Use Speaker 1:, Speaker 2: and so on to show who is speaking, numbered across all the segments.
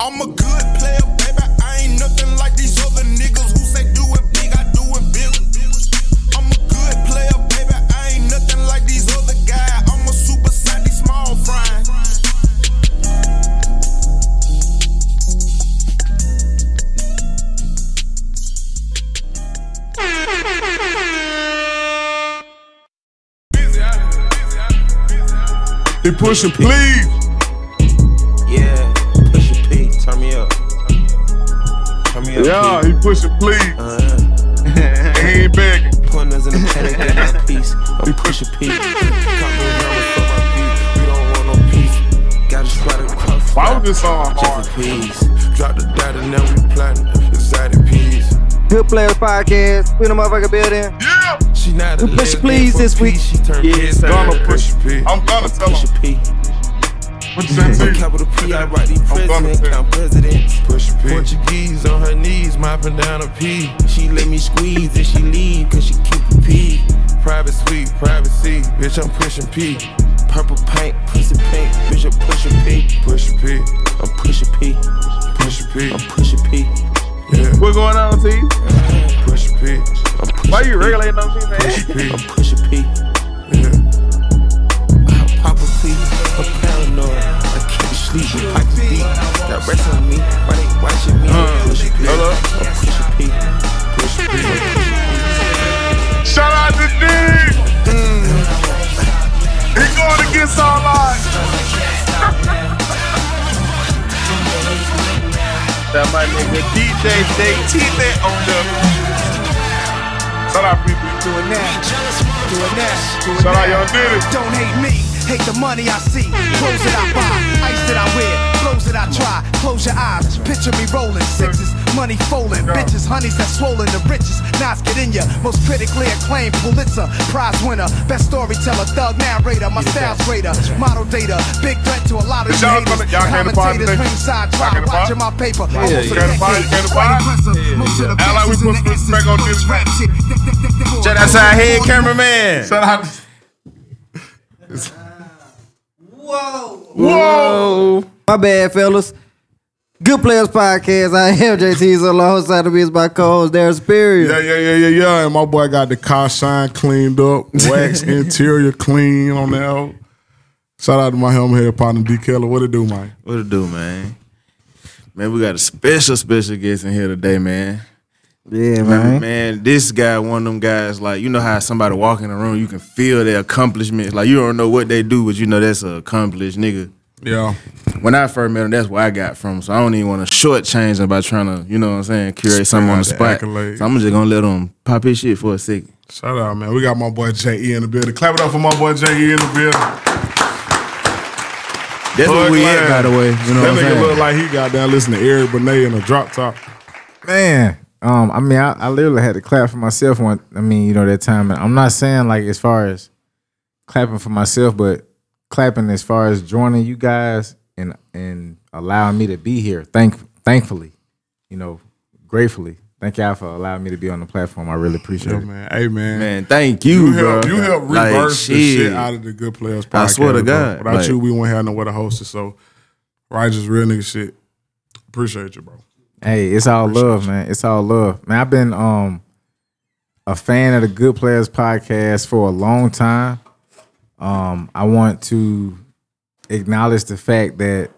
Speaker 1: I'm a good player, baby. I ain't nothing like these other niggas who say do it big, I do it big. I'm a good player, baby. I ain't nothing like these other guys. I'm a super sandy small fry.
Speaker 2: He pushing, please.
Speaker 3: Yeah,
Speaker 2: he pushing, please.
Speaker 3: Uh,
Speaker 2: he ain't begging.
Speaker 3: Pointers in the panic in my piece. I'm push your P. Got no numbers for my beat. We don't want no peace. Got a.
Speaker 2: Why was this song hard?
Speaker 3: Peace. Drop the data, now we plotting. Exotic peas.
Speaker 4: Goodplairs Podcast. We in the motherfucking building.
Speaker 2: Yeah,
Speaker 3: She not a
Speaker 4: We push please this week.
Speaker 3: She turned
Speaker 2: Yeah,
Speaker 3: kids
Speaker 2: gonna push
Speaker 3: Push P.
Speaker 2: I'm gonna tell
Speaker 3: Push
Speaker 2: him.
Speaker 3: a P.
Speaker 2: What you say?
Speaker 3: Capital P, I write these
Speaker 2: I'm gonna
Speaker 3: count presidents. Push. Portuguese on her knees, mopping down a P. She let me squeeze and she leave, cause she keep a P. Private suite, privacy, bitch, I'm pushing P. Purple paint, pussy pink, bitch, I'm pushing P. Push a P. I'm pushing P. Push a P. I'm pushing P. Yeah.
Speaker 2: What going on, T?
Speaker 3: Push a P. I'm pushing
Speaker 2: Why you
Speaker 3: P.
Speaker 2: regulating on me, man?
Speaker 3: Push a P. I'm pushing P. Yeah. I pop a P. I'm paranoid. I can't sleep with pockets deep. Got rest on me. Why they watching me? push a P.
Speaker 2: hello?
Speaker 3: I'm push a P. Push a P. I'm push a P.
Speaker 2: Shout out to D. He going against all odds. that my nigga DJ JT that on the. Shout out people.
Speaker 5: Doing that, doing that, doing
Speaker 2: Shout out
Speaker 5: that.
Speaker 2: Young Diddy.
Speaker 5: Don't hate me, hate the money I see. Clothes that I buy, ice that I wear, clothes that I try. Close your eyes, picture me rolling sixes, money folding, bitches, honeys that swollen the richest. Nas get in ya, most critically acclaimed Pulitzer Prize winner, best storyteller, thug narrator, my style's greater, model data, big threat to a lot of
Speaker 2: Is
Speaker 5: you
Speaker 2: y'all
Speaker 5: haters.
Speaker 2: gonna- y'all came to party
Speaker 5: Commentators
Speaker 2: today?
Speaker 5: ringside,
Speaker 2: Y'all
Speaker 5: try
Speaker 2: came to
Speaker 5: watching
Speaker 2: party?
Speaker 5: my paper.
Speaker 2: yeah.
Speaker 5: almost a
Speaker 2: You came to party? You
Speaker 5: decade.
Speaker 2: came to party?
Speaker 5: Most of the
Speaker 2: Act like we
Speaker 5: bitches
Speaker 2: put
Speaker 5: in the
Speaker 2: some respect on
Speaker 5: instance
Speaker 2: this
Speaker 5: rap shit.
Speaker 6: Shout out to our head cameraman.
Speaker 2: Shout out.
Speaker 4: Whoa. Whoa. My bad, fellas. Good Players Podcast. I am JT's alongside of me is my co-host Darren Superior.
Speaker 2: Yeah, yeah, yeah, yeah, yeah. And my boy got the car shine cleaned up, wax interior clean on that. Shout out to my helmet head partner D Kelly. What it do, man?
Speaker 6: What it do, man? Man, we got a special, special guest in here today, man.
Speaker 4: Yeah,
Speaker 6: Man,
Speaker 4: man.
Speaker 6: man, this guy, one of them guys, like you know how somebody walk in the room, you can feel their accomplishments. Like you don't know what they do, but you know that's a accomplished nigga.
Speaker 2: Yeah.
Speaker 6: When I first met him, that's where I got from. So I don't even want to shortchange him by trying to, you know what I'm saying, curate something on the spot.
Speaker 2: the accolades.
Speaker 6: So I'm just gonna let him pop his shit for a second.
Speaker 2: Shout out, man. We got my boy J.E. in the building. Clap it up for my boy J.E. in the building.
Speaker 6: That's what we
Speaker 2: glad.
Speaker 6: at, by the way. You know
Speaker 2: that
Speaker 6: what I'm
Speaker 2: nigga look like he got down listening to Eric Benet in a drop top.
Speaker 7: Man, um, I mean, I, I literally had to clap for myself one. I mean, you know that time. And I'm not saying like as far as clapping for myself, but clapping as far as joining you guys and and allowing me to be here. Thank, thankfully, you know, gratefully. Thank y'all for allowing me to be on the platform. I really appreciate
Speaker 2: Yeah,
Speaker 7: it.
Speaker 2: man. Hey, man.
Speaker 6: Man, thank you,
Speaker 2: You
Speaker 6: bro.
Speaker 2: help, you help
Speaker 6: Like,
Speaker 2: reverse the
Speaker 6: shit.
Speaker 2: shit out of the Goodplairs podcast.
Speaker 6: I swear to
Speaker 2: bro.
Speaker 6: God,
Speaker 2: Without
Speaker 6: like-
Speaker 2: you, we wouldn't have nowhere to host it. So, righteous, real nigga shit. Appreciate you, bro.
Speaker 7: Hey, it's all love, man. It's all love, man. I've been um a fan of the Goodplairs podcast for a long time. Um, I want to acknowledge the fact that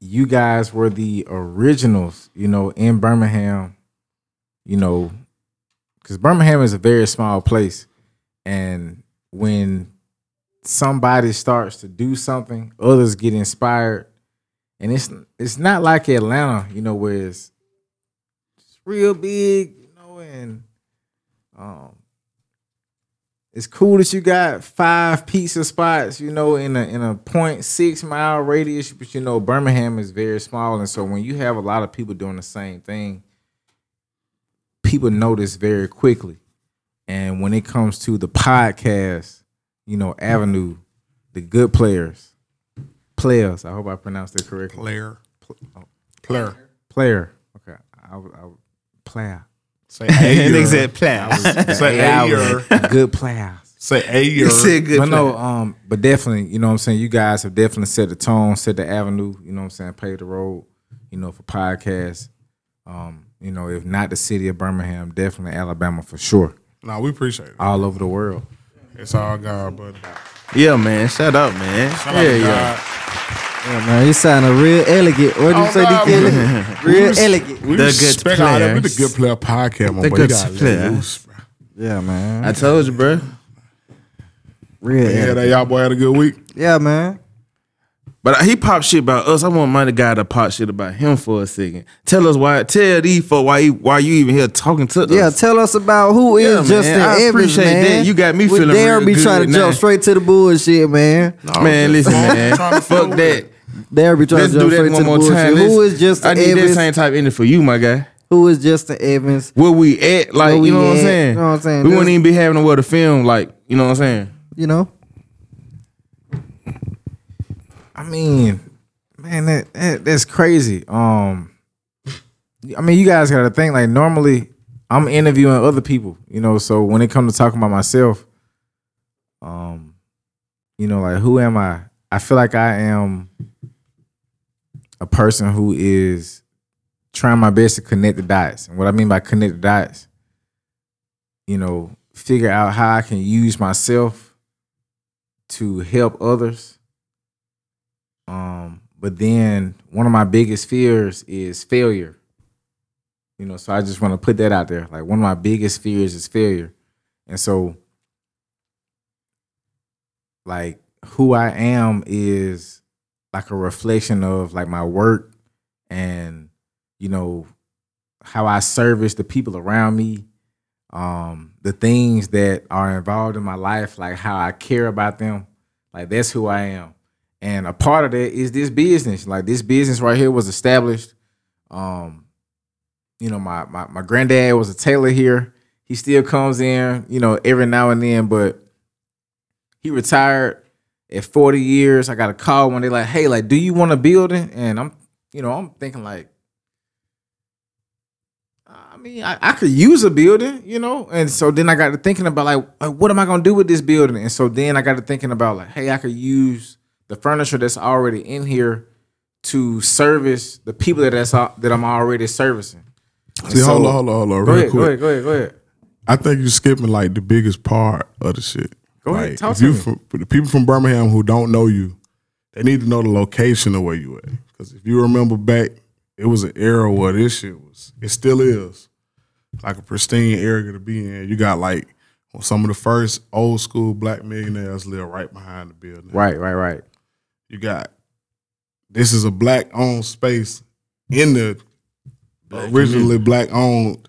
Speaker 7: you guys were the originals, you know, in Birmingham. You know, because Birmingham is a very small place, and when somebody starts to do something, others get inspired and it's it's not like Atlanta, you know, where it's, it's real big, you know, and um, it's cool that you got five pizza spots, you know, in a in a point six mile radius, but you know, Birmingham is very small, and so when you have a lot of people doing the same thing, people notice very quickly. And when it comes to the podcast, you know, avenue, the good players, players. I hope I pronounced it correctly.
Speaker 2: Player. Player.
Speaker 7: Player. Okay. I, would- I, player.
Speaker 2: Say a
Speaker 6: Nigga said plan.
Speaker 2: Say
Speaker 7: I
Speaker 2: a year.
Speaker 7: good players.
Speaker 2: Say a year.
Speaker 6: You said good
Speaker 7: But
Speaker 6: plan.
Speaker 7: no, um, but definitely, you know what I'm saying? You guys have definitely set the tone, set the avenue, you know what I'm saying, paved the road. you know, for podcasts. Um, you know, if not the city of Birmingham, definitely Alabama for sure.
Speaker 2: Nah, we appreciate it.
Speaker 7: All over the world.
Speaker 2: It's all God, buddy.
Speaker 6: Yeah, man. Shout out, man.
Speaker 2: Shout
Speaker 6: yeah,
Speaker 2: out to
Speaker 6: yeah.
Speaker 2: God.
Speaker 4: Yeah, man, he sounded real elegant. What do you
Speaker 2: Oh,
Speaker 4: say,
Speaker 2: God,
Speaker 4: D. Kelly?
Speaker 2: man.
Speaker 4: Real
Speaker 2: res-
Speaker 4: elegant.
Speaker 2: We
Speaker 6: The good
Speaker 2: respect all that. We the good player podcast, my
Speaker 6: The
Speaker 2: boy. You
Speaker 6: good
Speaker 2: gotta
Speaker 6: player.
Speaker 2: loose, bro.
Speaker 4: Yeah, man.
Speaker 6: I told you, bro.
Speaker 4: Real
Speaker 2: Yeah, that y'all boy had a good week.
Speaker 4: Yeah, man.
Speaker 6: But he popped shit about us. I want my guy to pop shit about him for a second. Tell us why. Tell these for why you, why you even here talking to us.
Speaker 4: Yeah, tell us about who is
Speaker 6: Yeah, man.
Speaker 4: Justin
Speaker 6: I
Speaker 4: Evans,
Speaker 6: appreciate
Speaker 4: man.
Speaker 6: that. You got me
Speaker 4: With
Speaker 6: feeling
Speaker 4: Darren
Speaker 6: real
Speaker 4: be trying to
Speaker 6: now.
Speaker 4: jump straight to the bullshit, man.
Speaker 6: man, listen, man.
Speaker 2: trying to
Speaker 6: Fuck that.
Speaker 4: Darren be trying
Speaker 6: Let's
Speaker 4: to
Speaker 6: do
Speaker 4: jump
Speaker 6: that
Speaker 4: straight to
Speaker 6: one
Speaker 4: the
Speaker 6: more
Speaker 4: bullshit.
Speaker 6: time.
Speaker 4: Who
Speaker 6: Let's-
Speaker 4: Justin
Speaker 6: I need that same type ending for you, my guy.
Speaker 4: Who is Justin Evans?
Speaker 6: Where we at? Like,
Speaker 4: Where we
Speaker 6: you know what I'm saying?
Speaker 4: you know what I'm saying?
Speaker 6: We
Speaker 4: Just-
Speaker 6: wouldn't even be having a word to film. Like, you know what I'm saying?
Speaker 4: You know?
Speaker 7: I mean, man, that, that that's crazy. Um, I mean, you guys got to think like normally I'm interviewing other people, you know. So when it comes to talking about myself, um, you know, like who am I? I feel like I am a person who is trying my best to connect the dots. And what I mean by connect the dots, you know, figure out how I can use myself to help others. Um, but then one of my biggest fears is failure. You know, so I just want to put that out there. Like one of my biggest fears is failure. And so like who I am is like a reflection of like my work and you know how I service the people around me, um, the things that are involved in my life, like how I care about them. Like that's who I am. And a part of that is this business. Like this business right here was established. Um, you know, my my my granddad was a tailor here. He still comes in, you know, every now and then, but he retired at 40 years. I got a call when they like, hey, like, do you want a building? And I'm, you know, I'm thinking like, I mean, I, I could use a building, you know? And so then I got to thinking about like, like, what am I gonna do with this building? And so then I got to thinking about like, hey, I could use the furniture that's already in here to service the people that that's that I'm already servicing.
Speaker 2: See,
Speaker 7: So-
Speaker 2: hold on, hold on, hold on,
Speaker 7: Go
Speaker 2: real
Speaker 7: ahead,
Speaker 2: quick.
Speaker 7: go ahead, go ahead, go ahead.
Speaker 2: I think you're skipping like the biggest part of the shit.
Speaker 7: Go ahead, talk
Speaker 2: if
Speaker 7: to
Speaker 2: you
Speaker 7: me.
Speaker 2: From, for the people from Birmingham who don't know you, they need to know the location of where you at. Because if you remember back, it was an era where this shit was. It still is like a pristine area to be in. You got like some of the first old school black millionaires live right behind the building.
Speaker 7: Right, right, right.
Speaker 2: You got this is a black owned space in the originally black owned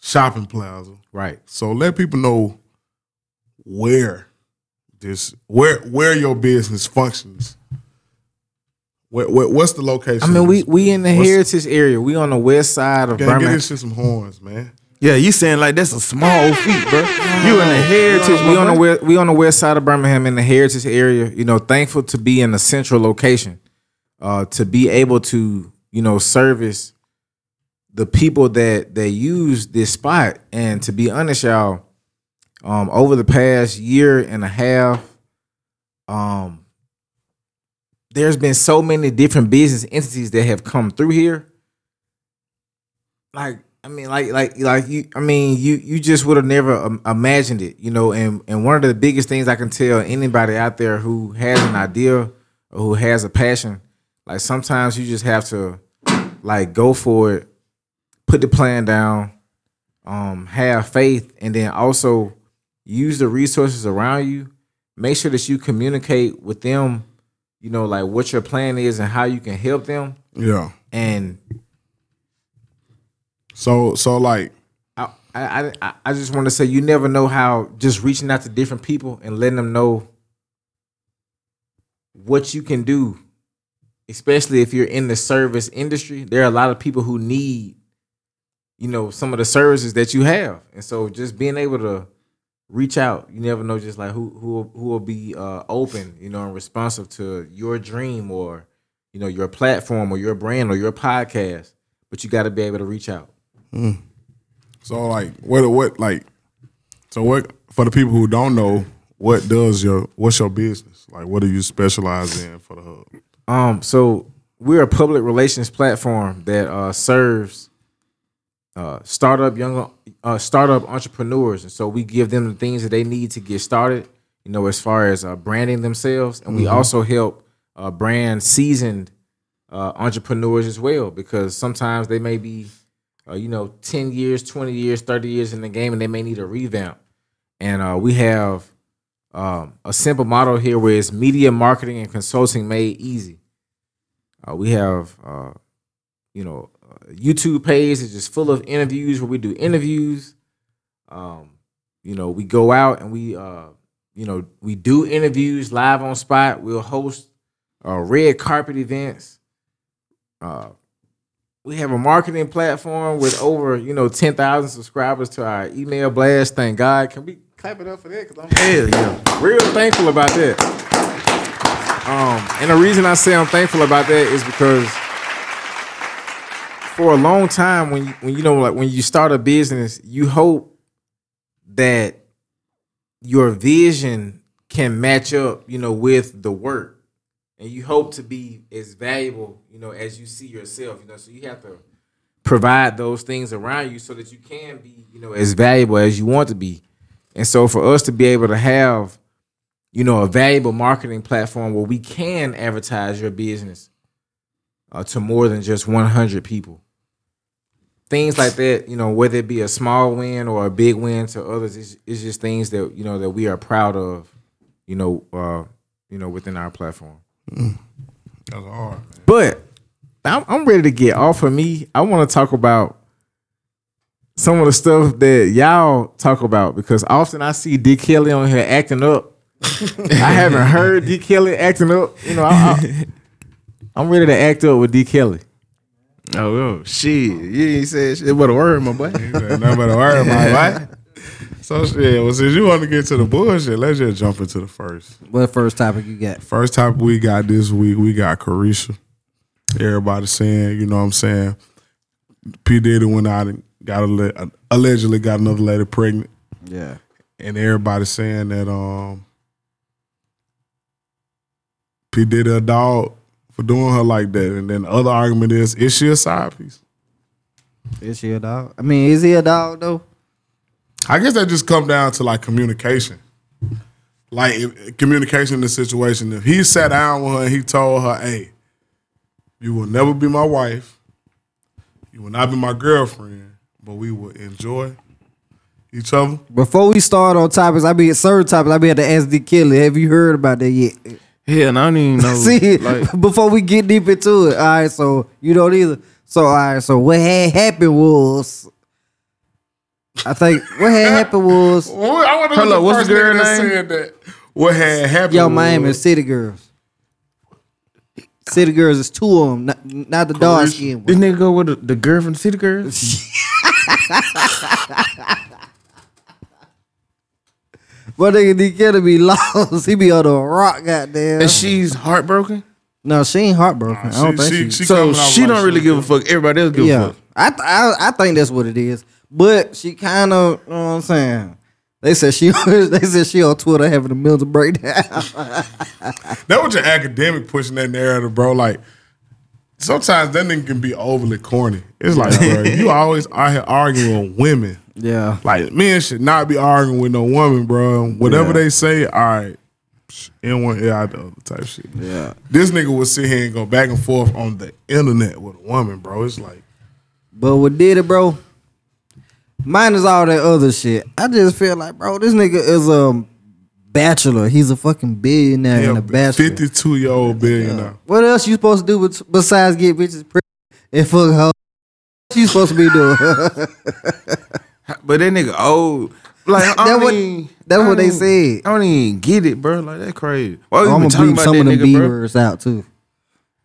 Speaker 2: shopping plaza.
Speaker 7: Right.
Speaker 2: So let people know where this where where your business functions. Where, where, what's the location?
Speaker 7: I mean, we we in the
Speaker 2: What's-
Speaker 7: heritage area. We on the west side of
Speaker 2: get
Speaker 7: Birmingham.
Speaker 2: this shit some horns, man.
Speaker 6: Yeah, you saying like that's a small feat, bro. You in the heritage.
Speaker 7: we on the west, we on the west side of Birmingham in the heritage area. You know, thankful to be in a central location, uh, to be able to you know service the people that that use this spot. And to be honest, y'all, um, over the past year and a half, um, there's been so many different business entities that have come through here. Like, I mean, like, like, like you. I mean, you you just would have never um, imagined it, you know. And and one of the biggest things I can tell anybody out there who has an idea or who has a passion, like sometimes you just have to, like, go for it, put the plan down, um, have faith, and then also use the resources around you. Make sure that you communicate with them, you know, like what your plan is and how you can help them.
Speaker 2: Yeah.
Speaker 7: And
Speaker 2: So so like
Speaker 7: I, I, I, just want to say you never know how just reaching out to different people and letting them know what you can do, especially if you're in the service industry. There are a lot of people who need, you know, some of the services that you have, and so just being able to reach out, you never know just like who who who will be uh, open, you know, and responsive to your dream or you know your platform or your brand or your podcast. But you got to be able to reach out.
Speaker 2: So like what what like so what for the people who don't know, what does your what's your business? Like what do you specialize in for the hub?
Speaker 7: Um, so we're a public relations platform that uh, serves uh, startup young uh, startup entrepreneurs, and so we give them the things that they need to get started. You know, as far as uh, branding themselves, and we also help uh, brand seasoned uh, entrepreneurs as well, because sometimes they may be, uh, you know, ten years, twenty years, thirty years in the game, and they may need a revamp. And uh, we have um, a simple model here where it's media marketing and consulting made easy. Uh, we have, uh, you know, YouTube page is just full of interviews where we do interviews. Um, you know, we go out and we, uh, you know, we do interviews live on spot. We'll host uh, red carpet events. We have a marketing platform with over, you know, ten thousand subscribers to our email blast. Thank God. Can we clap it up for that? Cause I'm
Speaker 6: Hell yeah.
Speaker 7: real thankful about that. Um, and the reason I say I'm thankful about that is because for a long time, when you, when you know, like when you start a business, you hope that your vision can match up, you know, with the work, and you hope to be as valuable, you know, as you see yourself. You know, so you have to provide those things around you so that you can be, you know, as valuable as you want to be. And so for us to be able to have, you know, a valuable marketing platform where we can advertise your business uh, to more than just 100 people. Things like that, you know, whether it be a small win or a big win to others, it's, it's just things that you know that we are proud of, you know, uh, you know, within our platform.
Speaker 2: That's hard, man.
Speaker 7: But I'm, I'm ready to get off of me. I want to talk about some of the stuff that y'all talk about because often I see D Kelly on here acting up. I haven't heard D Kelly acting up. You know, I, I, I'm ready to act up with D Kelly.
Speaker 6: Oh, oh shit. You ain't said shit but a word, my boy.
Speaker 2: Ain't nothing but a word, my boy. So yeah, Well, since you want to get to the bullshit, let's just jump into the first.
Speaker 4: What first topic you got?
Speaker 2: First topic we got this week, we got Caresha. Everybody saying, you know what I'm saying? P. Diddy went out and got a le- allegedly got another lady pregnant.
Speaker 4: Yeah.
Speaker 2: And everybody saying that um P. Diddy a dog for doing her like that. And then the other argument is, is she a side piece?
Speaker 4: Is she a dog? I mean, is he a dog though?
Speaker 2: I guess that just come down to like communication. Like if- communication in the situation. If he sat down with her and he told her, "Hey, you will never be my wife. You will not be my girlfriend, but we will enjoy each other."
Speaker 4: Before we start on topics, I be at certain topics. I be at the SD Killer. Have you heard about that yet?
Speaker 6: Yeah, and I don't even know.
Speaker 4: See,
Speaker 6: like,
Speaker 4: before we get deep into it, all right. So you don't either. So all right. So what had happened was, I think what had happened was,
Speaker 2: Well, I wonder
Speaker 6: Hold
Speaker 2: who
Speaker 6: what's the girl
Speaker 2: that
Speaker 6: name?
Speaker 2: said that. What had happened?
Speaker 4: yo, Miami
Speaker 2: was-
Speaker 4: City Girls. City Girls is two of them, not, not the dark skin
Speaker 6: this
Speaker 4: one.
Speaker 6: nigga go with the, the girl from the City Girls?
Speaker 4: But nigga D Killer be lost. He be on the rock, goddamn.
Speaker 6: and she's heartbroken.
Speaker 4: no, she ain't heartbroken. I don't
Speaker 2: She-
Speaker 4: think
Speaker 2: she-
Speaker 4: she.
Speaker 2: she
Speaker 6: So
Speaker 2: coming out
Speaker 6: she
Speaker 2: like
Speaker 6: don't really give a fuck. Everybody else give a
Speaker 4: yeah,
Speaker 6: fuck.
Speaker 4: I, th- I I think that's what it is. But she kind of, you know what I'm saying. They said she, they said she on Twitter having a mental breakdown.
Speaker 2: That was your academic pushing that narrative, bro. Like sometimes that nigga can be overly corny. It's like, bro, you always out here arguing with women.
Speaker 4: yeah,
Speaker 2: Like men should not be arguing with no woman, bro. Whatever they say, all right. In one ear out the other type shit.
Speaker 4: yeah.
Speaker 2: This nigga would sit here and go back and forth on the internet with a woman, bro. It's like
Speaker 4: But what did it, bro? Mine is all that other shit. I just feel like, bro, this nigga is a bachelor. He's a fucking billionaire and a bachelor.
Speaker 2: 52 year old billionaire.
Speaker 4: What else you supposed to do bet- besides get bitches pregnant and fuck her? What you supposed to be doing?
Speaker 6: But that nigga old. Like I
Speaker 4: That
Speaker 6: don't
Speaker 4: what-
Speaker 6: even,
Speaker 4: that's
Speaker 6: I
Speaker 4: what they
Speaker 6: don't even-
Speaker 4: said.
Speaker 6: I don't even get it, bro. Like that crazy. Why we
Speaker 4: I'm gonna
Speaker 6: talking
Speaker 4: beat some of them
Speaker 6: nigga,
Speaker 4: B
Speaker 6: bro?
Speaker 4: out too.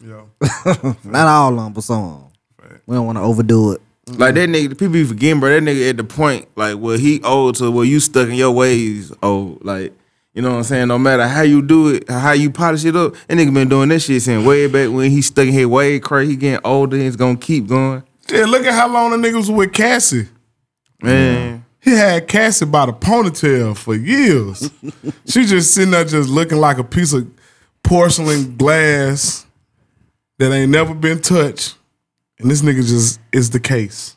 Speaker 2: Yo.
Speaker 4: Not all of them, but some. of 'em. We don't want to overdo it. Mm-hmm.
Speaker 6: Like that nigga, people be forgetting, bro. That nigga at the point, like, where he old to where you stuck in your ways. Oh, like, you know what I'm saying? No matter how you do it, how you polish it up, that nigga been doing that shit since way back when he stuck in his way crazy. He getting older, he's gonna keep going.
Speaker 2: Yeah, look at how long the nigga was with Cassie.
Speaker 6: Man,
Speaker 2: He had Cassie by the ponytail for years. she just sitting there just looking like a piece of porcelain glass that ain't never been touched, and this nigga just is the case.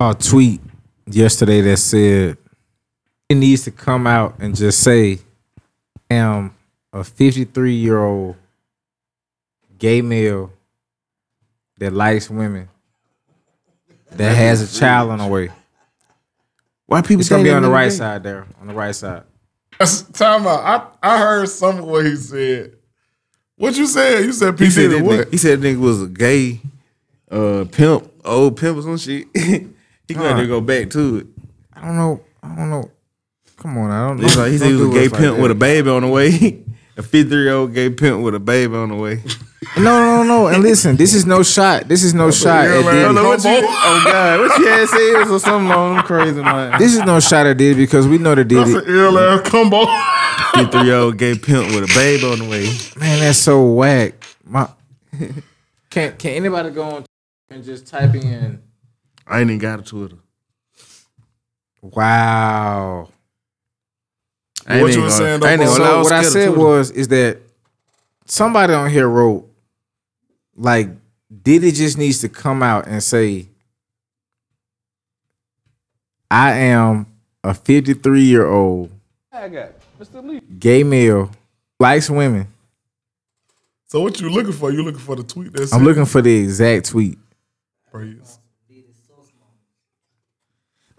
Speaker 7: a tweet yesterday that said it needs to come out and just say, I am a 53 year old gay male that likes women that has a child on the way.
Speaker 6: Why people
Speaker 7: It's gonna be on the right
Speaker 6: gay?
Speaker 7: side there, on the right side.
Speaker 2: That's time out. I, I heard some of what he said. What you said? You said P
Speaker 6: He said,
Speaker 2: what?
Speaker 6: nigga, he said nigga was a gay uh, pimp, old pimp or some shit. he got to go back to it.
Speaker 7: I don't know. I don't know. Come on, I don't know.
Speaker 6: He's like, he said he was a gay pimp
Speaker 7: like
Speaker 6: with a baby on the way. a 50 year old gay pimp with a baby on the way.
Speaker 7: No, no, no. And listen, this is no shot. This is no shot at
Speaker 2: man.
Speaker 7: Diddy.
Speaker 2: Come
Speaker 6: what you, oh God, what you had said was something on them crazy man.
Speaker 7: This is no shot at Diddy because we know that
Speaker 2: That's
Speaker 7: Diddy.
Speaker 2: an ill ass combo.
Speaker 6: 50 year old gay pimp with a baby on the way.
Speaker 7: Man, that's so whack. My can can anybody go on and just typing in?
Speaker 6: I ain't even got a Twitter.
Speaker 7: Wow.
Speaker 6: I ain't
Speaker 2: What you
Speaker 6: even
Speaker 2: was saying, though,
Speaker 6: I ain't even
Speaker 2: bro?
Speaker 6: gonna lie,
Speaker 7: So
Speaker 6: was
Speaker 7: what I said was is that somebody on here wrote like Diddy just needs to come out and say I am a 53 year old gay male likes women.
Speaker 2: so what you looking for? You looking for the tweet that's
Speaker 7: I'm looking for the exact tweet.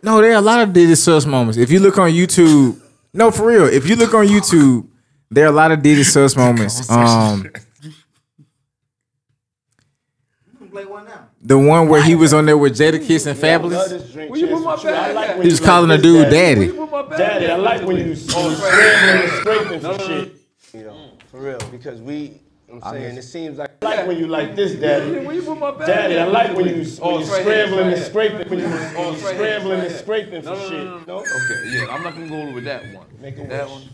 Speaker 7: No, there are a lot of Diddy sus moments. If you look on YouTube, no, for real. If you look on YouTube, there are a lot of Diddy sus moments. Um, the one where he was on there with Jadakiss and Fabolous. He was calling the dude daddy.
Speaker 8: Daddy, I like when you, when you and scraping shit. You know, for real, because we, I'm saying, it seems like, I like when you like this, daddy. Daddy, I like when you, when you scrambling and scraping, when you, when you scrambling and scraping for shit. No?
Speaker 9: Okay, yeah, I'm not gonna go over that one.
Speaker 8: Make a
Speaker 9: That
Speaker 8: wish.
Speaker 9: one.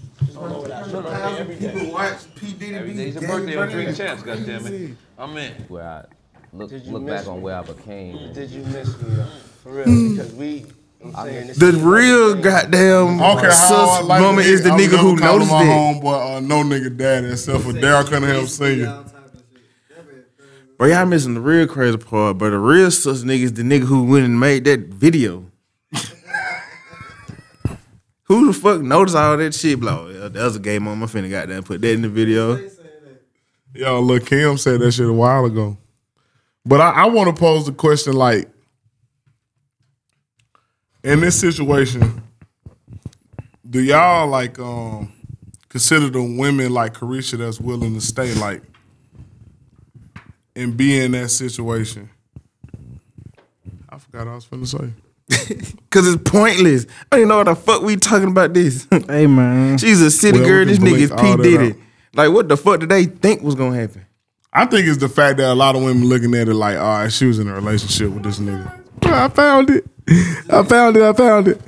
Speaker 6: People watch P. Diddy
Speaker 9: Every
Speaker 6: be
Speaker 9: day's a
Speaker 6: gay,
Speaker 9: birthday
Speaker 6: bro.
Speaker 9: on Drink Champs, goddammit. I'm in.
Speaker 10: where I look
Speaker 8: Did you
Speaker 10: look
Speaker 8: miss
Speaker 10: back on
Speaker 8: me?
Speaker 10: where I became.
Speaker 8: Did you miss me, though? For real, because we, I'm saying, it
Speaker 6: The real
Speaker 8: like-
Speaker 6: goddamn
Speaker 2: I don't care how
Speaker 6: sus
Speaker 2: like
Speaker 6: moment
Speaker 2: it,
Speaker 6: is the nigga who
Speaker 2: calling
Speaker 6: noticed
Speaker 2: my
Speaker 6: it.
Speaker 2: homeboy uh, no nigga daddy except for Daryl Cunningham Senior.
Speaker 6: Bro, y'all missing the real crazy part, but the real sus nigga is the nigga who went and made that video. who the fuck noticed all that shit? Bro, yeah, that was a gay moment. I'm finna goddamn put that in the video.
Speaker 2: Yo, look, Kim said that shit a while ago. But I, I want to pose the question like, in this situation, do y'all like um consider the women like Caresha that's willing to stay like and be in that situation? I forgot what I was finna say.
Speaker 6: Cause it's pointless. I don't even know what the fuck we talking about this.
Speaker 4: Hey man,
Speaker 6: She's a city
Speaker 2: Well,
Speaker 6: girl. This
Speaker 2: can
Speaker 6: nigga is
Speaker 2: bleep
Speaker 6: P
Speaker 2: all that
Speaker 6: Diddy. Like, what the fuck did they think was gonna happen?
Speaker 2: I think it's the fact that a lot of women looking at it like, all right, she was in a relationship with this nigga. I found it. I found it. I found it.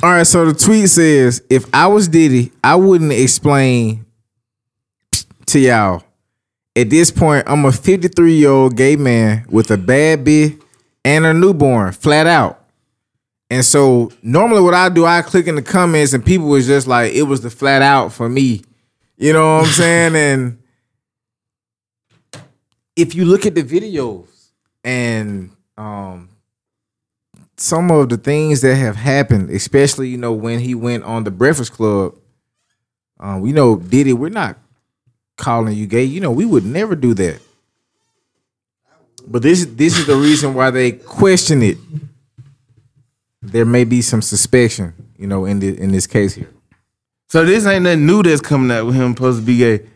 Speaker 7: All right, so the tweet says, if I was Diddy, I wouldn't explain to y'all. At this point, I'm a 53 year old gay man with a bad bitch and a newborn, flat out. And so normally what I do, I click in the comments and people was just like, it was the flat out for me. You know what I'm saying? and if you look at the videos and um some of the things that have happened, especially you know when he went on the Breakfast Club, um, you know, Diddy, we're not calling you gay. You know, we would never do that. But this this is the reason why they question it. There may be some suspicion, you know, in the in this case here.
Speaker 6: So this ain't nothing new that's coming out with him supposed to be gay.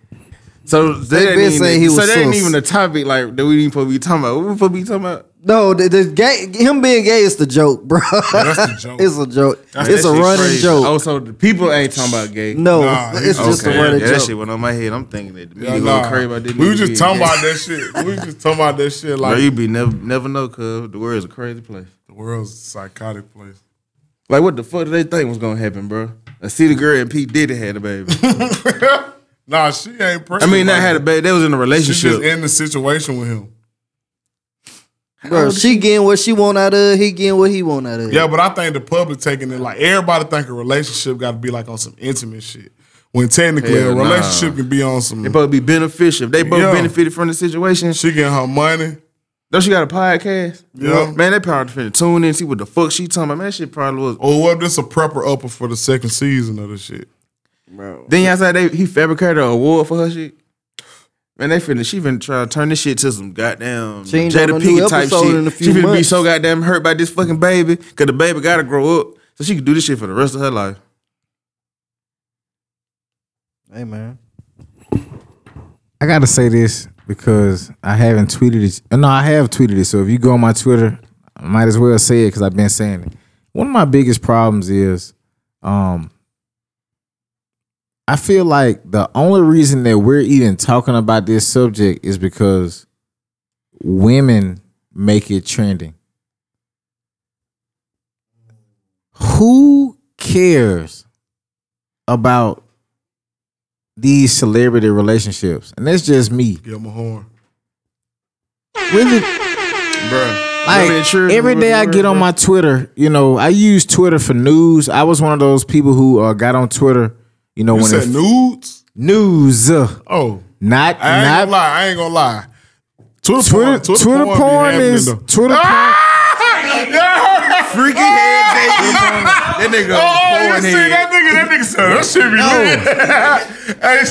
Speaker 6: So
Speaker 4: They
Speaker 6: ain't
Speaker 4: been
Speaker 6: even,
Speaker 4: he
Speaker 6: so
Speaker 4: was
Speaker 6: that ain't even a topic like that we even supposed to be talking about. What we supposed to be talking about?
Speaker 4: No, the, the gay, him being gay is the joke, bro.
Speaker 2: that's the joke.
Speaker 4: it's a joke. it's
Speaker 6: That
Speaker 4: a running
Speaker 6: crazy.
Speaker 4: joke.
Speaker 6: Oh, so the people ain't talking about gay.
Speaker 4: no,
Speaker 2: Nah,
Speaker 4: it's
Speaker 2: okay.
Speaker 4: just a
Speaker 6: okay,
Speaker 4: running
Speaker 6: yeah, that
Speaker 4: joke.
Speaker 6: shit went on my head. I'm thinking that the
Speaker 2: Yeah, nah.
Speaker 6: go crazy about this.
Speaker 2: we
Speaker 6: nigga
Speaker 2: was just talking
Speaker 6: gay.
Speaker 2: about that shit. We was just talking about that shit
Speaker 6: Bro,
Speaker 2: like
Speaker 6: you be never never know, cuz the world's a crazy place.
Speaker 2: the world's a psychotic place.
Speaker 6: Like what the fuck did they think was gonna happen, bro? I see the girl and P. Diddy had a baby.
Speaker 2: Nah, she ain't pregnant.
Speaker 6: I mean, not
Speaker 2: like
Speaker 6: had a baby. They was in a relationship.
Speaker 2: She just
Speaker 6: relationship.
Speaker 2: in the situation with him.
Speaker 4: Bro, she getting what she want out of he getting what he want out of.
Speaker 2: Yeah, but I think the public taking it like everybody think a relationship got to be like on some intimate shit. When technically
Speaker 6: Hell
Speaker 2: a
Speaker 6: nah.
Speaker 2: relationship can be on some.
Speaker 6: They both be beneficial. They both
Speaker 2: Yeah.
Speaker 6: benefited from the situation.
Speaker 2: She getting her money.
Speaker 6: Don't she got a podcast?
Speaker 2: Yeah.
Speaker 6: Man, they probably finna tune in, see what the fuck she talking about. Man, that shit probably was.
Speaker 2: Oh, what? This a prepper upper for the second season of the shit. Bro.
Speaker 6: Then y'all said they he fabricated an award for her shit. Man, they finna she finna try to turn this shit to some goddamn
Speaker 4: She ain't done
Speaker 6: Jada
Speaker 4: new
Speaker 6: Pinkett type
Speaker 4: episode
Speaker 6: shit.
Speaker 4: in a
Speaker 6: she
Speaker 4: few
Speaker 6: finna be
Speaker 4: months.
Speaker 6: so goddamn hurt by this fucking baby, cause the baby gotta grow up. So she can do this shit for the rest of her life.
Speaker 4: Hey man.
Speaker 7: I gotta say this because I haven't tweeted it. No, I have tweeted it. So if you go on my Twitter, I might as well say it because I've been saying it. One of my biggest problems is, um, I feel like the only reason that we're even talking about this subject is because women make it trending. Who cares about these celebrity relationships? And that's just me.
Speaker 2: Give him a horn.
Speaker 7: Really,
Speaker 6: Bruh.
Speaker 7: like
Speaker 6: Women sure
Speaker 7: every
Speaker 6: do
Speaker 7: day I get on my Twitter, you know, I use Twitter for news. I was one of those people who uh, got on Twitter, you know,
Speaker 2: You
Speaker 7: when
Speaker 2: said
Speaker 7: it,
Speaker 2: nudes?
Speaker 7: news,
Speaker 2: Oh,
Speaker 7: not
Speaker 2: I ain't
Speaker 7: not
Speaker 2: gonna lie. I ain't gonna lie. Twitter,
Speaker 7: Twitter.
Speaker 2: porn,
Speaker 7: Twitter,
Speaker 2: Twitter, porn,
Speaker 7: porn
Speaker 2: happening,
Speaker 7: is
Speaker 2: though.
Speaker 7: Twitter.
Speaker 6: Freaky head Jay That nigga
Speaker 2: Oh, you
Speaker 6: porn
Speaker 2: see
Speaker 6: head.
Speaker 2: that nigga? That nigga said that shit be lit. hey,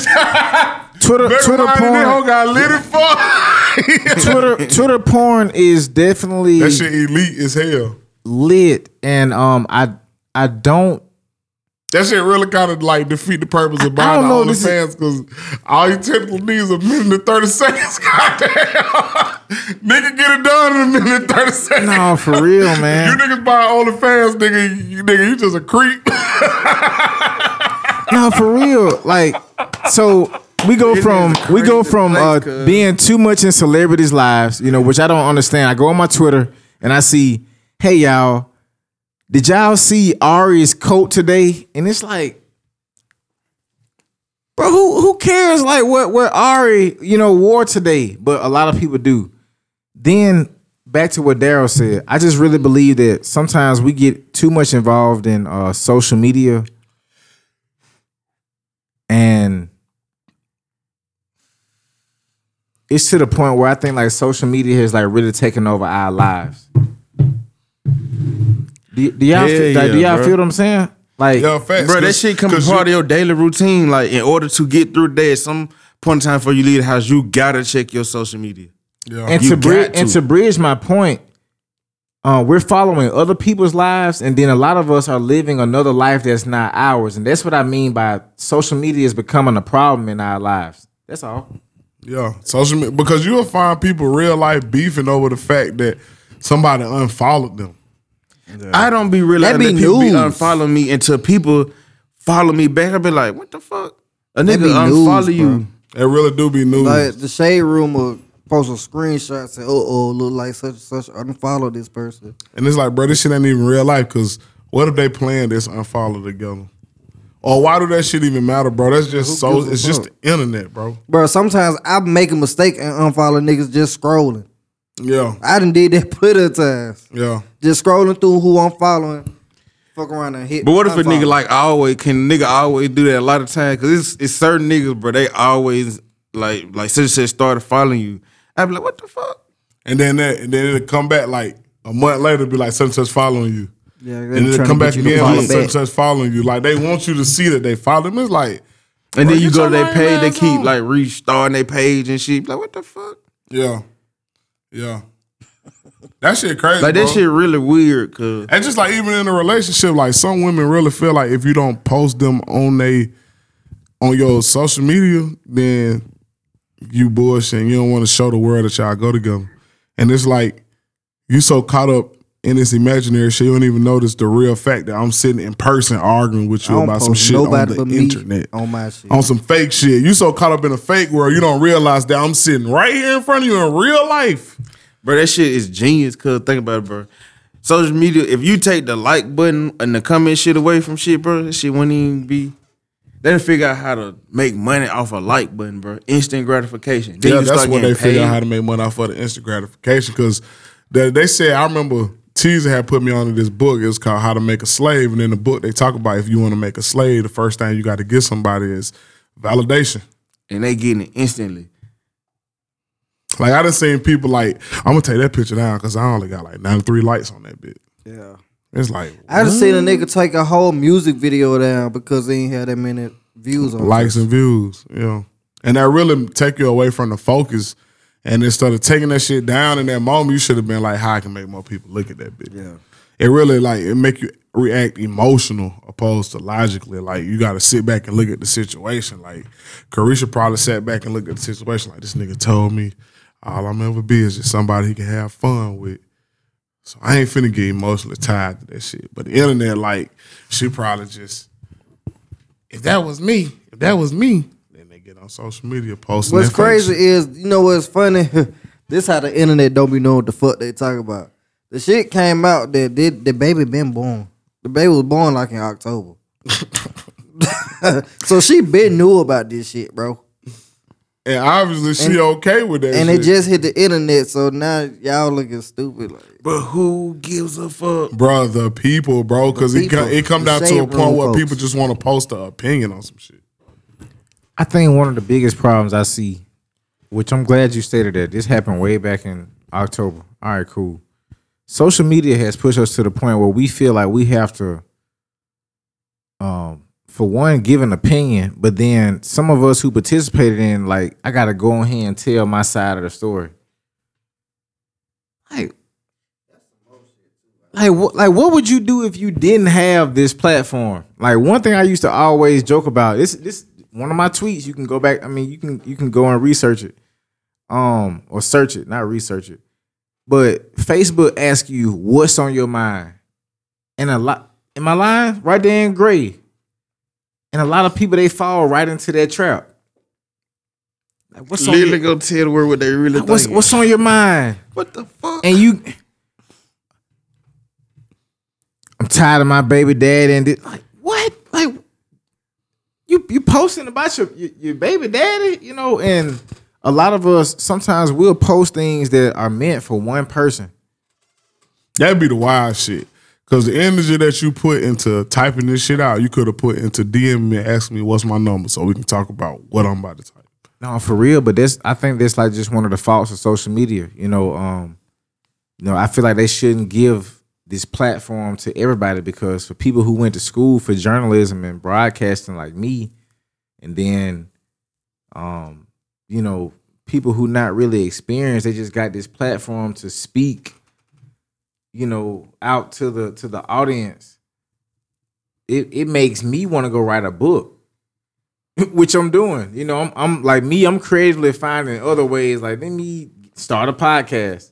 Speaker 7: Twitter,
Speaker 2: Twitter
Speaker 7: Twitter
Speaker 2: That
Speaker 7: porn.
Speaker 2: hoe got lit it for.
Speaker 7: Twitter, Twitter porn is definitely
Speaker 2: that shit elite as hell.
Speaker 7: lit, and um, I I don't.
Speaker 2: That shit really kind of like defeat the purpose of buying
Speaker 7: all the
Speaker 2: fans because all you technical needs a minute and 30 seconds. Goddamn. nigga get it done in a minute and 30 seconds.
Speaker 7: No, for real, man.
Speaker 2: You niggas buy OnlyFans, nigga, you, nigga, you just a creep.
Speaker 7: No, for real. Like, so we go
Speaker 6: It
Speaker 7: from we go from
Speaker 6: place,
Speaker 7: uh, being too much in celebrities' lives, you know, which I don't understand. I go on my Twitter and I see, hey y'all, did y'all see Ari's coat today? And it's like, bro, who who cares like what what Ari you know wore today? But a lot of people do. Then back to what Daryl said, I just really believe that sometimes we get too much involved in uh, social media and it's to the point where I think like social media has like really taken over our lives. Do, do y'all,
Speaker 6: Yeah,
Speaker 7: feel, like, do y'all
Speaker 6: bro.
Speaker 7: feel what I'm saying? Like,
Speaker 2: Yo, facts.
Speaker 6: Bro, that
Speaker 2: 'cause-
Speaker 6: shit come
Speaker 2: 'cause
Speaker 6: part
Speaker 2: you-
Speaker 6: of your daily routine. Like, in order to get through the day, at some point in time before you leave the house, you gotta check your social media.
Speaker 2: Yeah.
Speaker 7: and
Speaker 6: You
Speaker 7: to, bri-
Speaker 6: got
Speaker 7: and
Speaker 6: to.
Speaker 7: to bridge my point, uh, we're following other people's lives, and then a lot of us are living another life that's not ours, and that's what I mean by social media is becoming a problem in our lives. That's all.
Speaker 2: Yeah, social media because you'll find people real life beefing over the fact that somebody unfollowed them.
Speaker 6: I don't be realizing
Speaker 4: That
Speaker 6: that,
Speaker 4: be
Speaker 6: people be
Speaker 4: news.
Speaker 6: me until people follow me back. I be like, what the fuck? A nigga
Speaker 4: be
Speaker 6: unfollow
Speaker 4: news,
Speaker 6: you.
Speaker 2: It really do be news.
Speaker 4: Like the shade room will post a screenshot say, "Uh oh, look like such and such." Unfollow this person.
Speaker 2: and it's like, bro, this shit ain't even real life. Cause what if they playing this unfollow together? Or why do that shit even matter, bro? That's just so.
Speaker 4: gives a
Speaker 2: It's just the internet, bro.
Speaker 4: Bro, sometimes I make a mistake and unfollow niggas just scrolling.
Speaker 2: Yeah,
Speaker 4: I done did that plenty of times.
Speaker 2: yeah.
Speaker 4: Just scrolling through who I'm following. Fuck around and hit.
Speaker 6: But what if a nigga like always can nigga always do that a lot of times? Cause it's it's certain niggas, bro. They always like like since they started following you. I'd be like, what the fuck?
Speaker 2: And then that, and then it'll come back like a month later, be like such and such following you.
Speaker 4: Yeah,
Speaker 2: and then
Speaker 4: trying
Speaker 2: come back
Speaker 4: you to
Speaker 2: again,
Speaker 4: follow
Speaker 2: like such and such following you. Like they want you to see that they follow them. It's like,
Speaker 6: And
Speaker 2: Bro,
Speaker 6: then you go
Speaker 2: your
Speaker 6: to their page, they keep
Speaker 2: on.
Speaker 6: like restarting their page and shit. Like, what the fuck?
Speaker 2: yeah, yeah. That shit crazy.
Speaker 6: Like that
Speaker 2: bro.
Speaker 6: shit really weird, cause
Speaker 2: And just like even in a relationship, like some women really feel like if you don't post them on they on your social media, then you bullshit. And you don't want to show the world that y'all go together. And it's like you so caught up in this imaginary shit, you don't even notice the real fact that I'm sitting in person arguing with you about some shit on the internet.
Speaker 4: on my shit.
Speaker 2: On some fake shit. You so caught up in a fake world, you don't realize that I'm sitting right here in front of you in real life.
Speaker 6: bro, that shit is genius. Cause think about it, bro. Social media, if you take the like button and the comment shit away from shit, bro, that shit wouldn't even be. They done figure out how to make money off a like button, bro. Instant gratification. Then
Speaker 2: yeah,
Speaker 6: you
Speaker 2: that's
Speaker 6: start
Speaker 2: what they
Speaker 6: getting
Speaker 2: figure out how to make money off of the instant gratification. Because they, they said, I remember Teaser had put me onto this book. It was called How to Make a Slave, and in the book they talk about if you want to make a slave, the first thing you got to give somebody is validation.
Speaker 6: And they getting it instantly.
Speaker 2: Like I done seen people like I'm gonna take that picture down because I only got like 93 likes on that bit.
Speaker 4: Yeah.
Speaker 2: It's like
Speaker 4: I just seen a nigga take a whole music video down because they ain't had that many views on
Speaker 2: likes
Speaker 4: it.
Speaker 2: and views, you know. And that really take you away from the focus. And instead of taking that shit down in that moment, you should have been like, how I can make more people look at that bitch.
Speaker 4: Yeah.
Speaker 2: It really like it make you react emotional opposed to logically. Like you gotta sit back and look at the situation. Like Caresha probably sat back and looked at the situation like this nigga told me all I'm ever be is just somebody he can have fun with. So I ain't finna get emotionally tied to that shit. But the internet, like, she probably just if that was me, if that was me, then they get on social media posting.
Speaker 4: What's crazy is, you know what's funny? this how the internet don't be knowing what the fuck they talk about. The shit came out that did the baby been born. The baby was born like in October. so she been knew about this shit, bro.
Speaker 2: And obviously she
Speaker 4: And-
Speaker 2: okay with that
Speaker 4: and
Speaker 2: shit.
Speaker 4: it just hit the internet, so now y'all looking stupid. Like,
Speaker 6: But who gives a fuck?
Speaker 2: Bro, the people, bro, because it,
Speaker 4: people,
Speaker 2: it come down to a point
Speaker 4: room
Speaker 2: where
Speaker 4: folks.
Speaker 2: people just want to post an opinion on some shit.
Speaker 7: I think one of the biggest problems I see, which I'm glad you stated that this happened way back in October. All right, cool. Social media has pushed us to the point where we feel like we have to, um, for one, give an opinion, but then some of us who participated in, like, I gotta go on here and tell my side of the story. Like, like what like what would you do if you didn't have this platform? Like one thing I used to always joke about this this one of my tweets. You can go back. I mean, you can you can go and research it, um, or search it, not research it. But Facebook asks you what's on your mind, and a lot. Am I lying? Right there in gray, and a lot of people they fall right into that trap. Like, what's on
Speaker 6: Literally
Speaker 7: your,
Speaker 6: go tell the world what they really think.
Speaker 7: what's what's on your mind?
Speaker 6: what the fuck?
Speaker 7: and you I'm tired of my baby dad and it, like what like you you posting about your, your your baby daddy you know and a lot of us sometimes we'll post things that are meant for one person
Speaker 2: That'd be the wild shit. Cause the energy that you put into typing this shit out, you could have put into DM me and ask me what's my number so we can talk about what I'm about to type.
Speaker 7: no for real but this I think that's like just one of the faults of social media you know um you know I feel like they shouldn't give this platform to everybody because for people who went to school for journalism and broadcasting like me and then um you know people who not really experienced they just got this platform to speak you know out to the to the audience. It it makes me want to go write a book which I'm doing. You know I'm I'm like me I'm creatively finding other ways like let me start a podcast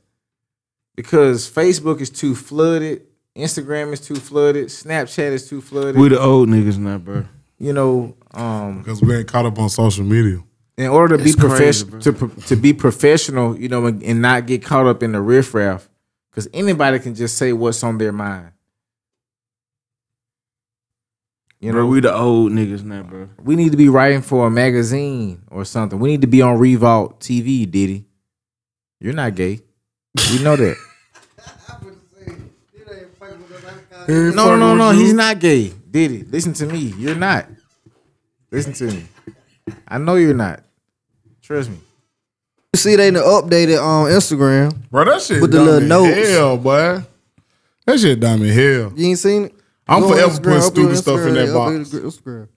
Speaker 7: because Facebook is too flooded Instagram is too flooded Snapchat is too flooded
Speaker 6: We the old niggas now, bro.
Speaker 7: you know um
Speaker 2: Because we ain't caught up on social media.
Speaker 7: in order to be
Speaker 6: It's crazy,
Speaker 7: professional to to be professional, you know, and, and not get caught up in the riffraff, because anybody can just say what's on their mind. You know,
Speaker 6: Bro, we the old niggas now, bro.
Speaker 7: we need to be writing for a magazine or something. We need to be on Revolt TV, Diddy. You're not gay. We know that. no, no, no, no. He's not gay. Diddy, listen to me. You're not. Listen to me. I know you're not. Trust me.
Speaker 4: you see, they done updated on Instagram.
Speaker 2: Bro, that shit
Speaker 4: With the
Speaker 2: dumb
Speaker 4: little
Speaker 2: in
Speaker 4: notes.
Speaker 2: hell, boy. That shit dumb in hell.
Speaker 4: You ain't seen it?
Speaker 2: I'm
Speaker 4: Go on
Speaker 2: forever
Speaker 4: Instagram,
Speaker 2: putting
Speaker 4: upload
Speaker 2: stupid stuff in
Speaker 4: Instagram,
Speaker 2: that
Speaker 4: they
Speaker 2: box.
Speaker 4: Instagram.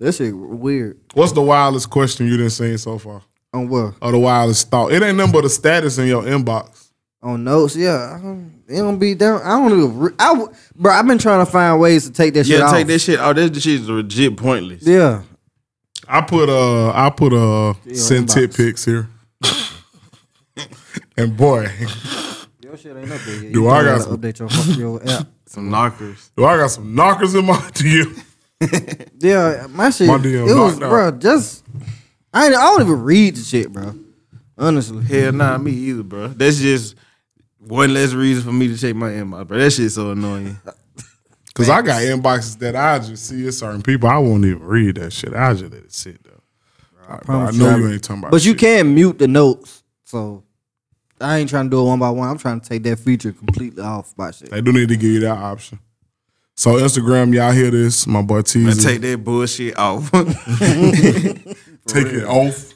Speaker 4: That shit weird.
Speaker 2: What's the wildest question you done seen so far?
Speaker 4: On what?
Speaker 2: Or the wildest thought? It ain't nothing but the status in your inbox.
Speaker 4: On notes, yeah. I don't, it don't be down. I don't even. Re- I, w- bro, I've been trying to find ways to take that shit
Speaker 6: Yeah,
Speaker 4: off.
Speaker 6: take that shit. Oh, this shit is legit pointless.
Speaker 4: Yeah.
Speaker 2: I put uh I put uh send
Speaker 4: inbox.
Speaker 2: tit pics here. and boy,
Speaker 4: Your shit ain't up there yet.
Speaker 2: Do
Speaker 4: You
Speaker 2: I
Speaker 4: gotta
Speaker 2: some-
Speaker 4: update your, fuck- your app.
Speaker 6: Some knockers.
Speaker 2: do I got some knockers in my DM?
Speaker 4: Yeah, my shit.
Speaker 2: My DM
Speaker 4: it was,
Speaker 2: out.
Speaker 4: bro. Just I ain't, I don't even read the shit, bro. Honestly,
Speaker 6: Hell nah, me either, bro. That's just one less reason for me to check my inbox, bro. That shit's so annoying.
Speaker 2: Cause I got inboxes that I just see at certain people. I won't even read that shit. I just let it sit though. I, bro, I know
Speaker 4: you,
Speaker 2: you ain't talking about.
Speaker 4: but you
Speaker 2: shit.
Speaker 4: can mute the notes. So I ain't trying to do it one by one. I'm trying to take that feature completely off my shit.
Speaker 2: They do need to give you that option. So Instagram, y'all hear this? My boy
Speaker 6: Man,
Speaker 2: Teezy.
Speaker 6: take that bullshit off.
Speaker 2: Take it off.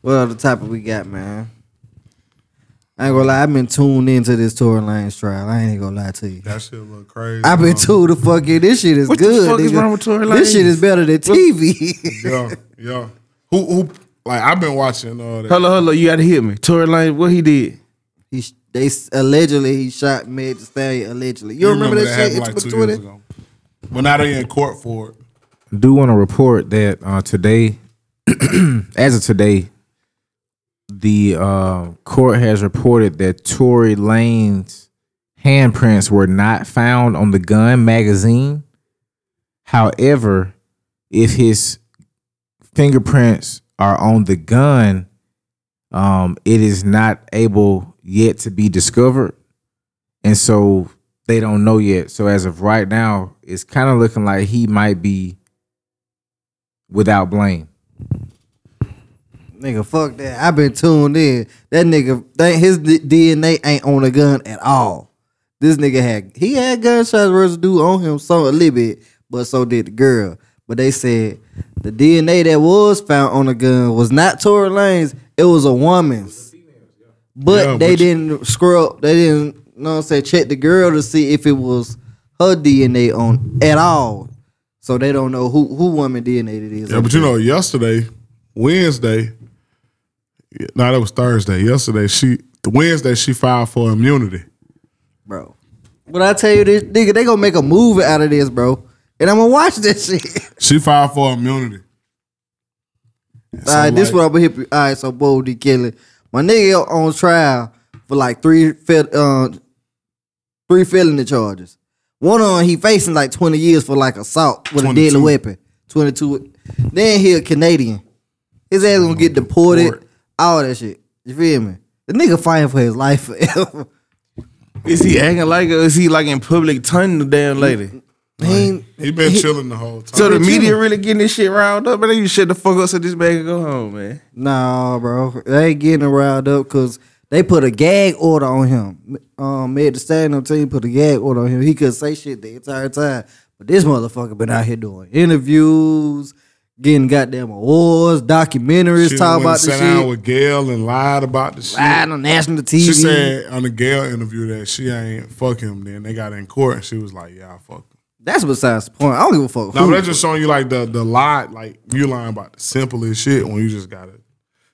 Speaker 4: What other topic we got, man? I ain't gonna lie, I've been tuned into this Tory Lanez trial. I ain't gonna lie to you.
Speaker 2: That shit look crazy.
Speaker 4: I've been tuned to fucking this shit is good.
Speaker 6: What the
Speaker 4: good.
Speaker 6: fuck is wrong with Tory Lanez?
Speaker 4: This shit is better than TV.
Speaker 2: Yeah, yeah. Who who like I've been watching uh that.
Speaker 6: Hello, hello, you gotta hit me. Tory Lane, what he did?
Speaker 4: he they allegedly he shot Meg Thee Stallion allegedly. You, remember, that, shit?
Speaker 2: happened
Speaker 4: It's
Speaker 2: like
Speaker 4: been
Speaker 2: two
Speaker 4: Twitter?
Speaker 2: years ago. But now they in court for it.
Speaker 7: I do want to report that uh, today, as of today, the uh, court has reported that Tory Lanez handprints were not found on the gun magazine. However, if his fingerprints are on the gun, um, it is not able yet to be discovered, and so they don't know yet. So as of right now, it's kind of looking like he might be without blame.
Speaker 4: Nigga, fuck that. I've been tuned in. That nigga, that, his D- DNA ain't on the gun at all. This nigga had he had gunshot residue on him so a little bit, but so did the girl. But they said the DNA that was found on the gun was not Tory Lanez. It was a woman's. But
Speaker 2: Yeah,
Speaker 4: they
Speaker 2: but-
Speaker 4: didn't scrub. They didn't, you know what I'm saying, check the girl to see if it was her DNA on at all. So they don't know who who woman DNA it is.
Speaker 2: Yeah, but you know, yesterday, Wednesday, no, that was Thursday. Yesterday, she the Wednesday she filed for immunity.
Speaker 4: bro. But I tell you this, nigga, they gonna make a movie out of this, bro. And I'm gonna watch this shit.
Speaker 2: She filed for immunity. So,
Speaker 4: All right, this
Speaker 2: like,
Speaker 4: what I'm gonna hit. you. All right, so Bo D. Kelly, my nigga on trial for like three fel- uh, three felony charges. One on he facing like 20 years for like assault with a deadly weapon. 22. Then he a Canadian. His ass gonna get deported.
Speaker 2: Deport.
Speaker 4: All that shit. You feel me? The nigga fighting for his life forever.
Speaker 6: Is he acting like or is he like in public turning the damn lady?
Speaker 4: he ain't,
Speaker 2: he been chilling the whole time.
Speaker 6: So the media
Speaker 4: chilling.
Speaker 6: really getting this shit riled up, man. They you shut the fuck up so this man can go home, man.
Speaker 4: Nah, bro. They ain't getting riled up because they put a gag order on him. Um, Meg the Stallion team put a gag order on him. He could say shit the entire time. But this motherfucker been out here doing interviews, getting goddamn awards, documentaries,
Speaker 2: She
Speaker 4: talking about the
Speaker 2: sat down
Speaker 4: shit.
Speaker 2: with Gail and lied about the shit.
Speaker 4: Lied on national TV.
Speaker 2: She said on the Gail interview that she ain't fuck him. Then they got in court and she was like, "Yeah, I fuck him."
Speaker 4: That's besides the point. I don't give a fuck.
Speaker 2: No, that's just showing you like the the lie, like you lying about the simplest shit when you just gotta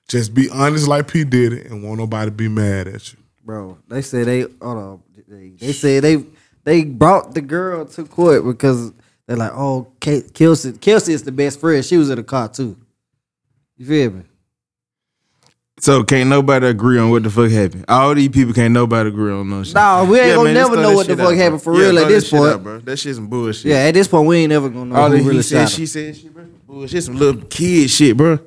Speaker 2: just be honest, like P did it, and won't nobody be mad at you.
Speaker 4: bro. They said they hold on. They, they said they they brought the girl to court because they're like, oh, K- Kelsey, Kelsey is the best friend. She was in the car too. You feel me?
Speaker 6: So can't nobody agree on what the fuck happened. All these people can't nobody agree on no shit.
Speaker 4: Nah, we ain't gonna
Speaker 6: man,
Speaker 4: never know what the fuck
Speaker 6: out,
Speaker 4: happened
Speaker 6: bro.
Speaker 4: for real at this point.
Speaker 6: out, bro. That shit's some bullshit.
Speaker 4: Yeah, at this point, we ain't never gonna know
Speaker 6: All
Speaker 4: who
Speaker 6: that
Speaker 4: really
Speaker 6: he said, she
Speaker 4: him.
Speaker 6: said, shit, bro. Bullshit, some little kid shit, bro.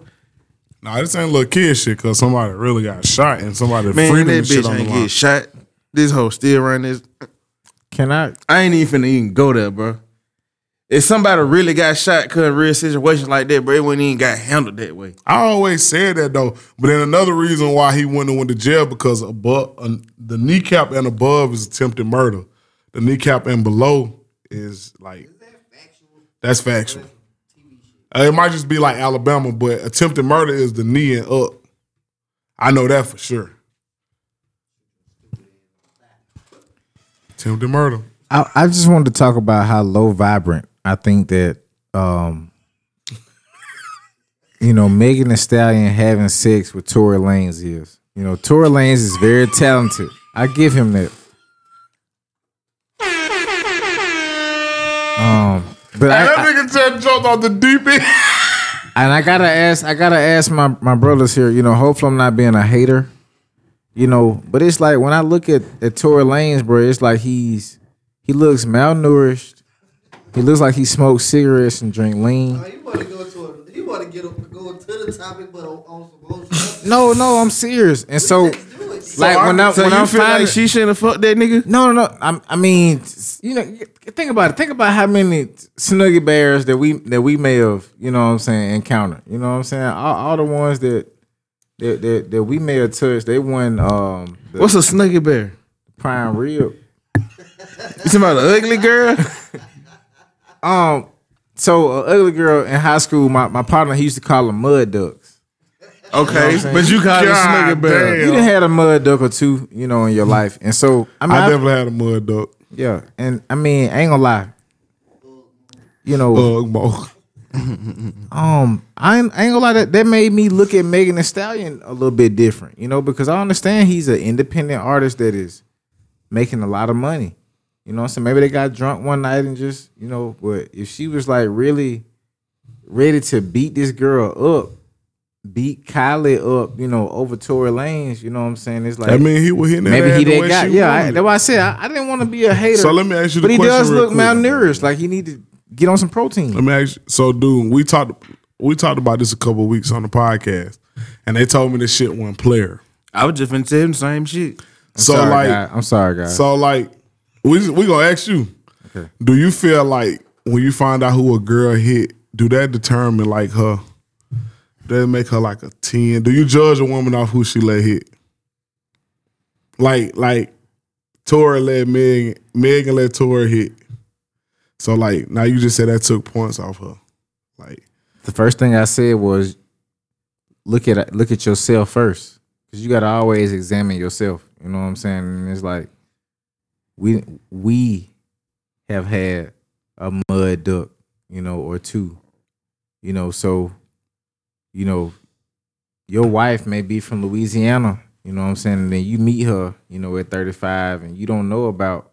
Speaker 2: Nah, this ain't little kid shit because somebody really got shot and somebody
Speaker 6: Man,
Speaker 2: freedom
Speaker 6: that
Speaker 2: and shit
Speaker 6: bitch
Speaker 2: on
Speaker 6: ain't
Speaker 2: line.
Speaker 6: get shot. This hoe still running this.
Speaker 7: Can I?
Speaker 6: I ain't even finna even go there, bro. If somebody really got shot cause of real situations like that, bro, it wouldn't even got handled that way.
Speaker 2: I always said that though, but then another reason why he wouldn't have went to jail because above uh, the kneecap and above is attempted murder. The kneecap and below is like that's factual. Uh, it might just be like Alabama, but attempted murder is the knee and up. I know that for sure. Attempted murder.
Speaker 7: I, I just wanted to talk about how low vibrant I think that um you know Megan Thee Stallion having sex with Tory Lanez is. You know, Tory Lanez is very talented. I give him that. Um, but I,
Speaker 2: that nigga just jumped off the deep end.
Speaker 7: and I gotta ask, I gotta ask my my brothers here. You know, hopefully I'm not being a hater. You know, but it's like when I look at at Tory Lanez, bro, it's like he's he looks malnourished. He looks like he smokes cigarettes and drink lean.
Speaker 4: You want to go to a, you want to get go to the topic, but on, on some
Speaker 7: No, no, I'm serious. And so, like when I
Speaker 6: so
Speaker 7: when
Speaker 6: you
Speaker 7: I'm
Speaker 6: feel
Speaker 7: finding,
Speaker 6: like she shouldn't have fucked that nigga?
Speaker 7: no, no, no. I'm, I mean, you know, think about it. Think about how many snuggie bears that we that we may have, you know, what I'm saying, encountered. You know, what I'm saying, all, all the ones that that, that, that we may have touched. They won um the
Speaker 6: What's a snuggie bear?
Speaker 7: prime rib.
Speaker 6: You talking about an ugly girl?
Speaker 7: Um, so an ugly girl in high school, my, my partner he used to call them mud ducks.
Speaker 6: Okay,
Speaker 7: saying?
Speaker 6: but you call it a
Speaker 2: God
Speaker 6: snuggie bear.
Speaker 2: damn.
Speaker 7: You done had a mud duck or two, you know, in your life, and so I mean,
Speaker 2: I
Speaker 7: I-
Speaker 2: definitely had a mud duck.
Speaker 7: yeah, and I mean, I ain't gonna lie, you know,
Speaker 2: Ugg mo.
Speaker 7: um, I ain't, I ain't gonna lie that that made me look at Megan Thee Stallion a little bit different, you know, because I understand he's an independent artist that is making a lot of money. You know what I'm saying? Maybe they got drunk one night and just, you know, but if she was like really ready to beat this girl up, beat Kylie up, you know, over Tory Lanez, you know what I'm saying? It's like
Speaker 2: I mean, he was hitting that
Speaker 7: maybe
Speaker 2: ass
Speaker 7: he
Speaker 2: the
Speaker 7: that
Speaker 2: way
Speaker 7: guy.
Speaker 2: she
Speaker 7: Yeah, I, that's why I said I, I didn't want to be a hater.
Speaker 2: So let me ask you the question.
Speaker 7: but he
Speaker 2: question
Speaker 7: does look
Speaker 2: quick.
Speaker 7: malnourished. Like he need to get on some protein.
Speaker 2: Let me ask you. So, dude, we talked we talked about this a couple of weeks on the podcast, and they told me this shit wasn't player.
Speaker 6: I was just finna tell him the same shit.
Speaker 2: So,
Speaker 7: sorry,
Speaker 2: like,
Speaker 7: guy. I'm sorry, guys.
Speaker 2: so like, we we gonna ask you.
Speaker 7: Okay.
Speaker 2: Do you feel like when you find out who a girl hit, do that determine like her? Does it make her like a ten? Do you judge a woman off who she let hit? Like like, Tory let Megan Megan let Tory hit. So like now you just said that took points off her. Like
Speaker 7: the first thing I said was look at look at yourself first, because you got to always examine yourself. You know what I'm saying? And it's like we we have had a mud duck, you know, or two, you know. So, you know, your wife may be from Louisiana, you know what I'm saying, and then you meet her, you know, at 35, and you don't know about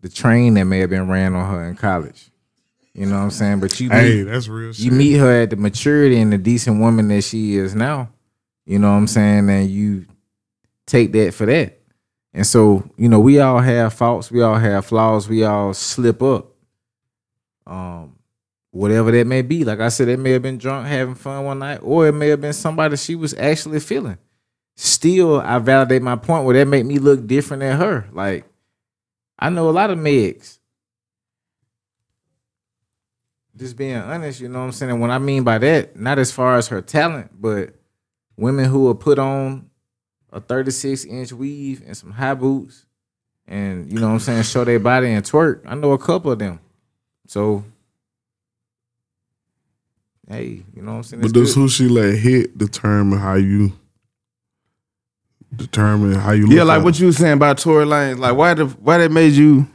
Speaker 7: the train that may have been ran on her in college. You know what I'm saying? But you
Speaker 2: Hey,
Speaker 7: meet-
Speaker 2: that's real shit.
Speaker 7: You meet her at the maturity and the decent woman that she is now. You know what I'm saying? And you take that for that. And so, you know, we all have faults, we all have flaws, we all slip up. Um, whatever that may be. Like I said, it may have been drunk having fun one night, or it may have been somebody she was actually feeling. Still, I validate my point where that make me look different than her. Like, I know a lot of Megs. Just being honest, you know what I'm saying? And what I mean by that, not as far as her talent, but women who are put on a 36 inch weave and some high boots and, you know what I'm saying, show their body and twerk. I know a couple of them. So, hey, you know what I'm saying?
Speaker 2: But
Speaker 7: It's
Speaker 2: does
Speaker 7: good.
Speaker 2: who she let hit determine how you determine how you look?
Speaker 6: Yeah, like
Speaker 2: at
Speaker 6: what you was saying about Tory Lanez. Like why the why that made you?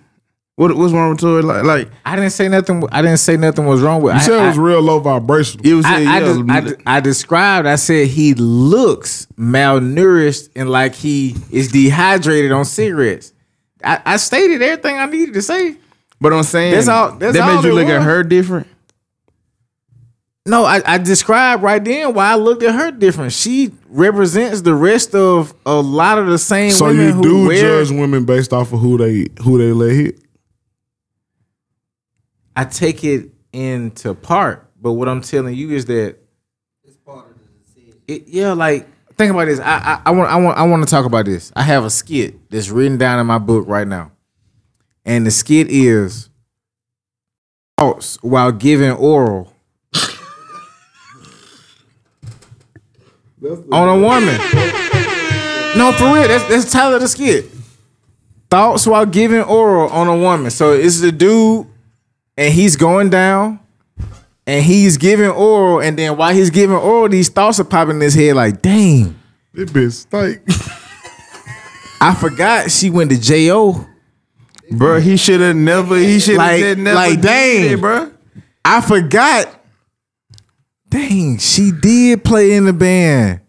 Speaker 6: What what's wrong with Tory? Like like
Speaker 7: I didn't say nothing. I didn't say nothing was wrong with.
Speaker 2: You
Speaker 7: I,
Speaker 2: said it was
Speaker 7: I-
Speaker 2: real low vibrational.
Speaker 6: it was.
Speaker 7: I,
Speaker 6: yeah,
Speaker 7: I, des- I, de- I described. I said he looks malnourished and like he is dehydrated on cigarettes. I, I stated everything I needed to say.
Speaker 6: but I'm saying
Speaker 7: That's all- that's
Speaker 6: that
Speaker 7: all
Speaker 6: made you
Speaker 7: it
Speaker 6: look at her different.
Speaker 7: No, I, I described right then why I looked at her different. She represents the rest of a lot of the same
Speaker 2: so
Speaker 7: women
Speaker 2: you
Speaker 7: who
Speaker 2: do
Speaker 7: wear.
Speaker 2: judge women based off of who they who they let hit.
Speaker 7: I take it into part, but what I'm telling you is that it's part of the decision. it, yeah, like think about this. I, I I want I want I want to talk about this. I have a skit that's written down in my book right now, and the skit is thoughts while giving oral on a woman. No, for real. That's that's the title of the skit. Thoughts while giving oral on a woman. So it's the dude, and he's going down, and he's giving oral, and then while he's giving oral, these thoughts are popping in his head like, dang.
Speaker 2: This bitch stink.
Speaker 7: I forgot she went to Jo.
Speaker 6: Bro, he should have never. He should have
Speaker 7: Like-
Speaker 6: said never.
Speaker 7: like,
Speaker 6: did
Speaker 7: dang.
Speaker 6: it, bro.
Speaker 7: I forgot. Dang, she did play in the band.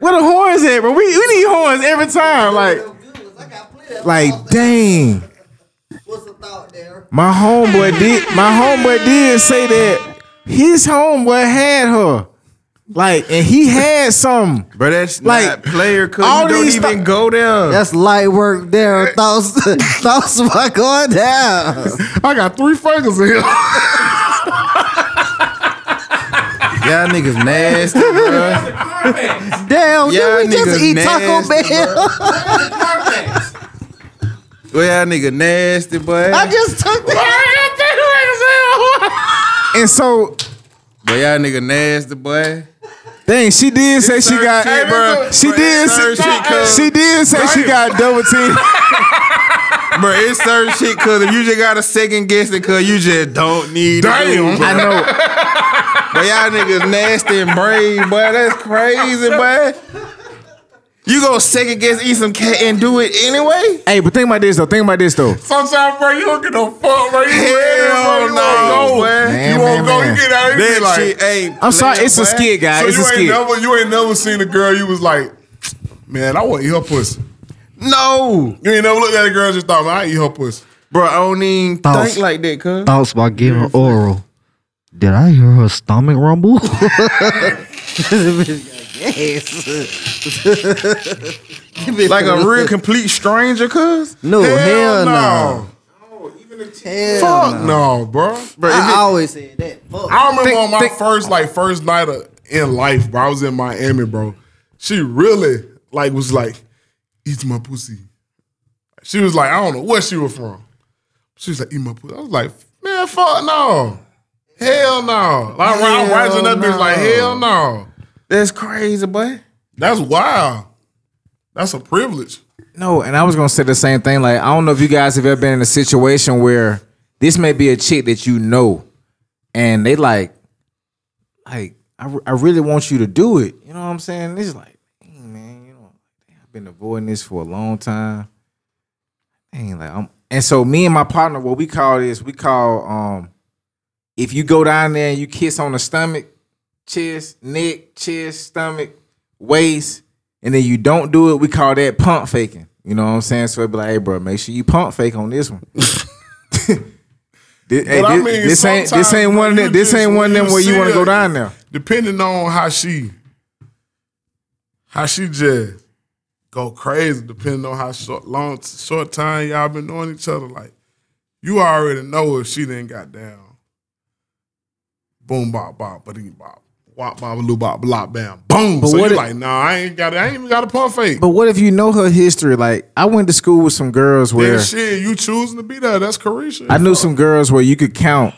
Speaker 7: Where the horns at, bro? We, we need horns every time. Like, like, dang.
Speaker 4: What's the thought there?
Speaker 7: My homeboy did. My homeboy did say that his homeboy had her, like, and he had some.
Speaker 6: but that's
Speaker 7: Like,
Speaker 6: not player. Cause
Speaker 7: all
Speaker 6: you don't
Speaker 7: these
Speaker 6: even
Speaker 7: th-
Speaker 6: go down.
Speaker 4: That's light work there. Thoughts, thoughts about going down.
Speaker 2: I got three fingers in here.
Speaker 6: Y'all niggas nasty, bro.
Speaker 4: Damn,
Speaker 6: Y'all
Speaker 4: did we just
Speaker 6: niggas
Speaker 4: eat Taco
Speaker 6: nasty,
Speaker 4: Bell?
Speaker 6: Well, y'all nigga nasty, boy.
Speaker 4: I just took that.
Speaker 7: And so
Speaker 6: But y'all nigga nasty, boy.
Speaker 7: Dang, she did say she got.
Speaker 6: Hey, bro.
Speaker 7: She
Speaker 6: Bro,
Speaker 7: did. Say,
Speaker 6: shit,
Speaker 7: she did say she got double team.
Speaker 6: Bro, it's certain shit cause if you just got a second guess it cause you just don't need
Speaker 2: Damn.
Speaker 6: it. bro.
Speaker 7: I know.
Speaker 6: But y'all niggas nasty and brave, boy. That's crazy, boy. You go second guess eat some cat and do it anyway?
Speaker 7: Hey, but think about this though. Think about this though.
Speaker 2: Sometimes, bro, you don't get no fuck, bro. You
Speaker 6: Hell
Speaker 2: ready, bro. You
Speaker 6: no,
Speaker 2: won't go.
Speaker 6: man.
Speaker 7: Man,
Speaker 2: you won't
Speaker 7: man,
Speaker 2: go.
Speaker 7: man.
Speaker 2: You get out. You be
Speaker 6: That
Speaker 2: like,
Speaker 6: shit ain't.
Speaker 7: I'm sorry,
Speaker 6: playing,
Speaker 7: it's a
Speaker 6: boy.
Speaker 7: skit, guys.
Speaker 2: so
Speaker 7: it's a
Speaker 2: you ain't
Speaker 7: skit.
Speaker 2: never, you ain't never seen a girl. You was like, man, I want to eat her pussy.
Speaker 6: No,
Speaker 2: You ain't never looked at a girl and just thought, man, I eat her pussy.
Speaker 6: bro. I don't even
Speaker 4: Thoughts.
Speaker 6: think like that, cuz.
Speaker 4: Thoughts about giving oral. Did I hear her stomach rumble?
Speaker 6: Like a real complete stranger, cuz.
Speaker 4: no, hell, no.
Speaker 2: no.
Speaker 4: Hell
Speaker 2: Fuck
Speaker 4: no.
Speaker 2: no, bro.
Speaker 6: Bro,
Speaker 4: I
Speaker 6: it-
Speaker 4: always said that. Fuck.
Speaker 2: I remember
Speaker 7: Think-
Speaker 2: on my
Speaker 7: think-
Speaker 2: first like first night of, in life, bro. I was in Miami, bro. She really like was like, eat my pussy. She was like, I don't know where she was from. She was like, eat my pussy. I was like, man, fuck no. Hell no. Like, I'm rising that bitch like, hell no.
Speaker 6: that's crazy, boy.
Speaker 2: That's wild. That's a privilege.
Speaker 7: No, and I was gonna say the same thing. Like, I don't know if you guys have ever been in a situation where this may be a chick that you know, and they like, like, I, I really want you to do it. You know what I'm saying? This is like, dang, man, you know, I've been avoiding this for a long time. Dang, like I'm, and so me and my partner, what we call this, we call um, if you go down there and you kiss on the stomach, chest, neck, chest, stomach, waist, and then you don't do it, we call that pump faking. You know what I'm saying? So it'd be like, hey, bro, make sure you pump fake on this one. this, hey,
Speaker 2: I mean,
Speaker 7: this ain't this ain't one of them, this ain't one of them where you want to go down there.
Speaker 2: Depending on how she, how she just go crazy, depending on how short, long, short time y'all been knowing each other. Like, you already know if she didn't got down. Boom, bop, bop, ba bop. Wop, bop, loo, bop, blop, bam, boom.
Speaker 7: But
Speaker 2: so
Speaker 7: what
Speaker 2: you
Speaker 7: if-
Speaker 2: like, nah, I ain't got it. I ain't even got a pump fake.
Speaker 7: But what if you know her history? Like I went to school with some girls where
Speaker 2: Then shit, you choosing to be there. That's Caresha.
Speaker 7: I knew some girls where you could count.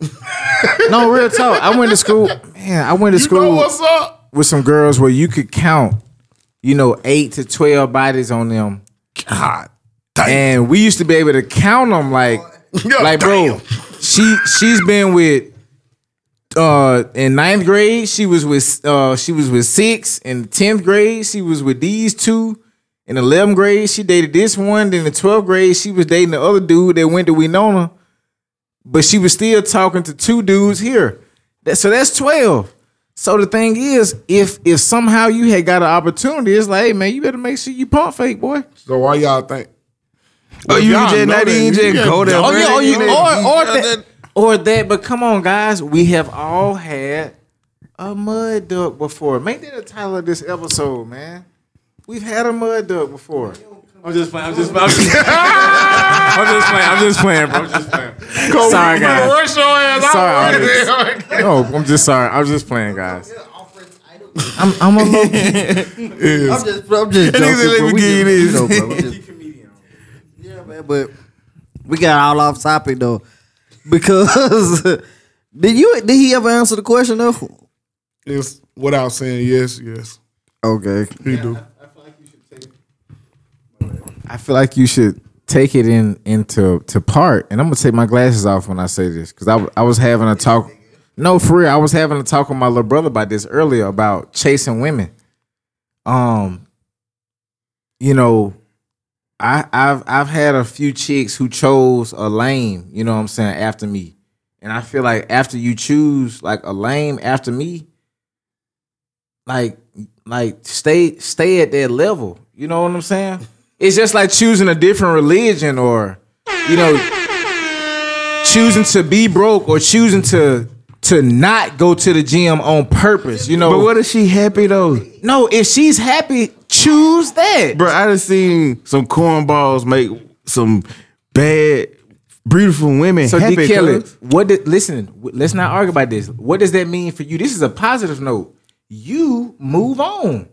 Speaker 7: no, real talk. I went to school. Man, I went to
Speaker 2: You
Speaker 7: school
Speaker 2: what's up?
Speaker 7: with some girls where you could count, you know, eight to twelve bodies on them.
Speaker 2: God damn.
Speaker 7: And we used to be able to count them like,
Speaker 2: Yeah,
Speaker 7: like, bro,
Speaker 2: damn.
Speaker 7: she she's been with uh in ninth grade, she was with uh she was with six. In tenth grade, she was with these two. In eleventh grade, she dated this one. Then in twelfth grade, she was dating the other dude that went to Winona. But she was still talking to two dudes here. That, so that's twelve. So the thing is, if if somehow you had got an opportunity, it's like, hey man, you better make sure you pump fake, boy.
Speaker 2: So why y'all think?
Speaker 6: Oh, you
Speaker 2: y'all
Speaker 6: just not even just go there.
Speaker 7: Oh yeah, oh, you,
Speaker 6: really,
Speaker 7: or or
Speaker 6: you-
Speaker 7: that, or that. But come on, guys, we have all had a mud duck before. Make that the title of this episode, man. We've had a mud duck before. I'm just playing. I'm just. I'm just, I'm just playing. I'm just playing, bro. I'm just playing. sorry, guys.
Speaker 2: Rush your ass out
Speaker 7: Sorry,
Speaker 2: right there.
Speaker 7: No, I'm just sorry. I'm just playing, guys. I'm, I'm a low.
Speaker 4: I'm just, I'm just joking,
Speaker 6: let
Speaker 4: bro.
Speaker 6: me
Speaker 4: We
Speaker 6: give you this.
Speaker 4: you know, bro, just- Yeah, man, but we got all off topic though, because did you did he ever answer the question though?
Speaker 2: It's without saying yes, yes.
Speaker 4: Okay,
Speaker 2: He do.
Speaker 7: I feel like you should take it in into to part. And I'm gonna take my glasses off when I say this because I I was having a talk. No, for real, I was having a talk with my little brother about this earlier about chasing women. Um, you know, I I've I've had a few chicks who chose a lane. You know what I'm saying after me, and I feel like after you choose like a lane after me, like like stay stay at that level. You know what I'm saying? It's just like choosing a different religion or you know choosing to be broke or choosing to to not go to the gym on purpose. You know,
Speaker 6: But what if she happy though?
Speaker 7: no, if she's happy, choose that.
Speaker 6: Bro, I done seen some cornballs make some bad, beautiful women
Speaker 7: So
Speaker 6: happy.
Speaker 7: D. Kelly, what did listen? Let's not argue about this. What does that mean for you? This is a positive note. You move on.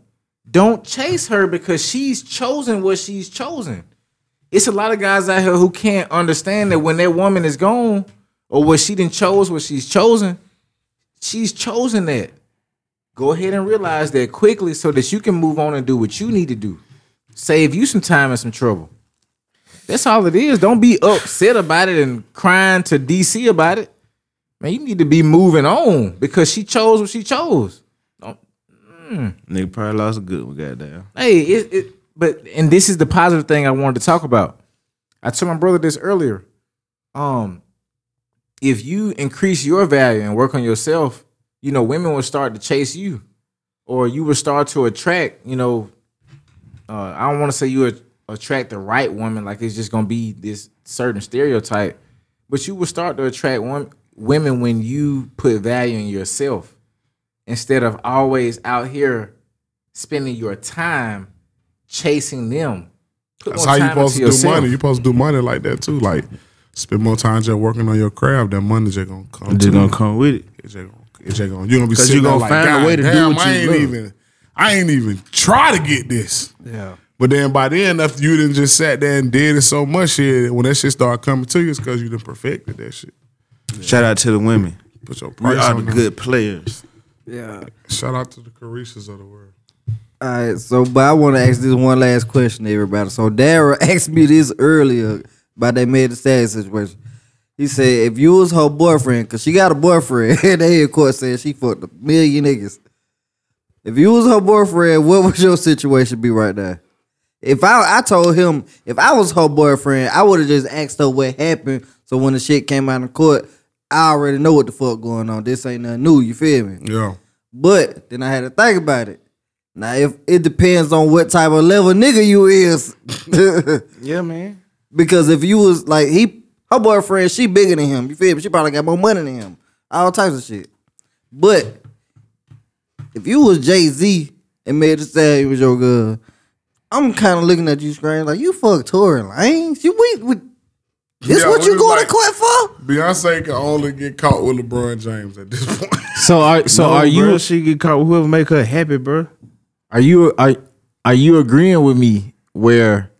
Speaker 7: Don't chase her because she's chosen what she's chosen. It's a lot of guys out here who can't understand that when that woman is gone or what she didn't chose what she's chosen, she's chosen that. Go ahead and realize that quickly so that you can move on and do what you need to do. Save you some time and some trouble. That's all it is. Don't be upset about it and crying to DC about it. Man, you need to be moving on because she chose what she chose. Don't,
Speaker 6: Nigga probably lost a good one, goddamn.
Speaker 7: hey, it, it but and this is the positive thing I wanted to talk about. I told my brother this earlier. Um, if you increase your value and work on yourself, you know, women will start to chase you, or you will start to attract. You know, uh, I don't want to say you attract the right woman, like it's just gonna be this certain stereotype, but you will start to attract one, women when you put value in yourself instead of always out here spending your time chasing them. Put
Speaker 2: That's how you
Speaker 7: time
Speaker 2: supposed to
Speaker 7: into
Speaker 2: do
Speaker 7: yourself.
Speaker 2: money. You supposed to do money like that too. Like spend more time just working on your craft. That money just gonna come.
Speaker 6: I'm just gonna come with it.
Speaker 2: It's just gonna. It's just gonna. You gonna be
Speaker 6: 'Cause
Speaker 2: sitting
Speaker 6: you
Speaker 2: there
Speaker 6: gonna
Speaker 2: like,
Speaker 6: find a way to do what
Speaker 2: I
Speaker 6: you
Speaker 2: ain't
Speaker 6: love."
Speaker 2: even. I ain't even try to get this.
Speaker 4: Yeah.
Speaker 2: But then by then, after you didn't just sat there and did it so much shit, when that shit started coming to you, it's because you done perfected that shit.
Speaker 6: Shout out to the women.
Speaker 2: Put your
Speaker 6: We
Speaker 2: price
Speaker 6: are
Speaker 2: on
Speaker 6: the
Speaker 2: them.
Speaker 6: good players.
Speaker 4: Yeah.
Speaker 2: Shout out to the Careshas of the world.
Speaker 4: All right, so but I want to ask this one last question, to everybody. So Dara asked me this earlier about that Made the Sad situation. He said, if you was her boyfriend, cause she got a boyfriend, and they of course said she fucked a million niggas. If you was her boyfriend, what would your situation be right now? If I I told him if I was her boyfriend, I would have just asked her what happened. So when the shit came out in court, I already know what the fuck going on. This ain't nothing new. You feel me?
Speaker 2: Yeah.
Speaker 4: But then I had to think about it. Now, if it depends on what type of level nigga you is,
Speaker 6: Yeah, man.
Speaker 4: because if you was like he, her boyfriend, she bigger than him. You feel me? She probably got more money than him. All types of shit. But if you was Jay Z and made it say he was your girl, I'm kind of looking at you screaming like you fuck Tory Lanez. You we, we this
Speaker 2: Yeah,
Speaker 4: what you going
Speaker 2: like-
Speaker 4: to court for?
Speaker 2: Beyonce can only get caught with LeBron James at this point.
Speaker 7: So are so
Speaker 6: No,
Speaker 7: are you
Speaker 6: bro, she get caught with whoever make her happy, bro.
Speaker 7: are you are are you agreeing with me where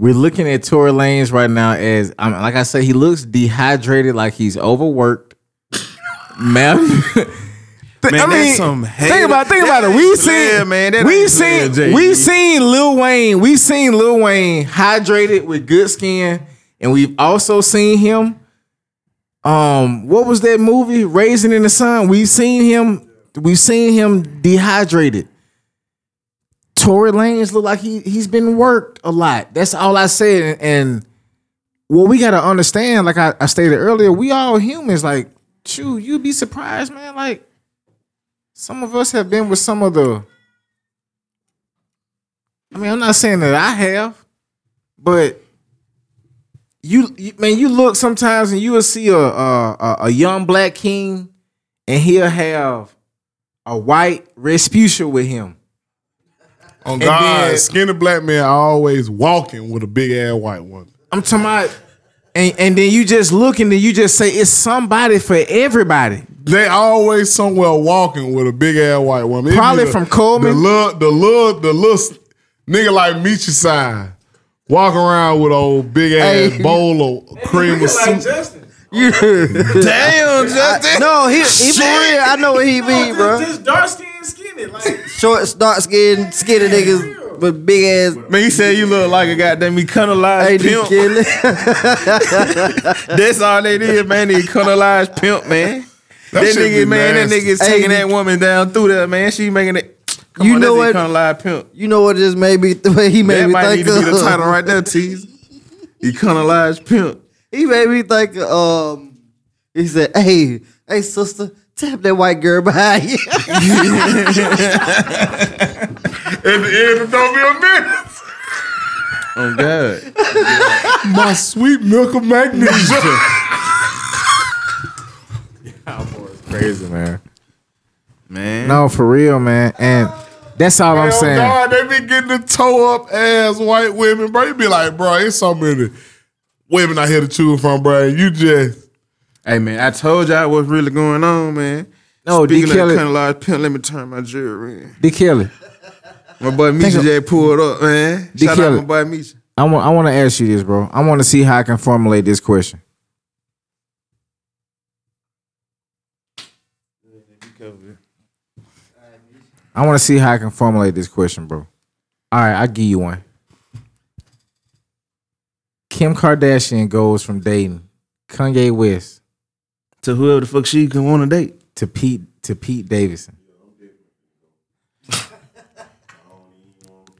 Speaker 7: we're looking at Tory Lanez right now as I mean, like I said, he looks dehydrated, like he's overworked. Man,
Speaker 6: Man,
Speaker 7: I mean,
Speaker 6: that's some
Speaker 7: think about think about it. We seen
Speaker 6: man. That
Speaker 7: we
Speaker 6: player,
Speaker 7: seen we seen Lil Wayne. We seen Lil Wayne hydrated with good skin, and we've also seen him. Um, what was that movie? Raisin in the Sun. We've seen him. We've seen him dehydrated. Tory Lanez look like he he's been worked a lot. That's all I said. And, what we gotta understand, like I, I stated earlier, we all humans. Like, shoot, you'd be surprised, man. Like, some of us have been with some of the. I mean, I'm not saying that I have, but you, you man, you look sometimes and you will see a a, a, a young black king, and he'll have a white Respucia with him.
Speaker 2: On
Speaker 7: And
Speaker 2: God,
Speaker 7: then-
Speaker 2: skinny black man always walking with a big ass white one.
Speaker 7: I'm talking about, and, and then you just look and then you just say it's somebody for everybody.
Speaker 2: They always somewhere walking with a big ass white woman. It
Speaker 7: Probably
Speaker 2: the-
Speaker 7: from Coleman.
Speaker 2: The little, the little, the little nigga like Misha side. Walk around with old big ass
Speaker 4: Hey.
Speaker 2: bowl of cream of soup.
Speaker 4: You,
Speaker 6: Damn, Justin.
Speaker 4: no, he, he for real. I know what he mean, bro.
Speaker 7: dark skin, skinny, like
Speaker 4: Short, dark skin, skinny niggas with big ass.
Speaker 6: Man, you said you look like a goddamn economized
Speaker 4: Hey,
Speaker 6: pimp.
Speaker 4: killing.
Speaker 6: That's all they did, man. The economized pimp, man. That,
Speaker 2: That
Speaker 6: nigga,
Speaker 2: be
Speaker 6: man, that nigga's
Speaker 4: Hey,
Speaker 6: taking that woman down through there, man. She making it. Come
Speaker 4: You
Speaker 6: on,
Speaker 4: know
Speaker 6: that's
Speaker 4: what?
Speaker 6: Economized pimp.
Speaker 4: You know what just made me? The way he made
Speaker 6: That
Speaker 4: me
Speaker 6: might
Speaker 4: think
Speaker 6: need to be
Speaker 4: of.
Speaker 6: the title right there, tease. Economized pimp.
Speaker 4: He made me think. of, Um, he said, "Hey, hey, sister, tap that white girl behind you."
Speaker 2: At the end, it don't be a minute.
Speaker 6: Oh God.
Speaker 2: My sweet milk of magnesia.
Speaker 7: Yeah, boy, crazy, man.
Speaker 6: Man.
Speaker 7: No, for real, man. And that's all I'm saying.
Speaker 2: God, they be getting the toe up ass white women, bro. You be like, bro, it's so many women I here to choose from, bro. You just
Speaker 6: Hey man, I told y'all what's really going on, man.
Speaker 7: No, D.
Speaker 6: Speaking
Speaker 7: Kelly-
Speaker 6: of kind of large pimp, let me turn my jewelry in.
Speaker 7: D. Kelly,
Speaker 6: My boy Misha J pulled up, man.
Speaker 7: D.
Speaker 6: Shout
Speaker 7: Kelly.
Speaker 6: out my boy Misha.
Speaker 7: I want I want to ask you this, bro. I want to see how I can formulate this question. I want to see how I can formulate this question, bro. All right, I'll give you one. Kim Kardashian goes from dating Kanye West
Speaker 6: To whoever the fuck she can want to date.
Speaker 7: to Pete to Pete Davidson.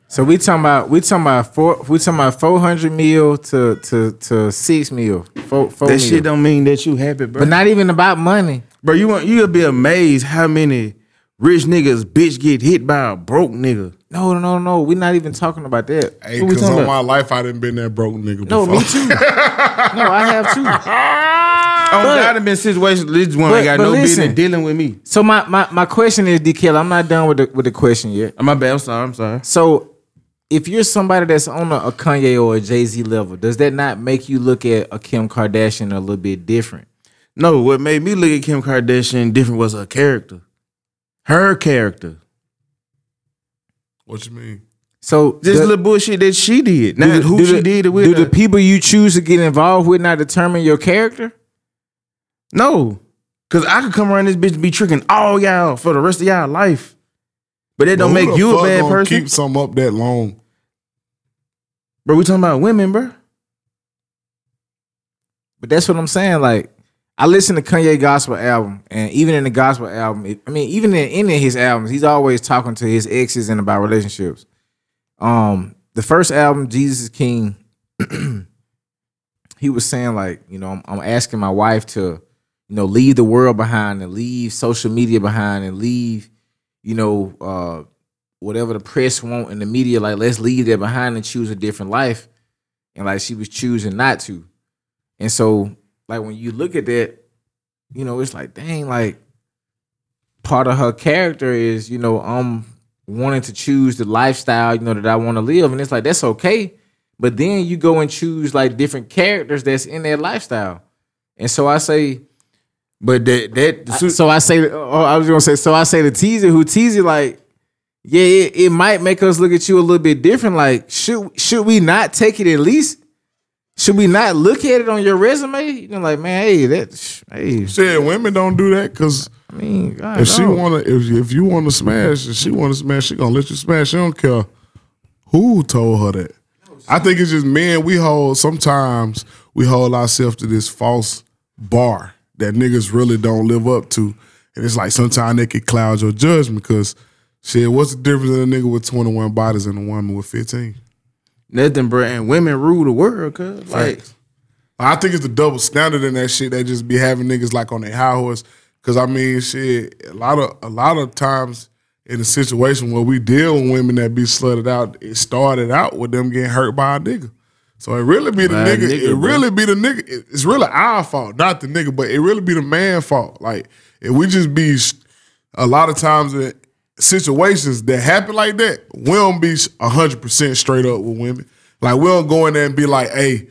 Speaker 7: So we talking about we talking about four we talking about four hundred mil to to to six mil. Four, four
Speaker 6: That
Speaker 7: mil.
Speaker 6: shit don't mean that you happy, bro.
Speaker 7: but not even about money.
Speaker 6: bro, you want you'll be amazed how many rich niggas bitch get hit by a broke nigga.
Speaker 7: No, no, no, no. We're not even talking about that.
Speaker 2: Hey, because
Speaker 6: talking
Speaker 2: all
Speaker 6: about?
Speaker 2: my life I didn't been that broke nigga
Speaker 7: No,
Speaker 2: before.
Speaker 7: me too. no, I have too.
Speaker 6: Oh,
Speaker 7: But-
Speaker 6: God, have been situations. This one
Speaker 7: but-
Speaker 6: ain't got
Speaker 7: but
Speaker 6: no
Speaker 7: listen.
Speaker 6: business dealing with me.
Speaker 7: So my my, my question is, D. Kelly, I'm not done with the with the question yet.
Speaker 6: Oh, my bad. I'm sorry. I'm sorry.
Speaker 7: So if you're somebody that's on a, a Kanye or a Jay Z level, does that not make you look at a Kim Kardashian a little bit different?
Speaker 6: No, what made me look at Kim Kardashian different was her character. Her character.
Speaker 2: What you mean?
Speaker 7: So
Speaker 6: This
Speaker 7: the-
Speaker 6: little bullshit that she did.
Speaker 7: do
Speaker 6: Not
Speaker 7: the-
Speaker 6: who
Speaker 7: do
Speaker 6: she
Speaker 7: the-
Speaker 6: did it with.
Speaker 7: Do the people you choose to get involved with not determine your character?
Speaker 6: No. Cause I could come around this bitch and be tricking all y'all for the rest of y'all life. But it don't
Speaker 2: But
Speaker 6: make you a bad person.
Speaker 2: Keep some up that long.
Speaker 6: Bro, we talking about women, bro.
Speaker 7: But that's what I'm saying. Like, I listen to Kanye gospel album, and even in the gospel album, it- I mean, even in any of his albums, he's always talking to his exes and about relationships. Um, the first album, Jesus is King, he was saying like, you know, I'm, I'm asking my wife to, you know, leave the world behind and leave social media behind and leave, you know, uh, whatever the press want and the media. Like, let's leave that behind and choose a different life. And like, she was choosing not to. And so, like when you look at that, you know, it's like, dang, like part of her character is, you know, I'm wanting to choose the lifestyle, you know, that I want to live. And it's like, that's okay. But then you go and choose like different characters that's in that lifestyle. And so I say,
Speaker 6: But that that
Speaker 7: I- so I say, oh, I was gonna say, so I say the teaser who teaser like, yeah, it, it might make us look at you a little bit different. Like, should should we not take it at least? Should we not look at it on your resume? You know, like, man, hey, that, sh- hey,
Speaker 2: Shit, women don't do that because
Speaker 7: I mean, God,
Speaker 2: if she
Speaker 7: dog.
Speaker 2: wanna, if if you want to smash, if she want to smash, she gonna let you smash. She don't care who told her that. I think it's just men. We hold sometimes we hold ourselves to this false bar that niggas really don't live up to, and it's like sometimes they could cloud your judgment because shit. What's the difference in a nigga with twenty one bodies and a woman with fifteen?
Speaker 6: nothing, bro. And women rule the world, cuz like
Speaker 2: I think it's the double standard in that shit. They just be having niggas like on their high horse. Cause I mean, shit, a lot of a lot of times in a situation where we deal with women that be slutted out, it started out with them getting hurt by a nigga. So it really be the nigga.
Speaker 6: nigga,
Speaker 2: It
Speaker 6: bro.
Speaker 2: really be the nigga. It's really our fault, not the nigga, but it really be the man fault. Like if we just be a lot of times in situations that happen like that, we don't be hundred percent straight up with women. Like we don't go in there and be like, "Hey,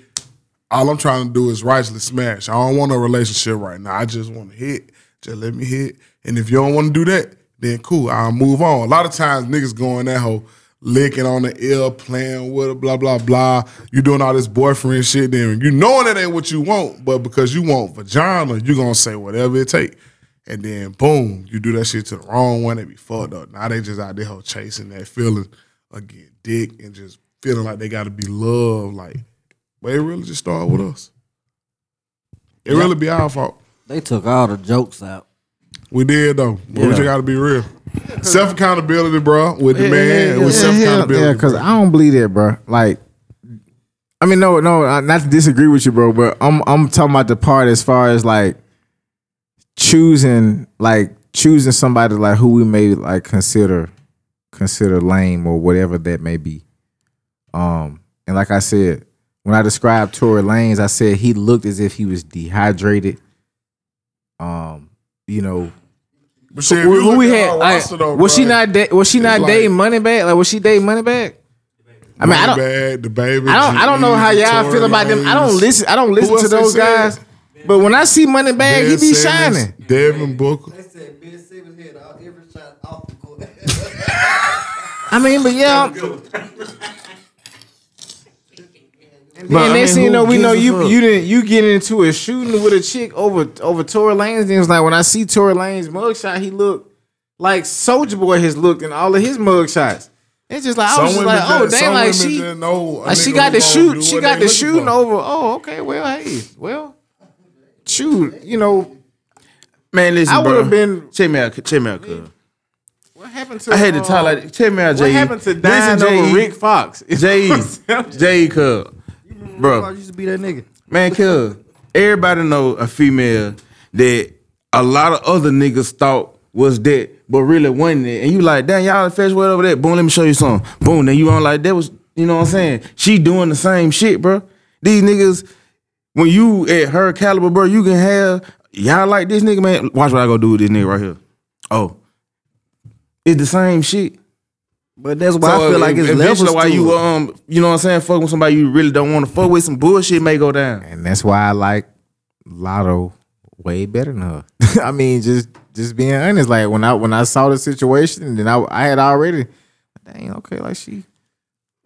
Speaker 2: all I'm trying to do is righteously smash. I don't want a relationship right now. I just want to hit. Just let me hit. And if you don't want to do that, then cool. I'll move on. A lot of times niggas go in that whole licking on the ear, playing with it, blah, blah, blah. You doing all this boyfriend shit, then you knowing that ain't what you want, but because you want vagina, you gonna say whatever it take. And then boom, you do that shit to the wrong one, they be fucked up. Now they just out there chasing that feeling of getting dick and just feeling like they gotta be loved. Like, but it really just started with us. It really be our fault.
Speaker 4: They took all the jokes out.
Speaker 2: We did though. But we just gotta be real. Self accountability, bro, with the
Speaker 7: Yeah,
Speaker 2: man.
Speaker 7: yeah,
Speaker 2: with self accountability.
Speaker 7: Yeah, because I don't believe that, bro. Like, I mean, no, no, uh, not to disagree with you, bro, but I'm I'm talking about the part as far as like choosing, like choosing somebody like who we may like consider consider lame or whatever that may be. Um, and like I said, when I described Tory Lanez, I said he looked as if he was dehydrated. Um, you know,
Speaker 2: But shit,
Speaker 7: who, who we had? like,
Speaker 2: though,
Speaker 7: was she not? Da- was she
Speaker 2: it's
Speaker 7: not
Speaker 2: like-
Speaker 7: dating Moneybag? Like, was she dating Moneybag? I mean, I don't.
Speaker 2: Bad, the baby.
Speaker 7: I don't. I don't know how y'all
Speaker 2: Tory
Speaker 7: feel about them. I don't listen. I don't listen to
Speaker 2: else they
Speaker 7: those
Speaker 2: said?
Speaker 7: guys. But when I see Moneybag, he
Speaker 2: Ben
Speaker 7: be
Speaker 2: Simmons,
Speaker 7: shining.
Speaker 2: Devin Booker.
Speaker 4: They said Ben Simmons had every shot off the court.
Speaker 7: I mean, but yeah. And
Speaker 6: But,
Speaker 7: then
Speaker 6: I
Speaker 7: next
Speaker 6: mean,
Speaker 7: thing you know, we know you you didn't you get into a shooting with a chick over over Tory Lanez. And it was like when I see Tory Lanez mugshot, he look like Soulja Boy has looked in all of his mugshots. It's just like I was just like, oh
Speaker 2: just-
Speaker 7: dang, like she,
Speaker 2: know
Speaker 7: like she got the shoot, she got the
Speaker 2: looking
Speaker 7: shooting
Speaker 2: for.
Speaker 7: over. Oh, okay, well, hey, well, shoot, you know,
Speaker 6: Man, listen,
Speaker 7: I
Speaker 6: bro.
Speaker 7: would have been.
Speaker 6: Check me out, check me out, cuz.
Speaker 7: What happened to?
Speaker 6: I had to
Speaker 7: uh,
Speaker 6: talk like check me out, J.
Speaker 7: What happened to dying over Rick Fox?
Speaker 6: J. J. Cuz,
Speaker 4: I
Speaker 6: bro.
Speaker 4: used to be that nigga.
Speaker 6: Man, cuz everybody know a female that a lot of other niggas thought was that, but really wasn't it. And you like, damn, y'all fetch what over there. Boom, let me show you something. Boom, then you on like that was, you know what I'm saying? She doing the same shit, bro. These niggas, when you at her caliber, bro, you can have y'all like this nigga, man. Watch what I go do with this nigga right here. Oh, it's the same shit.
Speaker 4: But that's why I feel like it's
Speaker 6: eventually
Speaker 4: levels
Speaker 6: why you um you know what I'm saying fuck with somebody you really don't want to fuck with some bullshit may go down.
Speaker 7: and that's why I like Latto way better than her. I mean, just just being honest. Like when I when I saw the situation, then I I had already, dang, okay, like she,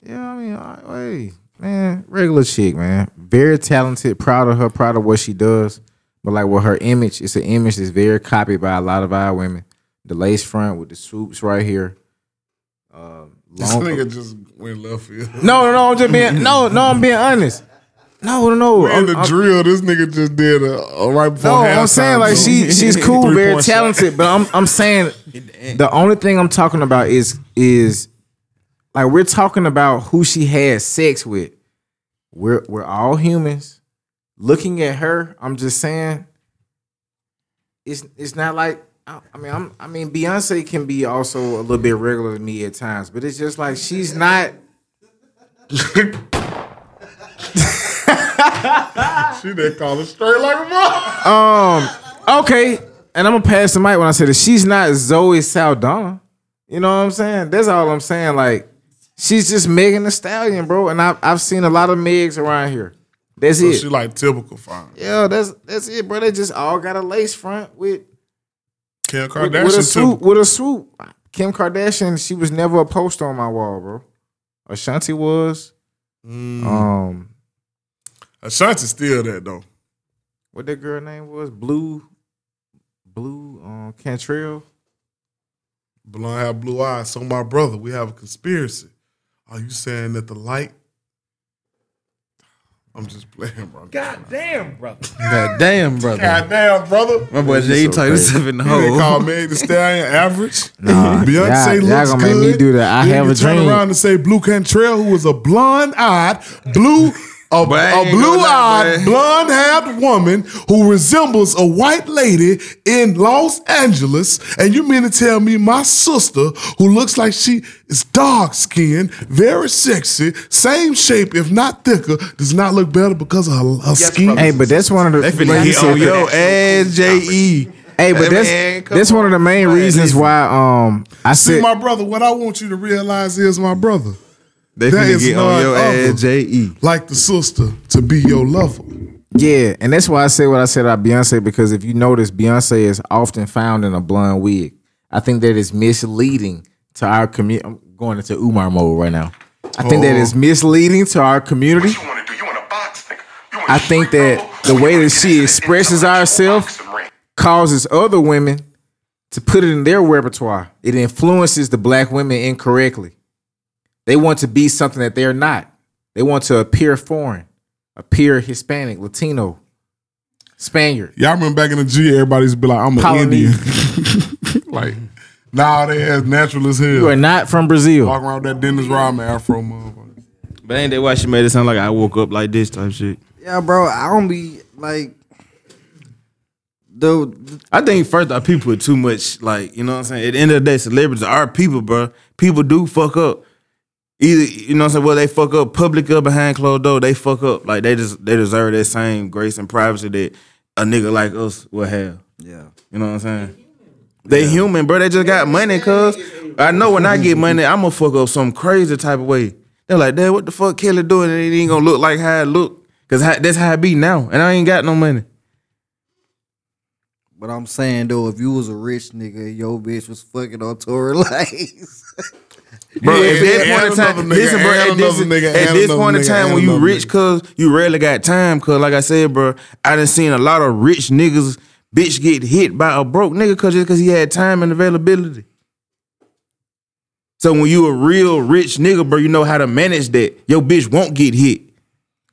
Speaker 7: yeah. I mean, I, hey, man, regular chick, man, very talented. Proud of her. Proud of what she does. But like with her image, it's an image that's very copied by a lot of our women. The lace front with the swoops right here. Um,
Speaker 2: This nigga just went left field.
Speaker 7: no, no, no. I'm just being no, no. I'm being honest. No, no, no. I'm-
Speaker 2: the
Speaker 7: I'm-
Speaker 2: drill, this nigga just did a, a right before
Speaker 7: no. I'm saying like she she's cool, very
Speaker 2: Three-point shot.
Speaker 7: talented, but I'm I'm saying the only thing I'm talking about is is like we're talking about who she had sex with. We're we're all humans. Looking at her, I'm just saying it's it's not like I I mean I'm I mean Beyonce can be also a little bit regular to me at times, but it's just like she's not
Speaker 2: She did call it straight like a mother.
Speaker 7: Um. Okay. And I'm gonna pass the mic when I say that she's not Zoe Saldana. You know what I'm saying? That's all I'm saying. Like, she's just Megan the Stallion, bro. And I've I've seen a lot of Megs around here. That's
Speaker 2: So
Speaker 7: it.
Speaker 2: she like typical fine.
Speaker 7: yeah, that's that's it, bro. They just all got a lace front with
Speaker 2: Kim
Speaker 7: with,
Speaker 2: Kardashian
Speaker 7: with a
Speaker 2: too.
Speaker 7: swoop. With a swoop. Kim Kardashian, she was never a poster on my wall, bro. Ashanti was.
Speaker 2: Mm.
Speaker 7: Um,
Speaker 2: Ashanti still that though.
Speaker 7: what that girl name was? Blu, Blu, um, Cantrell.
Speaker 2: Blonde have blue eyes. So my brother, we have a conspiracy. Are you saying that the light? I'm just playing, bro.
Speaker 9: God damn, brother.
Speaker 6: God damn, brother.
Speaker 2: God damn, brother.
Speaker 6: My boy Jay, you talking yourself in the
Speaker 2: You didn't call
Speaker 6: me
Speaker 2: Meg the Stallion average.
Speaker 7: Nah,
Speaker 2: Beyonce
Speaker 7: y'all- y'all gonna
Speaker 2: good.
Speaker 7: make me do that. I
Speaker 2: Then
Speaker 7: have
Speaker 2: you
Speaker 7: a
Speaker 2: turn
Speaker 7: dream.
Speaker 2: around and say Blu Cantrell, who was a blonde-eyed, blue, a,
Speaker 6: But I
Speaker 2: a
Speaker 6: ain't gonna lie,
Speaker 2: blue-eyed, blonde-haired woman who resembles a white lady in Los Angeles. And you mean to tell me my sister, who looks like she is dark-skinned, very sexy, same shape, if not thicker, does not look better because of her, her skin?
Speaker 7: Hey, but that's one of the.
Speaker 6: They finna
Speaker 7: like you said,
Speaker 6: on your ass, J E.
Speaker 7: Hey, but
Speaker 6: Hey,
Speaker 7: that's
Speaker 6: man,
Speaker 7: that's one of the main reasons why um I
Speaker 2: See,
Speaker 7: said
Speaker 2: my brother, what I want you to realize is, my brother,
Speaker 6: They
Speaker 2: That
Speaker 6: finna
Speaker 2: is
Speaker 6: get on your
Speaker 2: other.
Speaker 6: ass, J E.
Speaker 2: like the sister, to be your lover.
Speaker 7: yeah, and that's why I say what I said about Beyonce because if you notice, Beyonce is often found in a blonde wig. I think that is misleading to our community. I'm going into Umar mode right now. I think that
Speaker 2: Oh.
Speaker 7: is misleading to our community. Box, I think that the way that she expresses herself causes other women to put it in their repertoire. It influences the black women incorrectly. They want to be something that they're not. They want to appear foreign, appear Hispanic, Latino, Spaniard.
Speaker 2: Y'all remember back in the G, everybody used to be like, I'm an Indian. like, now they as natural as hell.
Speaker 7: You are not from Brazil.
Speaker 2: Walking around with that Dennis Rodman afro motherfucker.
Speaker 6: But ain't that why she made it sound like I woke up like this type shit?
Speaker 4: Yeah, bro. I don't be like the
Speaker 6: I think first off, people put too much like you know what I'm saying. At the end of the day, celebrities are people, bro. People do fuck up. Either you know what I'm saying. Well, they fuck up public up behind closed door. They fuck up like they just they deserve that same grace and privacy that a nigga like us will have.
Speaker 4: yeah.
Speaker 6: You know what I'm saying? They human, bro. They just got money, cuz. I know when I get money, I'm gonna fuck up some crazy type of way. They're like, Dad, what the fuck Kelly doing? And it ain't gonna look like how it look. Cause how, that's how I be now. And I ain't got no money.
Speaker 4: But I'm saying though, if you was a rich nigga, your bitch was fucking on Tory Lanez.
Speaker 6: Bro,
Speaker 2: Yeah,
Speaker 6: at this point in time, listen, bro, at this,
Speaker 2: nigga,
Speaker 6: at this point in time when you rich, cuz you rarely got time, cuz like I said, bro, I done seen a lot of rich niggas bitch get hit by a broke nigga cause just cause he had time and availability. So when you a real rich nigga, bro, you know how to manage that. Your bitch won't get hit.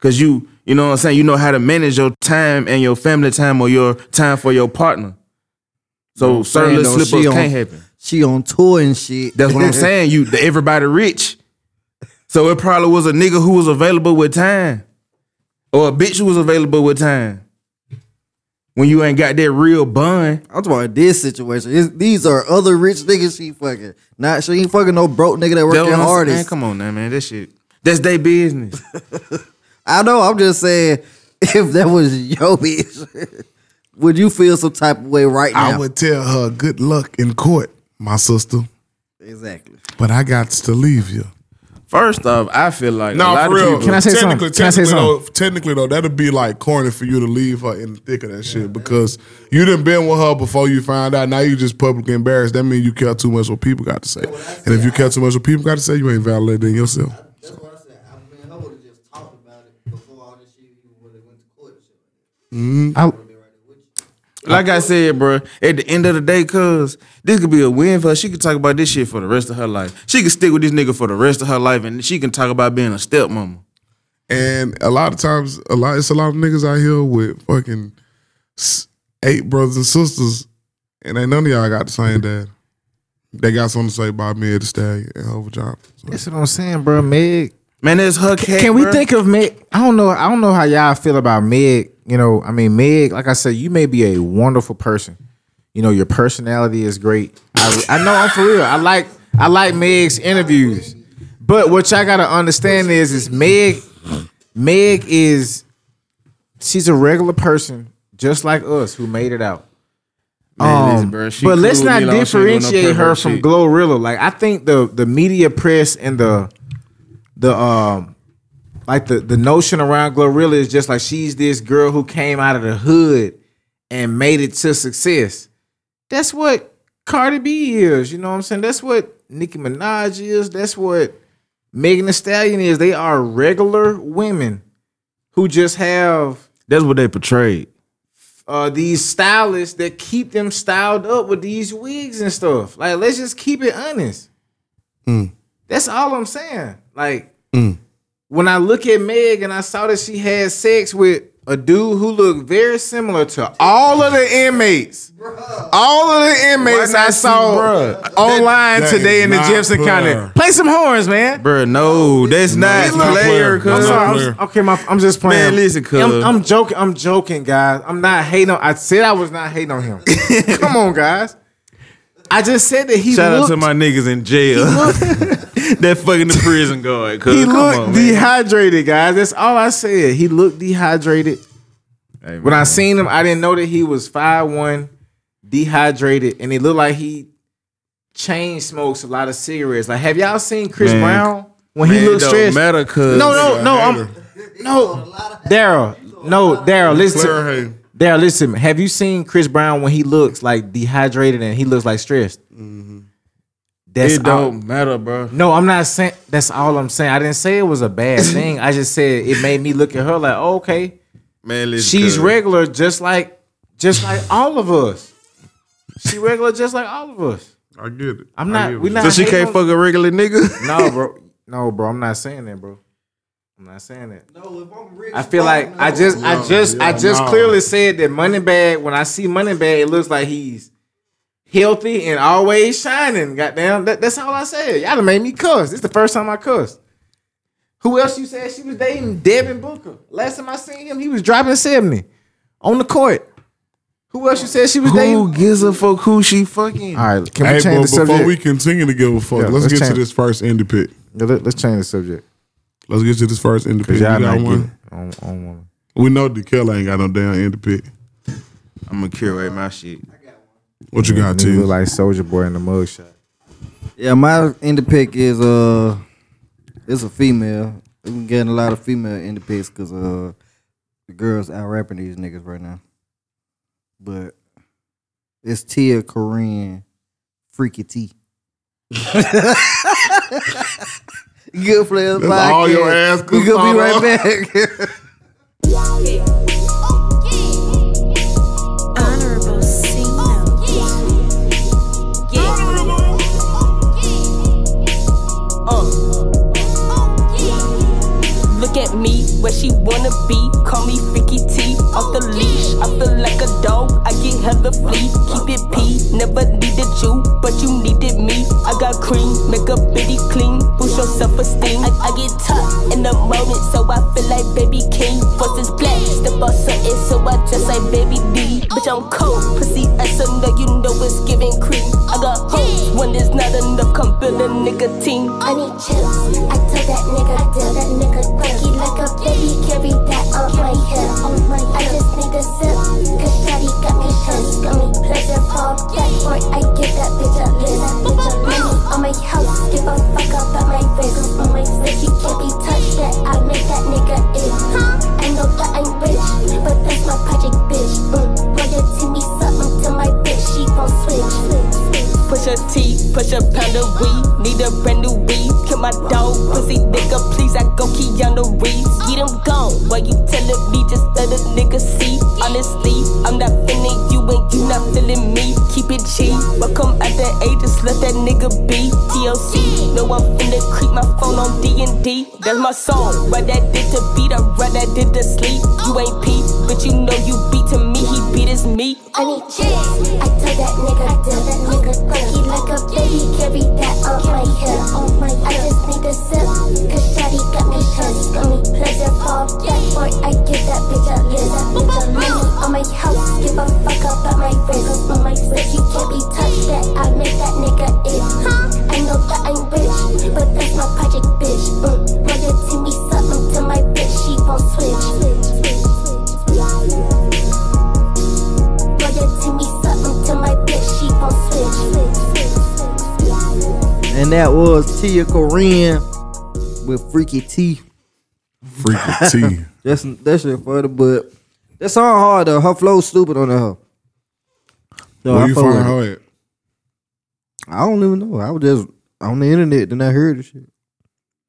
Speaker 6: Cause you, you know what I'm saying? You know how to manage your time and your family time or your time for your partner. So certain little slip ups can't happen.
Speaker 4: She on tour and shit.
Speaker 6: That's what I'm saying. You everybody rich. So it probably was a nigga who was available with time. Or a bitch who was available with time. When you ain't got that real bun.
Speaker 4: I'm talking about this situation. It's- these are other rich niggas she fucking. Not she ain't fucking no broke nigga that
Speaker 6: That
Speaker 4: working
Speaker 6: what I'm
Speaker 4: hardest.
Speaker 6: Come on now, man. That shit. That's their business.
Speaker 4: I know. I'm just saying, if that was your bitch, would you feel some type of way right now?
Speaker 2: I would tell her good luck in court, my sister.
Speaker 4: Exactly.
Speaker 2: But I got to leave you.
Speaker 6: First off, I feel like a
Speaker 2: No,
Speaker 6: lot
Speaker 2: for
Speaker 6: of
Speaker 2: real.
Speaker 6: people.
Speaker 7: Can I say
Speaker 2: technically,
Speaker 7: something? Can I say
Speaker 2: technically, though,
Speaker 7: something?
Speaker 2: technically though, that'd be like corny for you to leave her in the thick of that shit because you didn't been with her before you found out. Now you just publicly embarrassed. That means you care too much what people got to say. And if you care too much what people got to say, you ain't validating yourself.
Speaker 4: That's what I
Speaker 6: Like I said, bro, at the end of the day, cuz this could be a win for her. She could talk about this shit for the rest of her life. She could stick with this nigga for the rest of her life, and she can talk about being a stepmama.
Speaker 2: And a lot of times, a lot it's a lot of niggas out here with fucking s- eight brothers and sisters, and ain't none of y'all got the same dad. They got something to say about me at the Stallion and Hova John.
Speaker 7: that's what I'm saying, bro. Meg.
Speaker 6: Man, that's her cat.
Speaker 7: Can we
Speaker 6: bruh.
Speaker 7: think of Meg? I don't know. I don't know how y'all feel about Meg. You know, I mean, Meg. Like I said, you may be a wonderful person. You know, your personality is great. I, I know I'm for real. I like I like Meg's interviews, but what y'all gotta understand is, is Meg. Meg is she's a regular person, just like us, who made it out. Um, but let's not
Speaker 6: you know, she ain't
Speaker 7: differentiate her from. Glorilla. Like I think the the media press and the the um like the the notion around Glorilla is just like she's this girl who came out of the hood and made it to success. That's what Cardi B is. You know what I'm saying? That's what Nicki Minaj is. That's what Megan Thee Stallion is. They are regular women who just have
Speaker 6: That's what they portrayed.
Speaker 7: uh, these stylists that keep them styled up with these wigs and stuff. Like, let's just keep it honest. That's all I'm saying. Like, when I look at Meg and I saw that she had sex with a dude who looked very similar to all of the inmates, all of the inmates I saw
Speaker 6: bruh?
Speaker 7: online
Speaker 2: That
Speaker 7: today
Speaker 2: is
Speaker 7: in the
Speaker 2: not
Speaker 7: Jefferson
Speaker 2: player.
Speaker 7: County. Play some horns, man.
Speaker 6: Bruh, no, that's not
Speaker 2: not
Speaker 6: player,
Speaker 2: player.
Speaker 7: I'm
Speaker 2: That's
Speaker 7: sorry.
Speaker 2: not
Speaker 7: I'm, okay, my, I'm just playing.
Speaker 6: Man, listen, cuz.
Speaker 7: I'm, I'm joking. I'm joking, guys. I'm not hating on. I said I was not hating on him. Come on, guys. I just said that he looked.
Speaker 6: Shout out to my niggas in jail. that fucking the prison guard.
Speaker 7: He looked
Speaker 6: on,
Speaker 7: dehydrated, guys. That's all I said. He looked dehydrated.
Speaker 6: Hey,
Speaker 7: When I seen him, I didn't know that he was five one, dehydrated, and it looked like he chain smokes a lot of cigarettes. Like, have y'all seen Chris
Speaker 6: Man.
Speaker 7: Brown when
Speaker 6: Man,
Speaker 7: he looks stressed?
Speaker 6: matter.
Speaker 7: No, no, no. I'm no, Daryl. No, Daryl. Listen, to, Daryl. Listen. Have you seen Chris Brown when he looks like dehydrated and he looks like stressed? Mm-hmm. That's
Speaker 6: It don't matter, bro.
Speaker 7: no, I'm not saying. That's all I'm saying. I didn't say it was a bad thing. I just said it made me look at her like, oh, okay,
Speaker 6: Man, listen,
Speaker 7: she's regular, just like, just like all of us. She regular, just like all of us.
Speaker 2: I get it.
Speaker 7: I'm not. We not.
Speaker 6: So she can't fuck a regular nigga?
Speaker 7: No, bro. No, bro. I'm not saying that, bro. I'm not saying that.
Speaker 4: No, if I'm rich,
Speaker 7: I feel like I just, I
Speaker 2: No,
Speaker 7: just, I just
Speaker 2: no.
Speaker 7: clearly said that Moneybagg. When I see Moneybagg, it looks like he's healthy and always shining. Goddamn, that, that's all I said. Y'all done made me cuss. This is the first time I cussed. Who else you said she was dating? Devin Booker. Last time I seen him, he was dropping seventy on the court. Who else you said she was
Speaker 6: Who
Speaker 7: dating?
Speaker 6: Who gives a fuck who she fucking?
Speaker 7: All right, can we
Speaker 2: Hey,
Speaker 7: change
Speaker 2: but
Speaker 7: the
Speaker 2: before we continue to give a fuck,
Speaker 7: Yeah,
Speaker 2: let's,
Speaker 7: let's
Speaker 2: get
Speaker 7: change-
Speaker 2: to this first indie pick.
Speaker 7: Yeah, let, us change the subject
Speaker 2: Let's get to this first indie pick.
Speaker 7: because
Speaker 2: You
Speaker 7: y'all
Speaker 2: got
Speaker 7: not
Speaker 2: one?
Speaker 7: getting. I don't, I don't
Speaker 2: We know D Kelly ain't got no damn indie pick.
Speaker 6: I'm gonna curate my shit.
Speaker 2: What you got,
Speaker 7: to.
Speaker 2: T?
Speaker 7: Look like Soulja Boy in the mugshot.
Speaker 4: Yeah, my indie pick is uh, it's a female. We've been getting a lot of female indie picks because uh, the girls out rapping these niggas right now. But it's TiaCorine, Freaky T. Goodplairs.
Speaker 2: That's all your ass
Speaker 4: We
Speaker 2: could
Speaker 4: gonna be right back. she wanna be.
Speaker 2: Call me Freaky T, off
Speaker 4: the
Speaker 11: leash. I feel like a dog, I get hella flea. Keep it pee, never needed you, but you needed me. I got cream, make a bitty clean, push your self esteem. I, I, get tough in the moment, so I feel like baby king. Force is black, step on something, so I dress like baby D. Bitch, I'm cold, pussy, I so you know it's giving cream. I got hope when there's not enough, come build a nigga team.
Speaker 12: I need chips, I tell that nigga, I tell that nigga, freaky like a baby carry that on my hip. I just need a sip, cause Shawty got me pissed. Got me pleasure fall back for I give that bitch a list. Money on my house, give a fuck about my wrist. On my wrist, you can't be touched that I make that nigga it. I know that I'm rich, but that's my project bitch.
Speaker 11: Push a pound of weed. Need a brand new weed. Kill my dog, pussy nigga, please. I go Keanu Reeves. Get him gone. Why you telling me just let a nigga see? Honestly, I'm not feeling you and you not feeling me. Keep it G. Welcome at the age, just let that nigga be. TLC, no I'm finna creep my phone on D&D. That's my song. Right that did to beat, I right that did to sleep. You ain't P, but you know you beat to me. He beat his me.
Speaker 12: I need chips. I tell that nigga, tell that nigga, quirky like a baby, carry that on my hip. On my I just need a sip, cause Shawty got me pissed. Got me pleasure fall back for I give that bitch a list. Money on my house, give a fuck about my wrist. On my wrist, you can't be touched that I make that nigga it. I know that I'm rich, but that's my project bitch. Mm. Royalty me something to my bitch, she won't switch.
Speaker 4: And that was TiaCorine with Freaky T.
Speaker 2: Freaky T.
Speaker 4: That's that shit funny, but that song hard though. Her flow stupid on her. So
Speaker 2: Where
Speaker 4: I
Speaker 2: you find her at?
Speaker 4: I don't even know. I was just on the internet, then I heard the shit.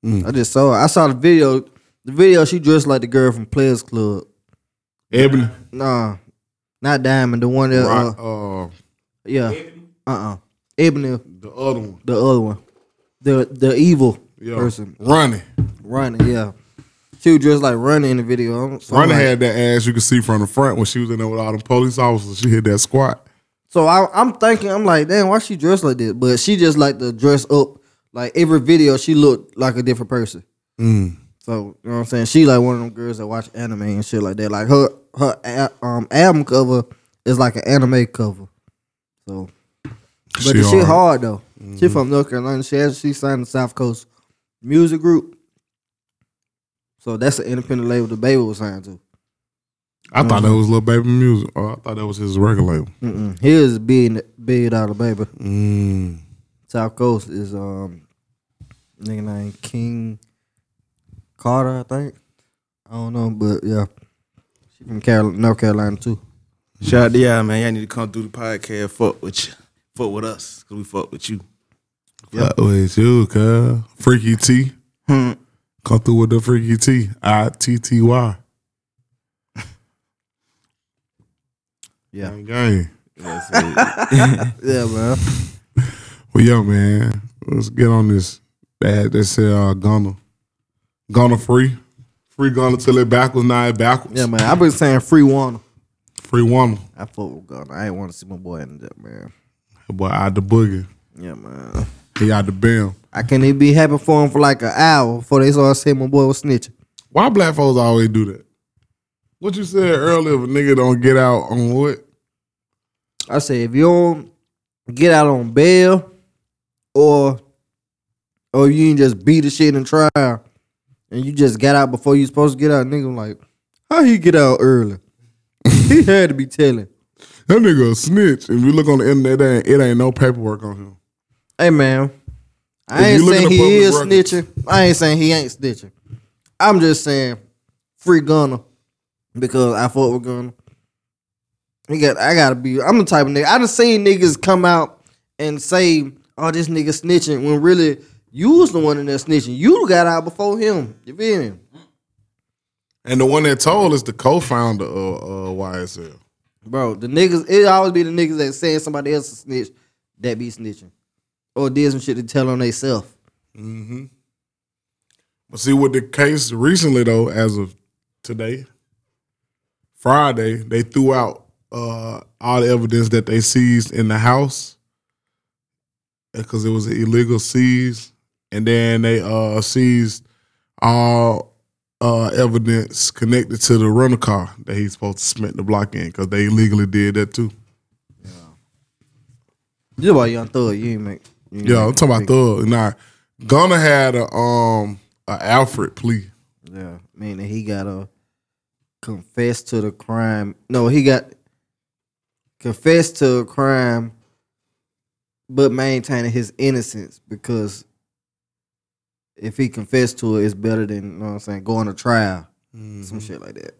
Speaker 2: Mm.
Speaker 4: I just saw it. I saw the video. The video, she dressed like the girl from Players Club.
Speaker 2: Ebony.
Speaker 4: Nah, not Diamond. The one that,
Speaker 2: Right,
Speaker 4: uh,
Speaker 2: uh,
Speaker 4: yeah, uh, uh Ebony,
Speaker 2: the other one,
Speaker 4: the other one, the the evil
Speaker 2: Yeah.
Speaker 4: person,
Speaker 2: Ronnie.
Speaker 4: running. Yeah, she was dressed like running in the video. So
Speaker 2: Ronnie
Speaker 4: like-
Speaker 2: had that ass you could see from the front when she was in there with all the police officers. She hit that squat.
Speaker 4: So I, I'm thinking, I'm like, damn, why she dressed like this? But she just like to dress up. Like every video, she looked like a different person.
Speaker 2: Mm.
Speaker 4: So you know what I'm saying? She like one of them girls that watch anime and shit like that. Like her her um album cover is like an anime cover. So, but
Speaker 2: She
Speaker 4: the shit
Speaker 2: hard.
Speaker 4: hard though. She from North Carolina. She has she signed the South Coast Music Group. So that's an independent label DaBaby was signed to.
Speaker 2: I thought that was Lil Baby music. Oh, I thought that was his record label.
Speaker 4: Mm-mm. Here's big big dollar baby.
Speaker 2: Mm.
Speaker 4: South Coast is um nigga named King Carter, I think. I don't know, but yeah, she from Carol- North Carolina too.
Speaker 6: Shout out to y'all, man. Y'all need to come through the podcast. Fuck with you. Fuck with us. Cause we fuck with you.
Speaker 2: Fuck with you, cuz. Freaky T.
Speaker 6: Hmm.
Speaker 2: Come through with the Freaky T. I T T Y.
Speaker 4: Yeah.
Speaker 2: Gang, gang.
Speaker 4: yeah, man.
Speaker 2: Well, yeah, man. Let's get on this. That they said uh, Gunna, Gunna free, free Gunna till it backwards, now it backwards.
Speaker 4: Yeah, man. I've been saying free one.
Speaker 2: Free one.
Speaker 4: I fuck with Gunna. I ain't want to see my boy in that, man.
Speaker 2: Boy, out the boogie.
Speaker 4: Yeah, man.
Speaker 2: He out the bam.
Speaker 4: I can't even be happy for him for like an hour before they saw say my boy was snitching.
Speaker 2: Why black folks always do that? What you said earlier, if a nigga don't get out on what?
Speaker 4: I say if you don't get out on bail or or you ain't just beat the shit in trial and you just got out before you supposed to get out, nigga like, how he get out early? he had to be telling.
Speaker 2: That nigga a snitch. If you look on the internet, it ain't, it ain't no paperwork on him.
Speaker 4: Hey man, I ain't
Speaker 2: you look at
Speaker 4: saying he is
Speaker 2: records-
Speaker 4: snitching. I ain't saying he ain't snitching. I'm just saying free Gunna because I fought with Gunna. He got. I gotta be. I'm the type of nigga. I done seen niggas come out and say, "Oh, this nigga snitching," when really you was the one in there snitching. You got out before him. You feel me?
Speaker 2: And the one that told is the co-founder of uh, YSL.
Speaker 4: Bro, the niggas, it always be the niggas that saying somebody else is snitch that be snitching. Or did some shit to tell on they self.
Speaker 2: Mm-hmm. But see, with the case recently though, as of today, Friday, they threw out uh, all the evidence that they seized in the house because it was an illegal seize, and then they uh, seized all uh, evidence connected to the rental car that he's supposed to spent the block in because they illegally did that too.
Speaker 4: Just about Young Thug, you ain't make. you ain't
Speaker 2: Yeah, I'm talking about Thug. Now, Gunna had a um a Alford plea.
Speaker 4: Yeah, meaning he got to confess to the crime. No, he got confessed to a crime, but maintaining his innocence because if he confessed to it, it's better than you know what I'm saying going to trial, some shit like that.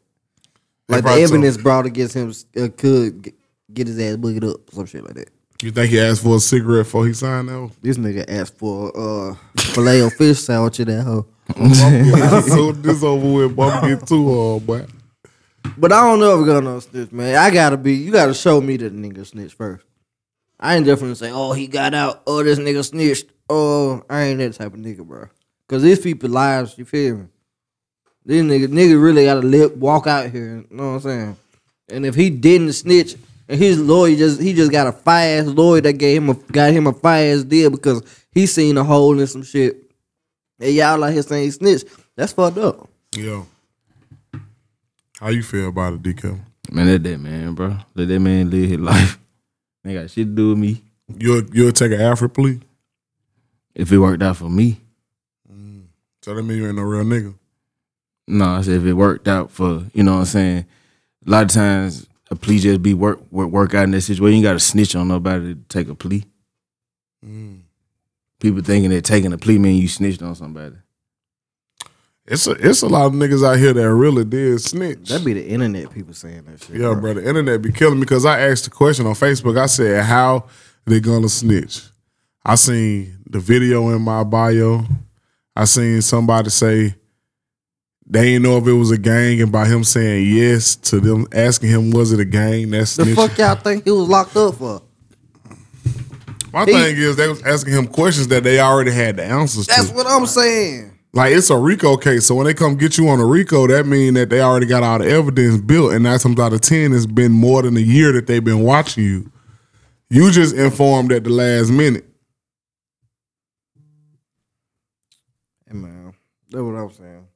Speaker 4: Like the evidence
Speaker 2: told-
Speaker 4: brought against him uh, could g- get his ass booted up, some shit like that.
Speaker 2: You think he asked for a cigarette before he signed that? one?
Speaker 4: This nigga asked for uh filet o fish sandwich in that hoe.
Speaker 2: so this over with, boy. I'm get too hard, boy.
Speaker 4: But I don't know if we're gonna snitch, man. I gotta be. You gotta show me that nigga snitched first. I ain't definitely say, oh, he got out. Oh, this nigga snitched. Oh, I ain't that type of nigga, bro. Cause these people lives, you feel me? These niggas, nigga really gotta live, walk out here. You know what I'm saying? And if he didn't snitch, and his lawyer just he just got a fire ass lawyer that gave him a got him a fire ass deal because he seen a hole in some shit. And y'all like here saying he snitched. That's fucked up.
Speaker 2: Yeah. How you feel about it, DK?
Speaker 6: Man, let that man, bro. Let that man live his life. Ain't got shit to do with me.
Speaker 2: You'll you'll take an Alford plea?
Speaker 6: If it worked out for me.
Speaker 2: So that mean you ain't no real nigga.
Speaker 6: No, I said if it worked out for, you know what I'm saying? A lot of times a plea just be work work, work out in that situation. You ain't gotta snitch on nobody to take a plea. Mm. People thinking that taking a plea mean you snitched on somebody.
Speaker 2: It's a it's a lot of niggas out here that really did snitch.
Speaker 4: That'd be the internet people saying that shit.
Speaker 2: Yeah, bro. The internet be killing me because I asked the question on Facebook. I said, "How they gonna snitch?" I seen the video in my bio. I seen somebody say they didn't know if it was a gang, and by him saying yes to them asking him, "Was it a gang?" That's
Speaker 4: The
Speaker 2: snitching.
Speaker 4: fuck y'all think he was locked up for?
Speaker 2: My
Speaker 4: He-
Speaker 2: thing is they was asking him questions that they already had the answers
Speaker 4: That's
Speaker 2: to.
Speaker 4: what I'm saying.
Speaker 2: Like it's a RICO case, so when they come get you on a RICO, that mean that they already got all the evidence built, and nine times out of ten, it's been more than a year that they've been watching you. You just informed at the last minute.
Speaker 4: That's what I'm saying.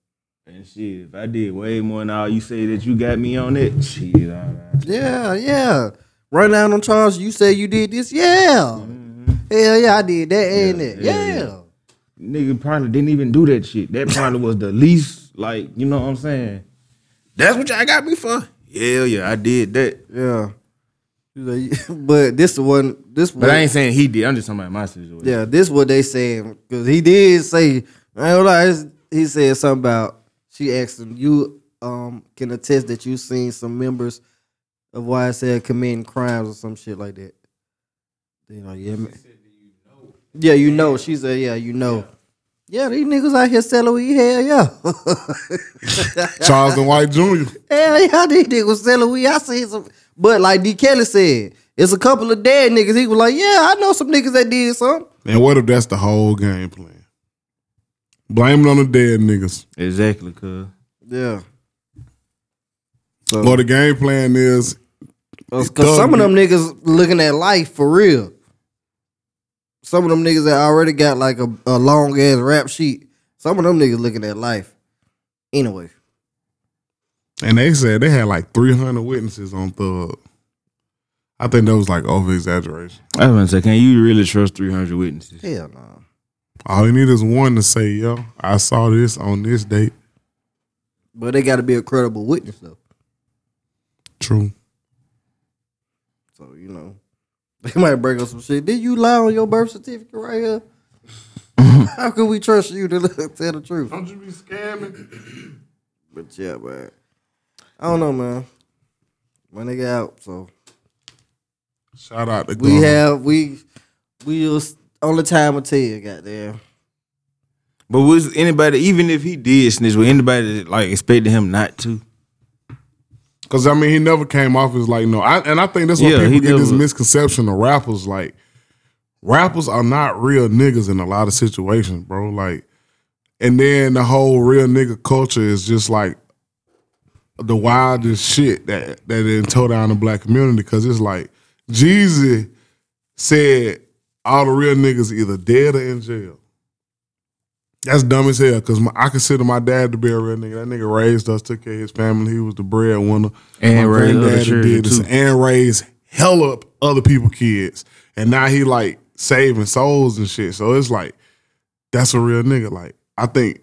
Speaker 6: And shit, if I did way more than all you say that you got me on it, shit, all right.
Speaker 4: Yeah, yeah. Run down on Charles. You say you did this. Yeah. Mm-hmm. Hell yeah, I did that, ain't it?
Speaker 6: yeah,
Speaker 4: Yeah.
Speaker 6: Nigga probably didn't even do that shit. That probably was the least, like, you know what I'm saying? That's what y'all got me for? Yeah, yeah, I did that.
Speaker 4: Yeah. But this the one. This
Speaker 6: But I ain't saying he did. I'm just talking about my situation.
Speaker 4: Yeah, this what they saying because he did say. I ain't gonna lie, his- he said something about. She asked him, "You um can attest that you've seen some members of YSL committing crimes or some shit like that." You know, yeah, man. Yeah, you know. She said, "Yeah, you know." Yeah, these niggas out here selling weed. Hell yeah.
Speaker 2: Charles and White Jr.
Speaker 4: Hell yeah, these niggas selling weed. I seen some, but like D. Kelly said, it's a couple of dead niggas. He was like, "Yeah, I know some niggas that did something."
Speaker 2: And what if that's the whole game plan? Blame it on the dead niggas.
Speaker 6: Exactly, cuz.
Speaker 4: Yeah.
Speaker 2: Well, the game plan is uh,
Speaker 4: Cause some of them niggas looking at life for real. Some of them niggas that already got like a, a long ass rap sheet. Some of them niggas looking at life. Anyway.
Speaker 2: And they said they had like 300 witnesses on Thug. I think that was like over exaggeration.
Speaker 6: I was gonna say, can you really trust 300 witnesses?
Speaker 4: Hell no.
Speaker 2: All you need is one to say, yo, I saw this on this date.
Speaker 4: But they gotta be a credible witness though.
Speaker 2: True.
Speaker 4: So, you know. They might bring up some shit. Did you lie on your birth certificate right here? How could we trust you to tell the truth?
Speaker 2: Don't you be scamming?
Speaker 4: But yeah, man. I don't know, man. My nigga out, so
Speaker 2: Shout out to
Speaker 4: we
Speaker 2: Gunna.
Speaker 4: have we we was on the time of tell, goddamn.
Speaker 6: But was anybody, even if he did snitch, was anybody like expecting him not to?
Speaker 2: Cause I mean, he never came off as like no, I, and I think that's why
Speaker 6: Yeah, he
Speaker 2: people get this misconception of rappers. Like, rappers are not real niggas in a lot of situations, bro. Like, and then the whole real nigga culture is just like the wildest shit that that they tore down the black community because it's like Jeezy said all the real niggas either dead or in jail. That's dumb as hell because I consider my dad to be a real nigga. That nigga raised us, took care of his family. He was the breadwinner.
Speaker 6: And
Speaker 2: My
Speaker 6: raised children,
Speaker 2: this, and raised hell up other people kids. And now he like saving souls and shit. So it's like that's a real nigga. Like I think,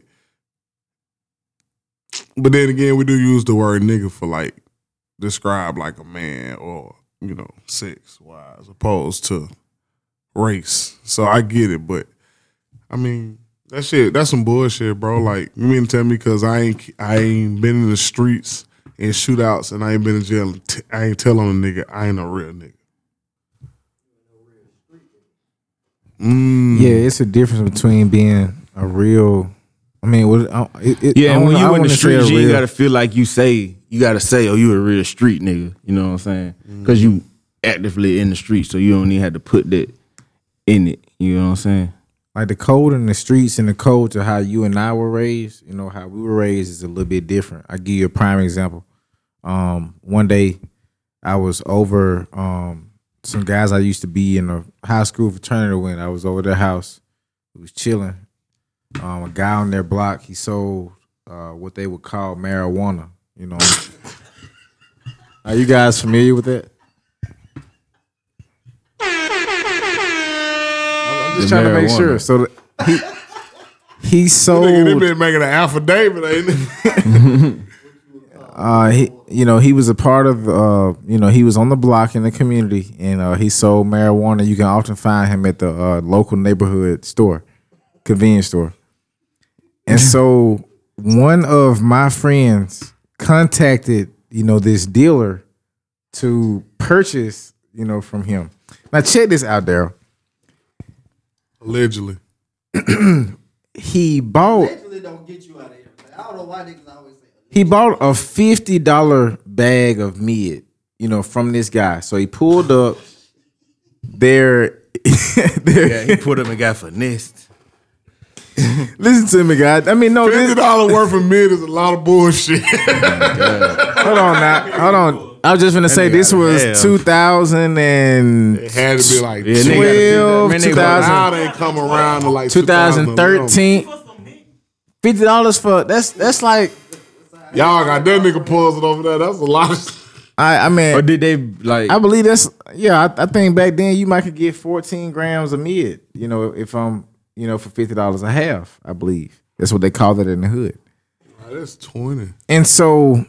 Speaker 2: but then again, we do use the word nigga for like describe like a man or you know sex wise opposed to race. So I get it, but I mean that shit that's some bullshit, bro. Like you mean to tell me because I ain't I ain't been in the streets and shootouts and I ain't been in jail. and t- I ain't telling a nigga I ain't a real nigga. Mm.
Speaker 7: Yeah, it's a difference between being a real. I mean, what? I- It, it,
Speaker 6: Yeah,
Speaker 7: I
Speaker 6: and when you in the
Speaker 7: say
Speaker 6: streets, you gotta feel like you say you gotta say, "Oh, you a real street nigga." You know what I'm saying? Because you actively in the street, so you don't even have to put that in it. You know what I'm saying?
Speaker 7: like the code in the streets and the code to how you and I were raised, you know, how we were raised is a little bit different. I give you a prime example. Um, one day I was over um some guys I used to be in a high school fraternity with. I was over their house. We was chilling. Um, a guy on their block, he sold uh what they would call marijuana, you know. Are you guys familiar with that? Just trying to make sure. So he he sold.
Speaker 2: Nigga, they been making an affidavit, ain't it?
Speaker 7: uh he you know he was a part of uh you know he was on the block in the community and uh he sold marijuana you can often find him at the uh local neighborhood store convenience store and so one of my friends contacted you know this dealer to purchase you know from him now check this out Daryl
Speaker 2: Allegedly.
Speaker 7: he bought
Speaker 4: Actually, don't get you out of here. I don't know why niggas always say.
Speaker 7: He bought a fifty dollar bag of mid, you know, from this guy. So he pulled up there.
Speaker 6: Yeah, he put up and got finessed.
Speaker 7: Listen to me, guys. I mean, no,
Speaker 2: Fifty
Speaker 7: this,
Speaker 2: dollar worth of mid is a lot of bullshit.
Speaker 7: hold on now, hold on. I was just gonna say this was
Speaker 6: half.
Speaker 7: two thousand and
Speaker 2: it had to be like
Speaker 6: Yeah, nigga gotta feel that.
Speaker 7: 12,
Speaker 6: Man, nigga-
Speaker 7: 2000.
Speaker 2: Now they come around to like
Speaker 7: 2013. Fifty dollars for that's that's like
Speaker 2: Y'all got that nigga pausing over there. That's a lot of.
Speaker 7: I I mean
Speaker 6: Or did they like?
Speaker 7: I believe that's yeah. I, I think back then you might could get fourteen grams of mid. You know, if I'm you know for fifty dollars a half. I believe that's what they called it in the hood.
Speaker 2: That's twenty.
Speaker 7: And so,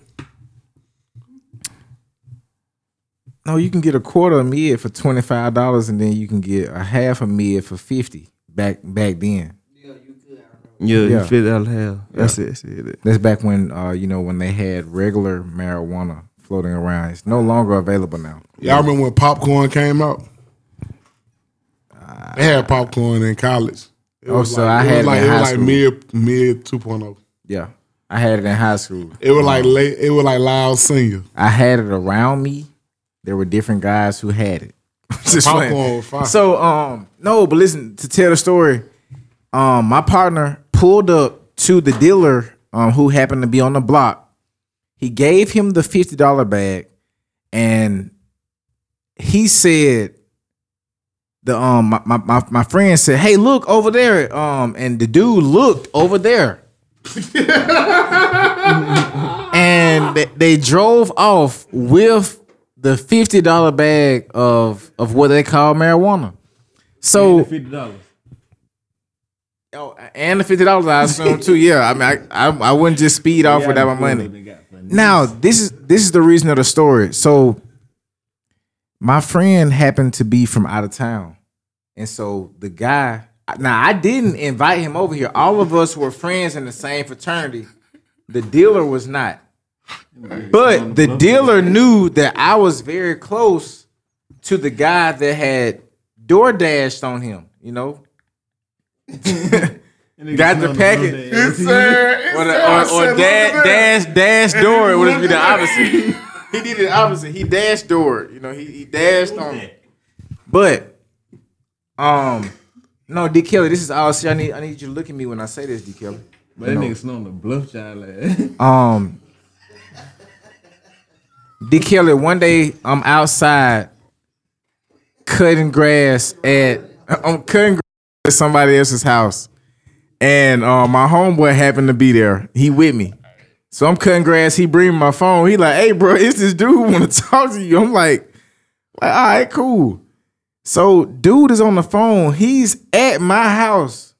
Speaker 7: no, you can get a quarter of mid for twenty five dollars, and then you can get a half a mid for fifty back back then.
Speaker 6: yeah, you could.
Speaker 7: Yeah.
Speaker 6: you fit that hell. That's it. That's it.
Speaker 7: That's back when uh, you know when they had regular marijuana floating around. It's no longer available now.
Speaker 2: Y'all remember when popcorn came out? They had popcorn in college. It
Speaker 7: Oh, so
Speaker 2: like,
Speaker 7: I
Speaker 2: it
Speaker 7: had
Speaker 2: was
Speaker 7: it
Speaker 2: like
Speaker 7: in
Speaker 2: it was like mid mid 2.0.
Speaker 7: Yeah, I had it in high school.
Speaker 2: It was like late. It was like loud senior.
Speaker 7: I had it around me. There were different guys who had it. Just
Speaker 2: Popcorn
Speaker 7: playing.
Speaker 2: fire.
Speaker 7: So um no, but listen to tell the story. Um, my partner pulled up to the dealer um who happened to be on the block. He gave him the fifty dollar bag, and he said the um my, my my my friend said, "Hey, look over there." Um, and the dude looked over there. and they, they drove off with the fifty dollar bag of of what they call marijuana. So
Speaker 6: fifty dollars.
Speaker 7: oh, and the fifty dollars I assume too. Yeah, I mean I, I I wouldn't just speed off without my money. Now this is this is the reason of the story. So my friend happened to be from out of town, and so the guy. Now I didn't invite him over here. All of us were friends in the same fraternity. The dealer was not. But the dealer knew that I was very close to the guy that had door dashed on him, you know. Got the packet. Or, the, or, or dash, dash, dash door. It would be the opposite. He did the opposite. He dashed door. You know, he, he dashed on it. But, um, no, D Kelly, this is all. See, I need I need you to look at me when I say this, D Kelly.
Speaker 6: But that
Speaker 7: You know,
Speaker 6: nigga snowing the bluff child like
Speaker 7: um D Kelly, one day I'm outside cutting grass at I'm cutting grass at somebody else's house. And uh, my homeboy happened to be there. He with me. So I'm cutting grass. He bring my phone. He like, hey, bro, it's this dude want to talk to you. I'm like, like, all right, cool. So dude is on the phone. He's at my house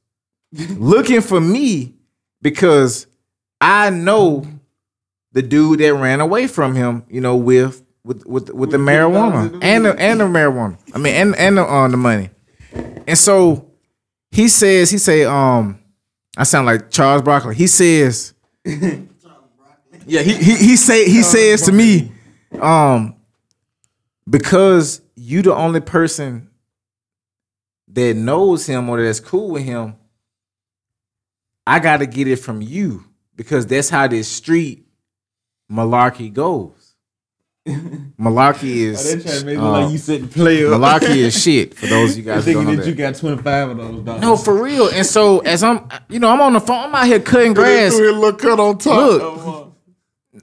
Speaker 7: looking for me because I know the dude that ran away from him, you know, with with with, with the marijuana and the and the marijuana. I mean, and and the, uh, the money. And so he says, he say, um, I sound like Charles Broccoli. He says, yeah, he he he say he says to me, um, because you the only person that knows him or that's cool with him, I got to get it from you because that's how this street malarkey goes. Malarkey is
Speaker 6: Oh, they trying to make it
Speaker 7: uh,
Speaker 6: like you sitting play up.
Speaker 7: Malarkey is shit for those of you guys who don't
Speaker 6: thinking
Speaker 7: know
Speaker 6: that
Speaker 7: that.
Speaker 6: you got 25 of those dollars.
Speaker 7: No, for real. And so as I'm, you know, I'm on the phone. I'm out here cutting grass.
Speaker 2: Look cut on top.
Speaker 7: Look.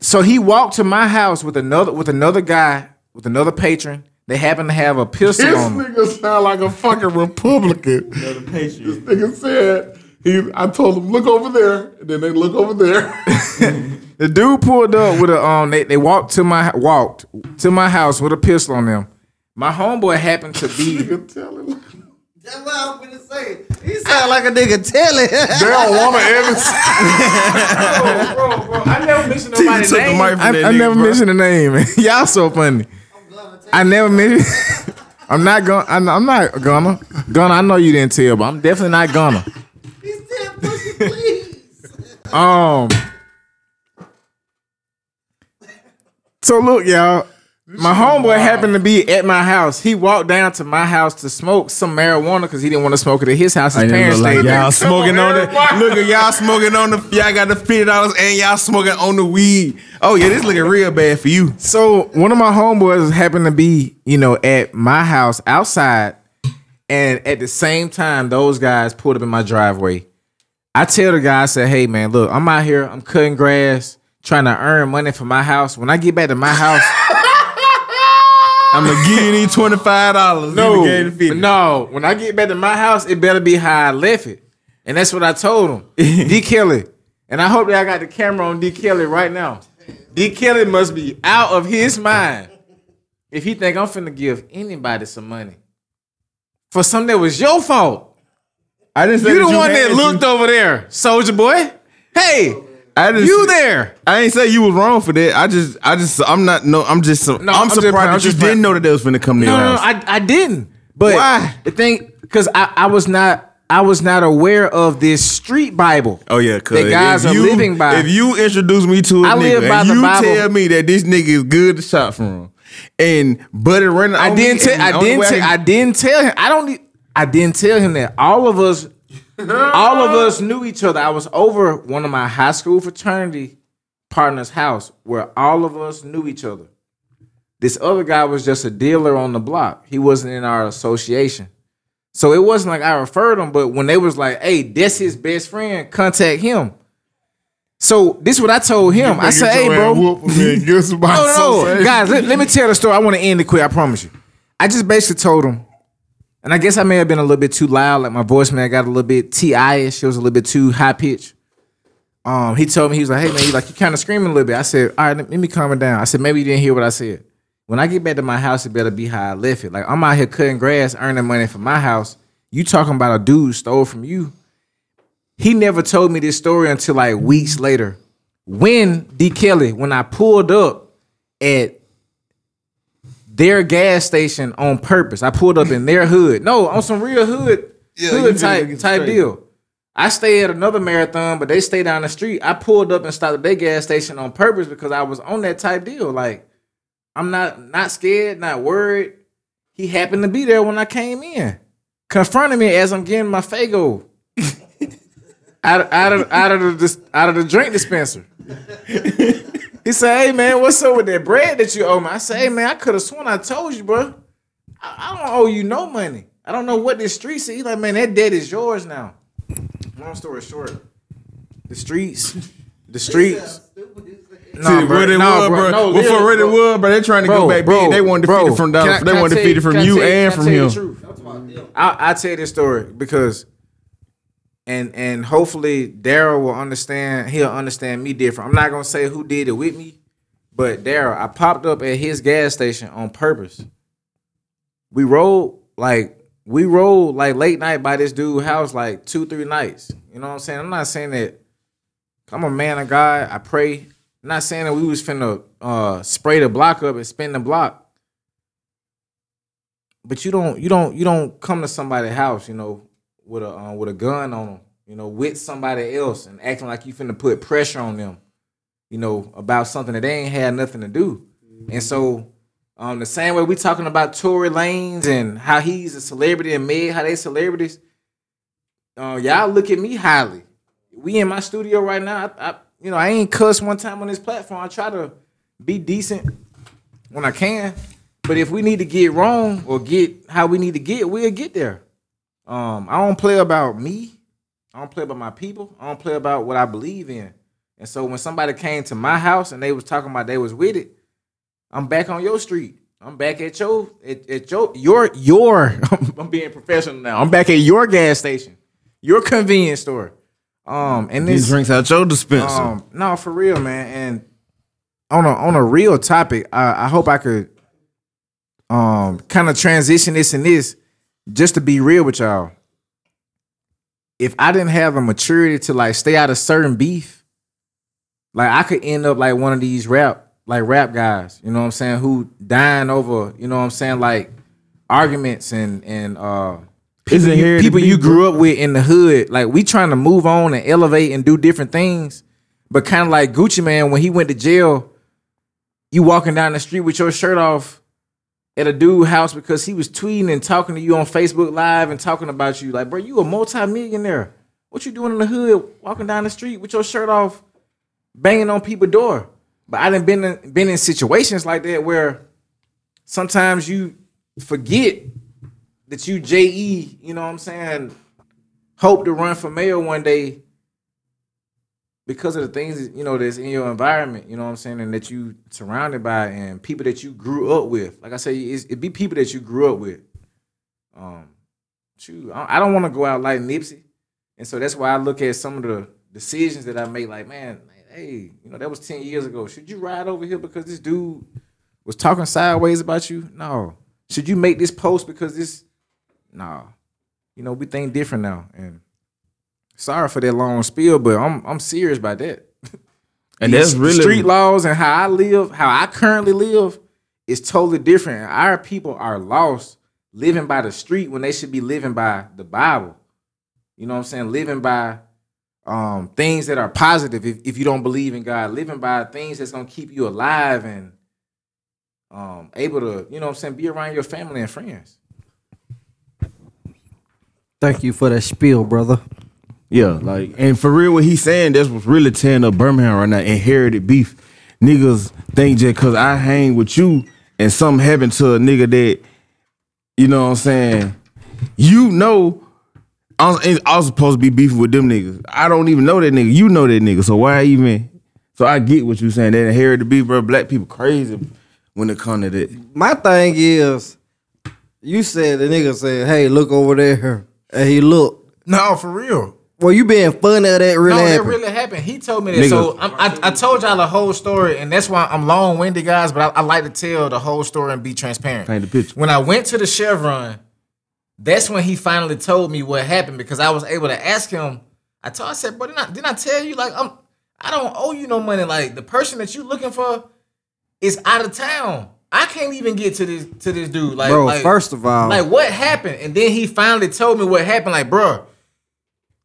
Speaker 7: So he walked to my house with another with another guy with another patron. They happen to have a pistol
Speaker 2: This
Speaker 7: on them.
Speaker 2: nigga sound like a fucking Republican. Another patron. This nigga said he. I told him look over there, and then they look over there.
Speaker 7: The dude pulled up with a um. They, they walked to my walked to my house with a pistol on them. My homeboy happened to be.
Speaker 4: That's what I'm gonna say. He sound like a nigga telling.
Speaker 2: They don't want to ever.
Speaker 7: bro, bro, I never mentioned
Speaker 2: T
Speaker 7: nobody's
Speaker 2: took the
Speaker 7: name.
Speaker 2: mic from
Speaker 7: I,
Speaker 2: that
Speaker 7: I
Speaker 2: nigga,
Speaker 7: never
Speaker 2: bro.
Speaker 7: mentioned the name. Y'all so funny. I never mentioned. I'm not gonna. I'm I'm not gonna. Gonna. I know you didn't tell, but I'm definitely not gonna. Um. So look, y'all. My homeboy happened to be at my house. He walked down to my house to smoke some marijuana because he didn't want to smoke it at his house. His
Speaker 6: I
Speaker 7: parents
Speaker 6: look like
Speaker 7: stayed there.
Speaker 6: y'all smoking on it. Look at y'all smoking on the. Y'all got the fifty dollars and y'all smoking on the weed. Oh yeah, this looking real bad for you.
Speaker 7: So one of my homeboys happened to be, you know, at my house outside, and at the same time, those guys pulled up in my driveway. I tell the guy, I said, "Hey man, look, I'm out here, I'm cutting grass, trying to earn money for my house. When I get back to my house,
Speaker 6: I'm gonna give you twenty five dollars.
Speaker 7: no, no, when I get back to my house, it better be how I left it." And that's what I told him, D Kelly. And I hope that I got the camera on D Kelly right now. D Kelly must be out of his mind if he think I'm finna give anybody some money for something that was your fault.
Speaker 6: I didn't say
Speaker 7: You the one that looked over there, soldier boy. Hey,
Speaker 6: I just,
Speaker 7: you there?
Speaker 6: I ain't say you was wrong for that. I just, I just, I'm not. No, I'm just.
Speaker 7: No,
Speaker 6: I'm,
Speaker 7: I'm
Speaker 6: surprised
Speaker 7: I'm
Speaker 6: that you
Speaker 7: just
Speaker 6: didn't know that they was finna come to
Speaker 7: No,
Speaker 6: your
Speaker 7: no, no. I, I didn't. But
Speaker 6: Why?
Speaker 7: the thing, because I, I was not I was not aware of this street Bible.
Speaker 6: Oh yeah, cause
Speaker 7: that guys are
Speaker 6: you,
Speaker 7: living by.
Speaker 6: If you introduce me to a
Speaker 7: I
Speaker 6: nigga and you
Speaker 7: Bible.
Speaker 6: tell me that this nigga is good to shop from, and Buddy running,
Speaker 7: I didn't tell. I didn't.
Speaker 6: way
Speaker 7: Tell, I didn't tell him. I don't. I didn't tell him that. All of us, all of us knew each other. I was over one of my high school fraternity partners' house where all of us knew each other. This other guy was just a dealer on the block. He wasn't in our association. So it wasn't like I referred him, but when they was like, "Hey, that's his best friend," contact him. So this is what I told him. I said, "Hey, bro,
Speaker 2: Whoop him and get somebody
Speaker 7: no, no, no. guys, let, let me tell the story. I want to end it quick. I promise you. I just basically told him, and I guess I may have been a little bit too loud. Like my voicemail got a little bit ti-ish. It was a little bit too high pitched. Um, he told me he was like, "Hey man, you like you kind of screaming a little bit." I said, "All right, let me calm it down." I said, "Maybe you didn't hear what I said." When I get back to my house, it better be how I left it. Like I'm out here cutting grass, earning money for my house. You talking about a dude stole from you? He never told me this story until like weeks later. When D. Kelly, when I pulled up at their gas station on purpose, I pulled up in their hood. No, on some real hood,
Speaker 6: you
Speaker 7: hood type type deal. I stay at another marathon, but they stay down the street. I pulled up and stopped at their gas station on purpose because I was on that type deal. Like, I'm not not scared, not worried. He happened to be there when I came in, confronting me as I'm getting my Faygo out out of out of the out of the drink dispenser. he said, "Hey man, what's up with that bread that you owe me?" I said, "Hey man, I could have sworn I told you, bro. I, I don't owe you no money. I don't know what this street is." He's like, "Man, that debt is yours now." Long story short, the streets, the streets,
Speaker 6: See, what it was, bro.
Speaker 7: no,
Speaker 6: Before
Speaker 7: literally,
Speaker 6: it was, bro, they trying to
Speaker 7: Bro,
Speaker 6: go back
Speaker 7: bro,
Speaker 6: big. They want to
Speaker 7: bro,
Speaker 6: defeat it from
Speaker 7: can
Speaker 6: down. They want to
Speaker 7: tell
Speaker 6: defeat it from
Speaker 7: can
Speaker 6: you and from
Speaker 7: tell you
Speaker 6: him.
Speaker 7: I I tell you this story because, and and hopefully Daryl will understand. He'll understand me different. I'm not gonna say who did it with me, but Daryl, I popped up at his gas station on purpose. We rode like we rode like late night by this dude's house like two three nights. You know what I'm saying? I'm not saying that I'm a man of God. I pray. I'm not saying that we was finna uh, spray the block up and spin the block. But you don't, you don't, you don't come to somebody's house, you know, with a uh, with a gun on them, you know, with somebody else and acting like you finna put pressure on them, you know, about something that they ain't had nothing to do. And so, um, the same way we talking about Tory Lanez and how he's a celebrity and Meg, how they celebrities. Uh, y'all look at me highly. We in my studio right now. I, I, you know, I ain't cuss one time on this platform. I try to be decent when I can. But if we need to get wrong or get how we need to get, we'll get there. Um, I don't play about me. I don't play about my people. I don't play about what I believe in. And so when somebody came to my house and they was talking about they was with it, I'm back on your street. I'm back at your at, at your your your. I'm being professional now. I'm back at your gas station, your convenience store. Um, and
Speaker 6: These
Speaker 7: this
Speaker 6: drinks out your dispenser.
Speaker 7: um, no, for real, man. And on a on a real topic, I, I hope I could um kind of transition this and this just to be real with y'all. If I didn't have a maturity to like stay out of certain beef, like I could end up like one of these rap like rap guys, you know what I'm saying, who dying over, you know what I'm saying, like arguments and and uh people, you, people you grew up with in the hood. Like we trying to move on and elevate and do different things. But kind of like Gucci Mane when he went to jail, you walking down the street with your shirt off at a dude house because he was tweeting and talking to you on Facebook Live and talking about you. Like, bro, you a multimillionaire. What you doing in the hood, walking down the street with your shirt off, banging on people's door? But I done been in, been in situations like that where sometimes you forget that you JE, you know what I'm saying, hope to run for mayor one day because of the things you know that's in your environment, you know what I'm saying, and that you surrounded by and people that you grew up with. Like I say, it be people that you grew up with. Um, shoot, I don't want to go out like Nipsey, and so that's why I look at some of the decisions that I make. Like, man, hey, you know that was ten years ago. Should you ride over here because this dude was talking sideways about you? No. Should you make this post because this? No. You know we think different now, and sorry for that long spiel, but I'm I'm serious about that.
Speaker 6: And that's really
Speaker 7: street laws and how I live, how I currently live, is totally different. Our people are lost living by the street when they should be living by the Bible. You know what I'm saying? Living by um, things that are positive. If, if you don't believe in God, living by things that's gonna keep you alive and um, able to, you know what I'm saying, be around your family and friends.
Speaker 4: Thank you for that spiel, brother.
Speaker 6: Yeah, mm-hmm. like, and for real, what he's saying, that's what's really tearing up Birmingham right now. Inherited beef. Niggas think just because I hang with you and something happened to a nigga that, you know what I'm saying, you know, I was, I was supposed to be beefing with them niggas. I don't even know that nigga. You know that nigga. So why even? So I get what you're saying. That inherited beef, bro. Black people crazy when it come to that.
Speaker 4: My thing is, you said the nigga said, "Hey, look over there," and he looked.
Speaker 7: No, for real.
Speaker 4: Well, you being funny or that really
Speaker 7: no,
Speaker 4: happened?
Speaker 7: that really happened. He told me that.
Speaker 4: Nigga.
Speaker 7: So I'm, I, I told y'all the whole story, and that's why I'm long winded, guys. But I, I like to tell the whole story and be transparent.
Speaker 6: Paint the picture.
Speaker 7: When I went to the Chevron, that's when he finally told me what happened because I was able to ask him. I told I said, bro, didn't I, didn't I tell you like I'm I don't owe you no money. Like the person that you're looking for is out of town. I can't even get to this to this dude. Like,
Speaker 4: Bro,
Speaker 7: like-
Speaker 4: first of all-
Speaker 7: like what happened? And then he finally told me what happened. Like, bro,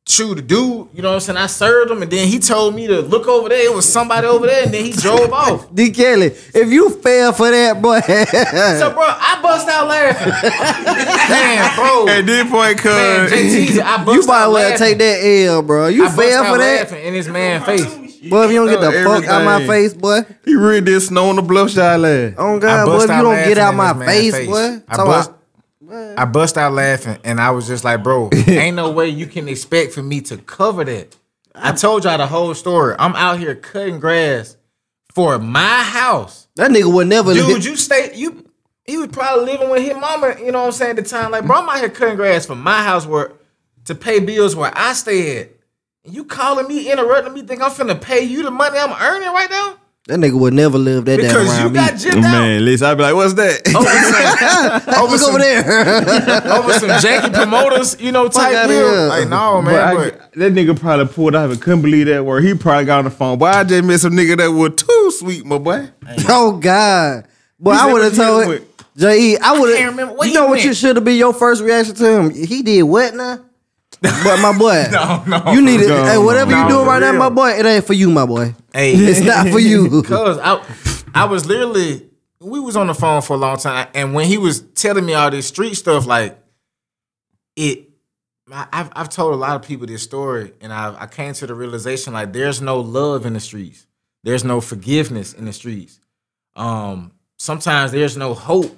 Speaker 7: shoot, the dude, you know what I'm saying? I served him, and then he told me to look over there. It was somebody over there, and then he drove off.
Speaker 4: D. Kelly, if you fell for that, boy.
Speaker 7: So, bro, I bust out laughing. Man, bro.
Speaker 6: At this point, cuz.
Speaker 7: Man, JT, I bust
Speaker 4: you might
Speaker 7: out
Speaker 4: well take that L, bro. You
Speaker 7: I bust
Speaker 4: fell
Speaker 7: out
Speaker 4: for that,
Speaker 7: laughing in this man face.
Speaker 4: boy. If you don't get the fuck out my face, boy.
Speaker 6: He really did snow on the bluff shot last.
Speaker 4: Oh
Speaker 7: I
Speaker 4: God, boy,
Speaker 7: bust
Speaker 4: if you don't get out
Speaker 7: in
Speaker 4: my
Speaker 7: this
Speaker 4: face,
Speaker 7: man's
Speaker 4: boy.
Speaker 7: I
Speaker 4: Talk
Speaker 7: bust, I bust out laughing, and I was just like, bro, ain't no way you can expect for me to cover that. I told y'all the whole story. I'm out here cutting grass for my house.
Speaker 4: That nigga would never.
Speaker 7: Dude,
Speaker 4: live-
Speaker 7: you stay you he was probably living with his mama, you know what I'm saying, at the time. Like, bro, I'm out here cutting grass for my house where to pay bills where I stay at. And you calling me, interrupting me, think I'm finna pay you the money I'm earning right now?
Speaker 4: That nigga would never live that down
Speaker 7: Because
Speaker 4: around
Speaker 7: you
Speaker 4: me.
Speaker 7: got gypped out.
Speaker 6: Man, listen, I'd be like, what's that?
Speaker 7: over
Speaker 4: Look
Speaker 7: some,
Speaker 4: over there.
Speaker 7: over some janky promoters, you know, type
Speaker 4: outta
Speaker 7: deal. Like, no,
Speaker 6: But
Speaker 7: man.
Speaker 6: I-
Speaker 7: But,
Speaker 6: that nigga probably pulled out and couldn't believe that word. He probably got on the phone. Boy, I just met some nigga that was too sweet, my boy.
Speaker 4: oh God. But
Speaker 6: He
Speaker 4: I would have told
Speaker 6: hit him
Speaker 4: J.E. I would have. You
Speaker 7: he
Speaker 4: know what
Speaker 7: meant.
Speaker 4: you should have been your first reaction to him? He did what now? But my boy,
Speaker 7: no, no.
Speaker 4: you need it.
Speaker 6: No,
Speaker 4: hey, whatever
Speaker 7: no,
Speaker 4: you doing
Speaker 7: for
Speaker 4: right now, my boy, it ain't for you, my boy.
Speaker 7: Hey,
Speaker 4: It's not for you.
Speaker 7: Cause I, I was literally, we was on the phone for a long time, and when he was telling me all this street stuff, like it, I- I've I've told a lot of people this story, and I I came to the realization like there's no love in the streets, there's no forgiveness in the streets. Um, sometimes there's no hope,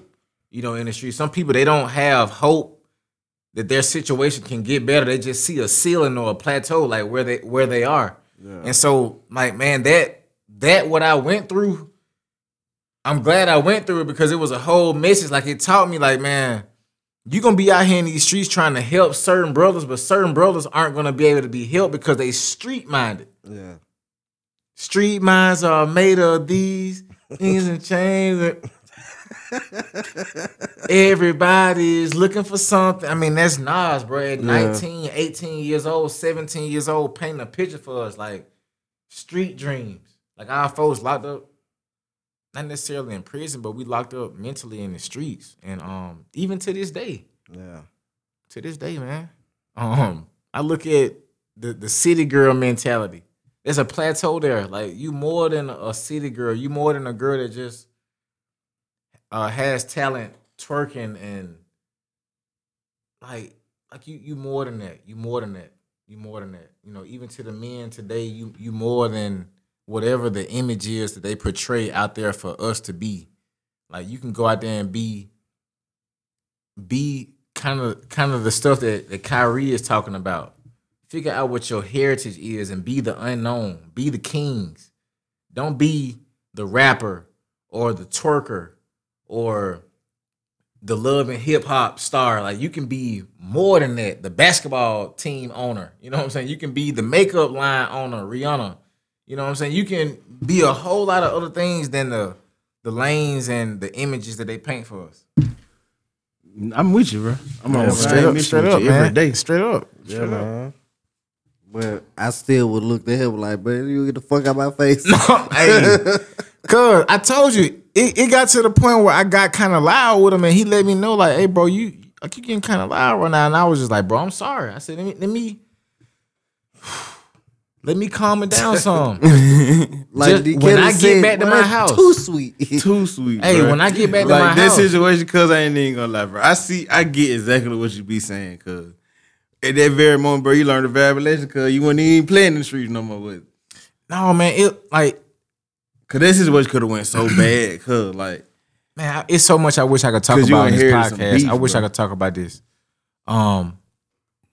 Speaker 7: you know, in the streets. Some people they don't have hope that their situation can get better. They just see a ceiling or a plateau, like where they where they are. And so, like, man, that that what I went through, I'm glad I went through it because it was a whole message. Like it taught me, like, man, you're gonna be out here in these streets trying to help certain brothers, but certain brothers aren't gonna be able to be helped because they street minded.
Speaker 4: Yeah.
Speaker 7: Street minds are made of these things and chains. Everybody is looking for something. I mean, that's Nas, bro. At 19, 18 years old, 17 years old, painting a picture for us, like street dreams. Like our folks locked up, not necessarily in prison, but we locked up mentally in the streets. And um, even to this day,
Speaker 4: Yeah.
Speaker 7: to this day, man. Um, I look at the the city girl mentality. There's a plateau there. Like you more than a city girl. You more than a girl that just uh, has talent twerking and like like you you more than that. You more than that. You more than that. You know, even to the men today, you you more than whatever the image is that they portray out there for us to be. Like you can go out there and be be kind of kind of the stuff that, that Kyrie is talking about. Figure out what your heritage is and be the unknown. Be the kings. Don't be the rapper or the twerker or the love and hip hop star. Like you can be more than that. The basketball team owner. You know what I'm saying? You can be the makeup line owner, Rihanna. You know what I'm saying? You can be a whole lot of other things than the the lanes and the images that they paint for us.
Speaker 6: I'm with you, bro. I'm on the
Speaker 7: straight up, straight up,
Speaker 6: you
Speaker 7: man.
Speaker 6: day.
Speaker 7: Straight up.
Speaker 4: Yeah,
Speaker 7: up.
Speaker 4: man. But I still would look at him like, man, you get the fuck out my face.
Speaker 7: hey, cause I told you, it, it got to the point where I got kind of loud with him, and he let me know, like, hey, bro, you like you getting kind of loud right now, and I was just like, bro, I'm sorry. I said, let me let me let me calm it down some.
Speaker 4: like
Speaker 7: Just when
Speaker 4: Kelly
Speaker 7: I get back to my house."
Speaker 4: too sweet.
Speaker 6: Too sweet.
Speaker 7: Hey,
Speaker 6: bro.
Speaker 7: when I get back to
Speaker 6: like
Speaker 7: my
Speaker 6: this
Speaker 7: house- that
Speaker 6: situation, cause I ain't even gonna lie, bro. I see, I get exactly what you be saying, cause at that very moment, bro, you learned a valuable lesson, cause you wasn't even playing in the streets no more with.
Speaker 7: no, man, it like
Speaker 6: Cause this is situation could have went so bad, cause like
Speaker 7: man, it's so much I wish I could talk about in this podcast.
Speaker 6: beef,
Speaker 7: I wish I could talk about this. Um,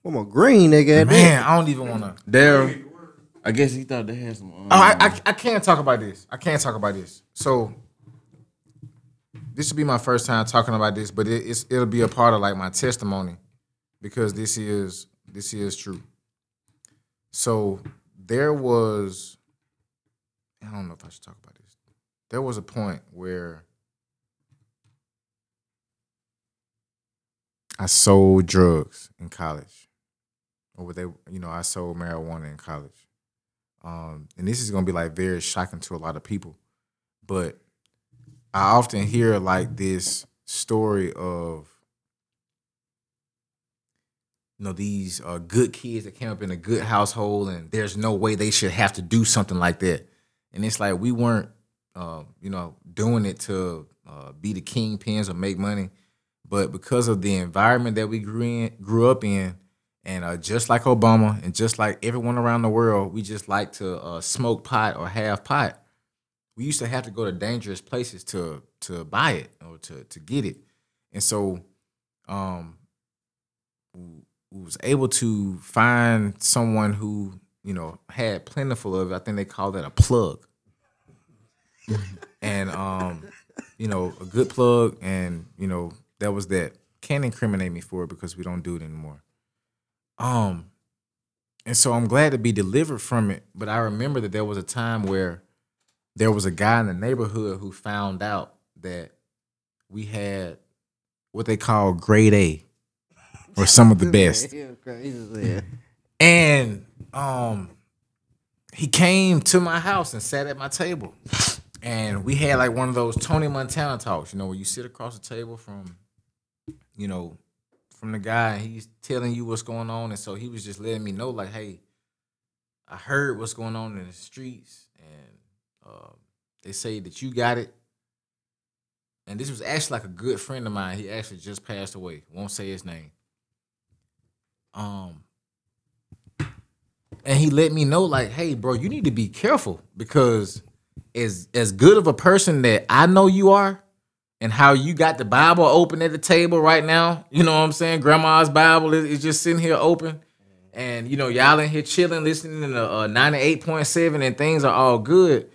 Speaker 4: I'm a green nigga.
Speaker 7: man, I don't even want to.
Speaker 6: Daryl, I guess he thought they had some. Um,
Speaker 7: Oh, I, I I can't talk about this. I can't talk about this. So this will be my first time talking about this, but it, it's it'll be a part of like my testimony because this is this is true. So there was I don't know if I should talk about this. There was a point where I sold drugs in college. Or they you know, I sold marijuana in college. Um, and this is gonna be like very shocking to a lot of people. But I often hear like this story of you know these uh, good kids that came up in a good household, and there's no way they should have to do something like that. And it's like we weren't, uh, you know, doing it to uh, be the kingpins or make money, but because of the environment that we grew in, grew up in, and uh, just like Obama and just like everyone around the world, we just like to uh, smoke pot or have pot. We used to have to go to dangerous places to to buy it or to to get it, and so um, was able to find someone who you know had plentiful of. it. I think they call that a plug. and um, you know, a good plug, and you know, that was that. Can't incriminate me for it because we don't do it anymore. Um, and so I'm glad to be delivered from it. But I remember that there was a time where there was a guy in the neighborhood who found out that we had what they call grade A or some of the best. And um he came to my house and sat at my table. And we had like one of those Tony Montana talks, you know, where you sit across the table from, you know, from the guy he's telling you what's going on. And so he was just letting me know, like, hey, I heard what's going on in the streets, and uh, they say that you got it. And this was actually like a good friend of mine. He actually just passed away. Won't say his name. Um, and he let me know, like, hey, bro, you need to be careful because as as good of a person that I know you are, and how you got the Bible open at the table right now, you know what I'm saying? Grandma's Bible is, is just sitting here open. And you know, y'all in here chilling, listening to uh, 98.7 and things are all good.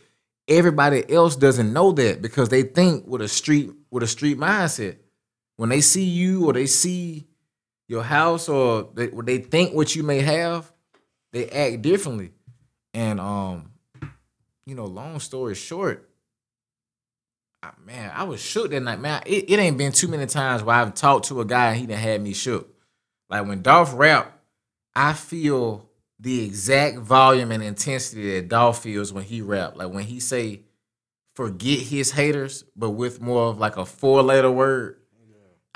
Speaker 7: Everybody else doesn't know that because they think with a street with a street mindset. When they see you or they see your house or they, or they think what you may have, they act differently. And um, you know, long story short, I- man, I was shook that night. Man, it, it ain't been too many times where I've talked to a guy and he done had me shook. Like when Dolph rap, I feel the exact volume and intensity that Dolph feels when he rap. Like when he say, forget his haters, but with more of like a four letter word.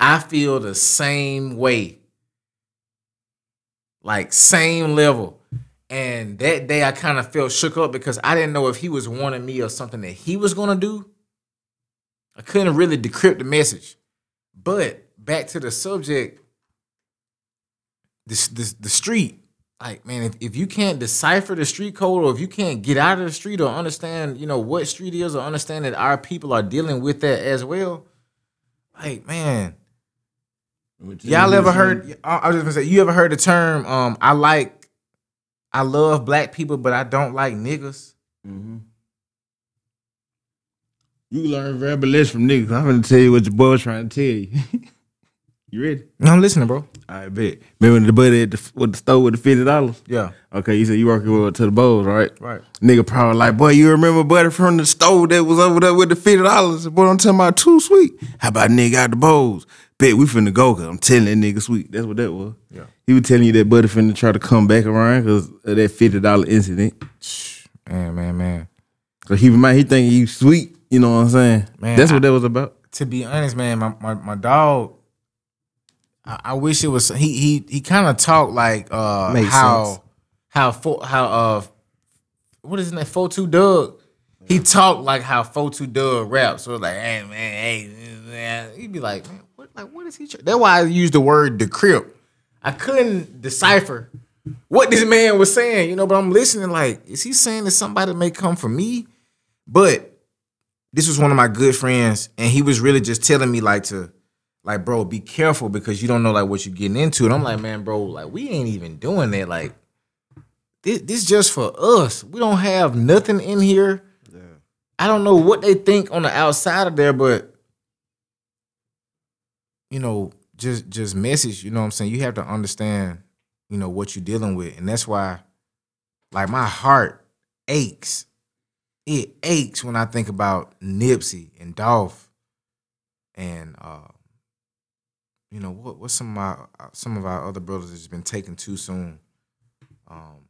Speaker 7: I feel the same way. Like same level. And that day I kind of felt shook up because I didn't know if he was warning me of something that he was gonna do. I couldn't really decrypt the message. But back to the subject, this this the street. Like, man, if, if you can't decipher the street code or if you can't get out of the street or understand, you know, what street is or understand that our people are dealing with that as well, like, man. Y'all ever heard I I was just gonna say, you ever heard the term, um, I like I love black people, but I don't like niggas?
Speaker 6: Mm-hmm. You learn very less from niggas. I'm gonna tell you what your boy was trying to tell you. you ready?
Speaker 7: No, I'm listening, bro.
Speaker 6: I bet. Remember the buddy at the, with the store with the fifty dollars?
Speaker 7: Yeah.
Speaker 6: Okay, you said you working with to the bowls, right?
Speaker 7: Right.
Speaker 6: Nigga probably like, boy, you remember buddy from the store that was over there with the fifty dollars? Boy, I'm talking about too sweet. How about nigga out the bowls? Bet we finna go cause I'm telling that nigga sweet. That's what that was.
Speaker 7: Yeah.
Speaker 6: He was telling you that buddy finna try to come back around cause of that fifty dollar incident.
Speaker 7: Man, man, man.
Speaker 6: Cause he might he think you sweet. You know what I'm saying?
Speaker 7: Man,
Speaker 6: That's what
Speaker 7: I-
Speaker 6: that was about.
Speaker 7: to be honest, man, my my, my dog. I, I wish it was he he he kind of talked like uh
Speaker 4: Makes
Speaker 7: how
Speaker 4: sense.
Speaker 7: how fo- how uh what is his name four two Dugg. He talked like how four two Dugg raps. So it's like, hey man, hey, man. he'd be like, man, what like what is he? Tr-? That's why I used the word the decrypt. I couldn't decipher what this man was saying, you know. But I'm listening, like, is he saying that somebody may come for me? But this was one of my good friends, and he was really just telling me like to, like, bro, be careful because you don't know like what you're getting into. And I'm like, man, bro, like we ain't even doing that. Like, this, this just for us. We don't have nothing in here. I don't know what they think on the outside of there, but you know, just just message. You know what I'm saying? You have to understand, you know, what you're dealing with, and that's why, like, my heart aches it aches when I think about Nipsey and Dolph and uh you know what what some of my uh, some of our other brothers that's been taken too soon. Um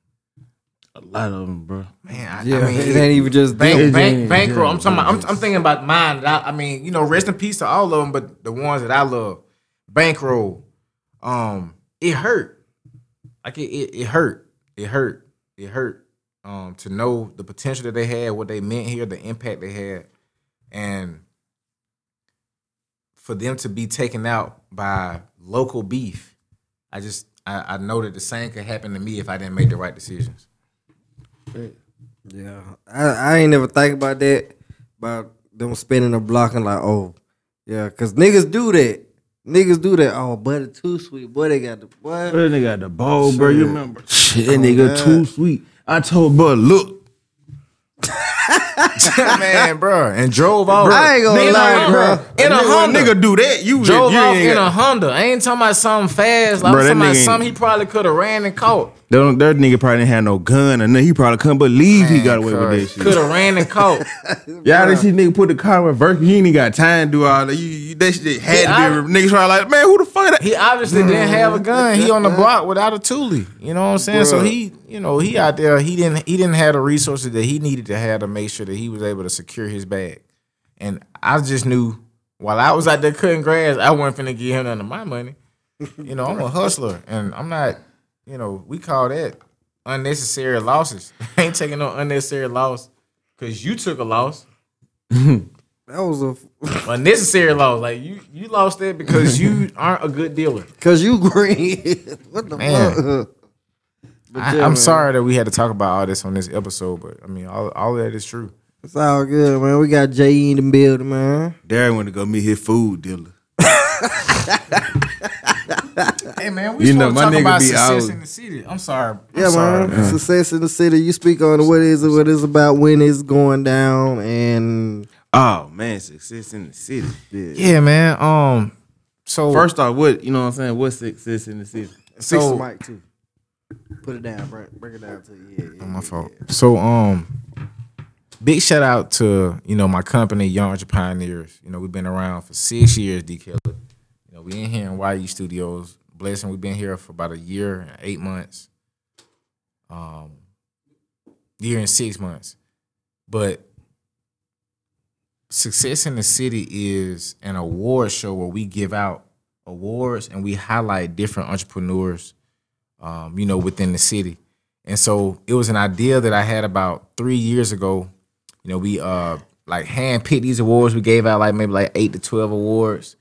Speaker 6: A lot of them, bro.
Speaker 7: man, I,
Speaker 4: Yeah,
Speaker 7: I mean
Speaker 4: it ain't even just
Speaker 7: bank,
Speaker 4: them.
Speaker 7: bank,
Speaker 6: Yeah,
Speaker 7: bankroll. I'm talking about I'm. I'm thinking about mine. I, I mean, you know, rest in peace to all of them, but the ones that I love, bankroll. Um, it hurt. Like it, it, it hurt. It hurt. It hurt. Um, to know the potential that they had, what they meant here, the impact they had, and for them to be taken out by local beef, I just I, I know that the same could happen to me if I didn't make the right decisions.
Speaker 4: Yeah, I, I ain't never think about that. About them spinning the block and like, oh, yeah, cause niggas do that. Niggas do that. Oh, buddy, too sweet. Boy, they got the boy.
Speaker 6: That nigga got the bowl, bro. You remember? Shit,
Speaker 4: Oh,
Speaker 6: nigga
Speaker 4: God.
Speaker 6: too sweet. I told bro, look.
Speaker 7: man, bro, and drove off.
Speaker 4: I ain't gonna
Speaker 7: Nigga,
Speaker 4: lie, bro.
Speaker 7: In a
Speaker 6: Nigga,
Speaker 7: Honda.
Speaker 6: nigga do that. You
Speaker 7: drove
Speaker 6: you
Speaker 7: off in
Speaker 6: got-
Speaker 7: a Honda. I ain't talking about something fast. Like,
Speaker 6: Bro,
Speaker 7: I'm
Speaker 6: that
Speaker 7: talking about
Speaker 6: nigga ain't-
Speaker 7: something he probably could have ran and caught.
Speaker 6: That, that nigga probably didn't have no gun, and then he probably couldn't believe he got away with that shit.
Speaker 7: Could have ran and caught.
Speaker 6: Y'all didn't nigga put the car in reverse. You ain't got time to do all that. You, you that shit had
Speaker 7: Yeah,
Speaker 6: to be. Niggas trying like, man, who the fuck that?
Speaker 7: He obviously mm. didn't have a gun. He on the block without a toolie. You know what I'm saying? So he, you know, he out there. He didn't. He didn't have the resources that he needed to have to make sure that he was able to secure his bag. And I just knew while I was out there cutting grass, I wasn't finna give him none of my money. You know, I'm a hustler, and I'm not. You know, we call that unnecessary losses. I ain't taking no unnecessary loss because you took a loss.
Speaker 4: That was a
Speaker 7: Unnecessary loss. Like you, you lost that because you aren't a good dealer.
Speaker 4: cause you green. what the
Speaker 7: Man.
Speaker 4: fuck? But
Speaker 7: I,
Speaker 4: yeah,
Speaker 7: I'm
Speaker 4: man.
Speaker 7: sorry that we had to talk about all this on this episode, but I mean, all, all of that is true.
Speaker 4: It's all good, man. We got Jay in the building, man.
Speaker 6: Darren went to go meet his food dealer.
Speaker 7: Hey man, we
Speaker 6: You
Speaker 7: you
Speaker 6: know,
Speaker 7: know,
Speaker 6: my
Speaker 7: talk
Speaker 6: nigga
Speaker 7: about
Speaker 6: be
Speaker 7: success
Speaker 6: out.
Speaker 7: in the city. I'm sorry. I'm
Speaker 4: Yeah,
Speaker 7: sorry.
Speaker 4: man. Success in the city. You speak on what is it, what is it's about, when it's going down, and
Speaker 6: Oh man, success in the city.
Speaker 7: Yeah, man. Um, so
Speaker 6: First off, what you know what I'm saying? What's success in the city?
Speaker 4: fix
Speaker 7: so
Speaker 4: the mic too. Put it down, bring, bring it down to you. Yeah, yeah.
Speaker 7: my fault. So um, big shout out to you know my company, Young Entrepioneers. You know we've been around for six years, D Kelly. You know we in here in YE Studios. Blessing, we've been here for about a year and eight months. Um, year and six months, but Success in the City is an award show where we give out awards and we highlight different entrepreneurs, um, you know, within the city. And so it was an idea that I had about three years ago. You know, we uh like hand picked these awards. We gave out like maybe like eight to twelve awards.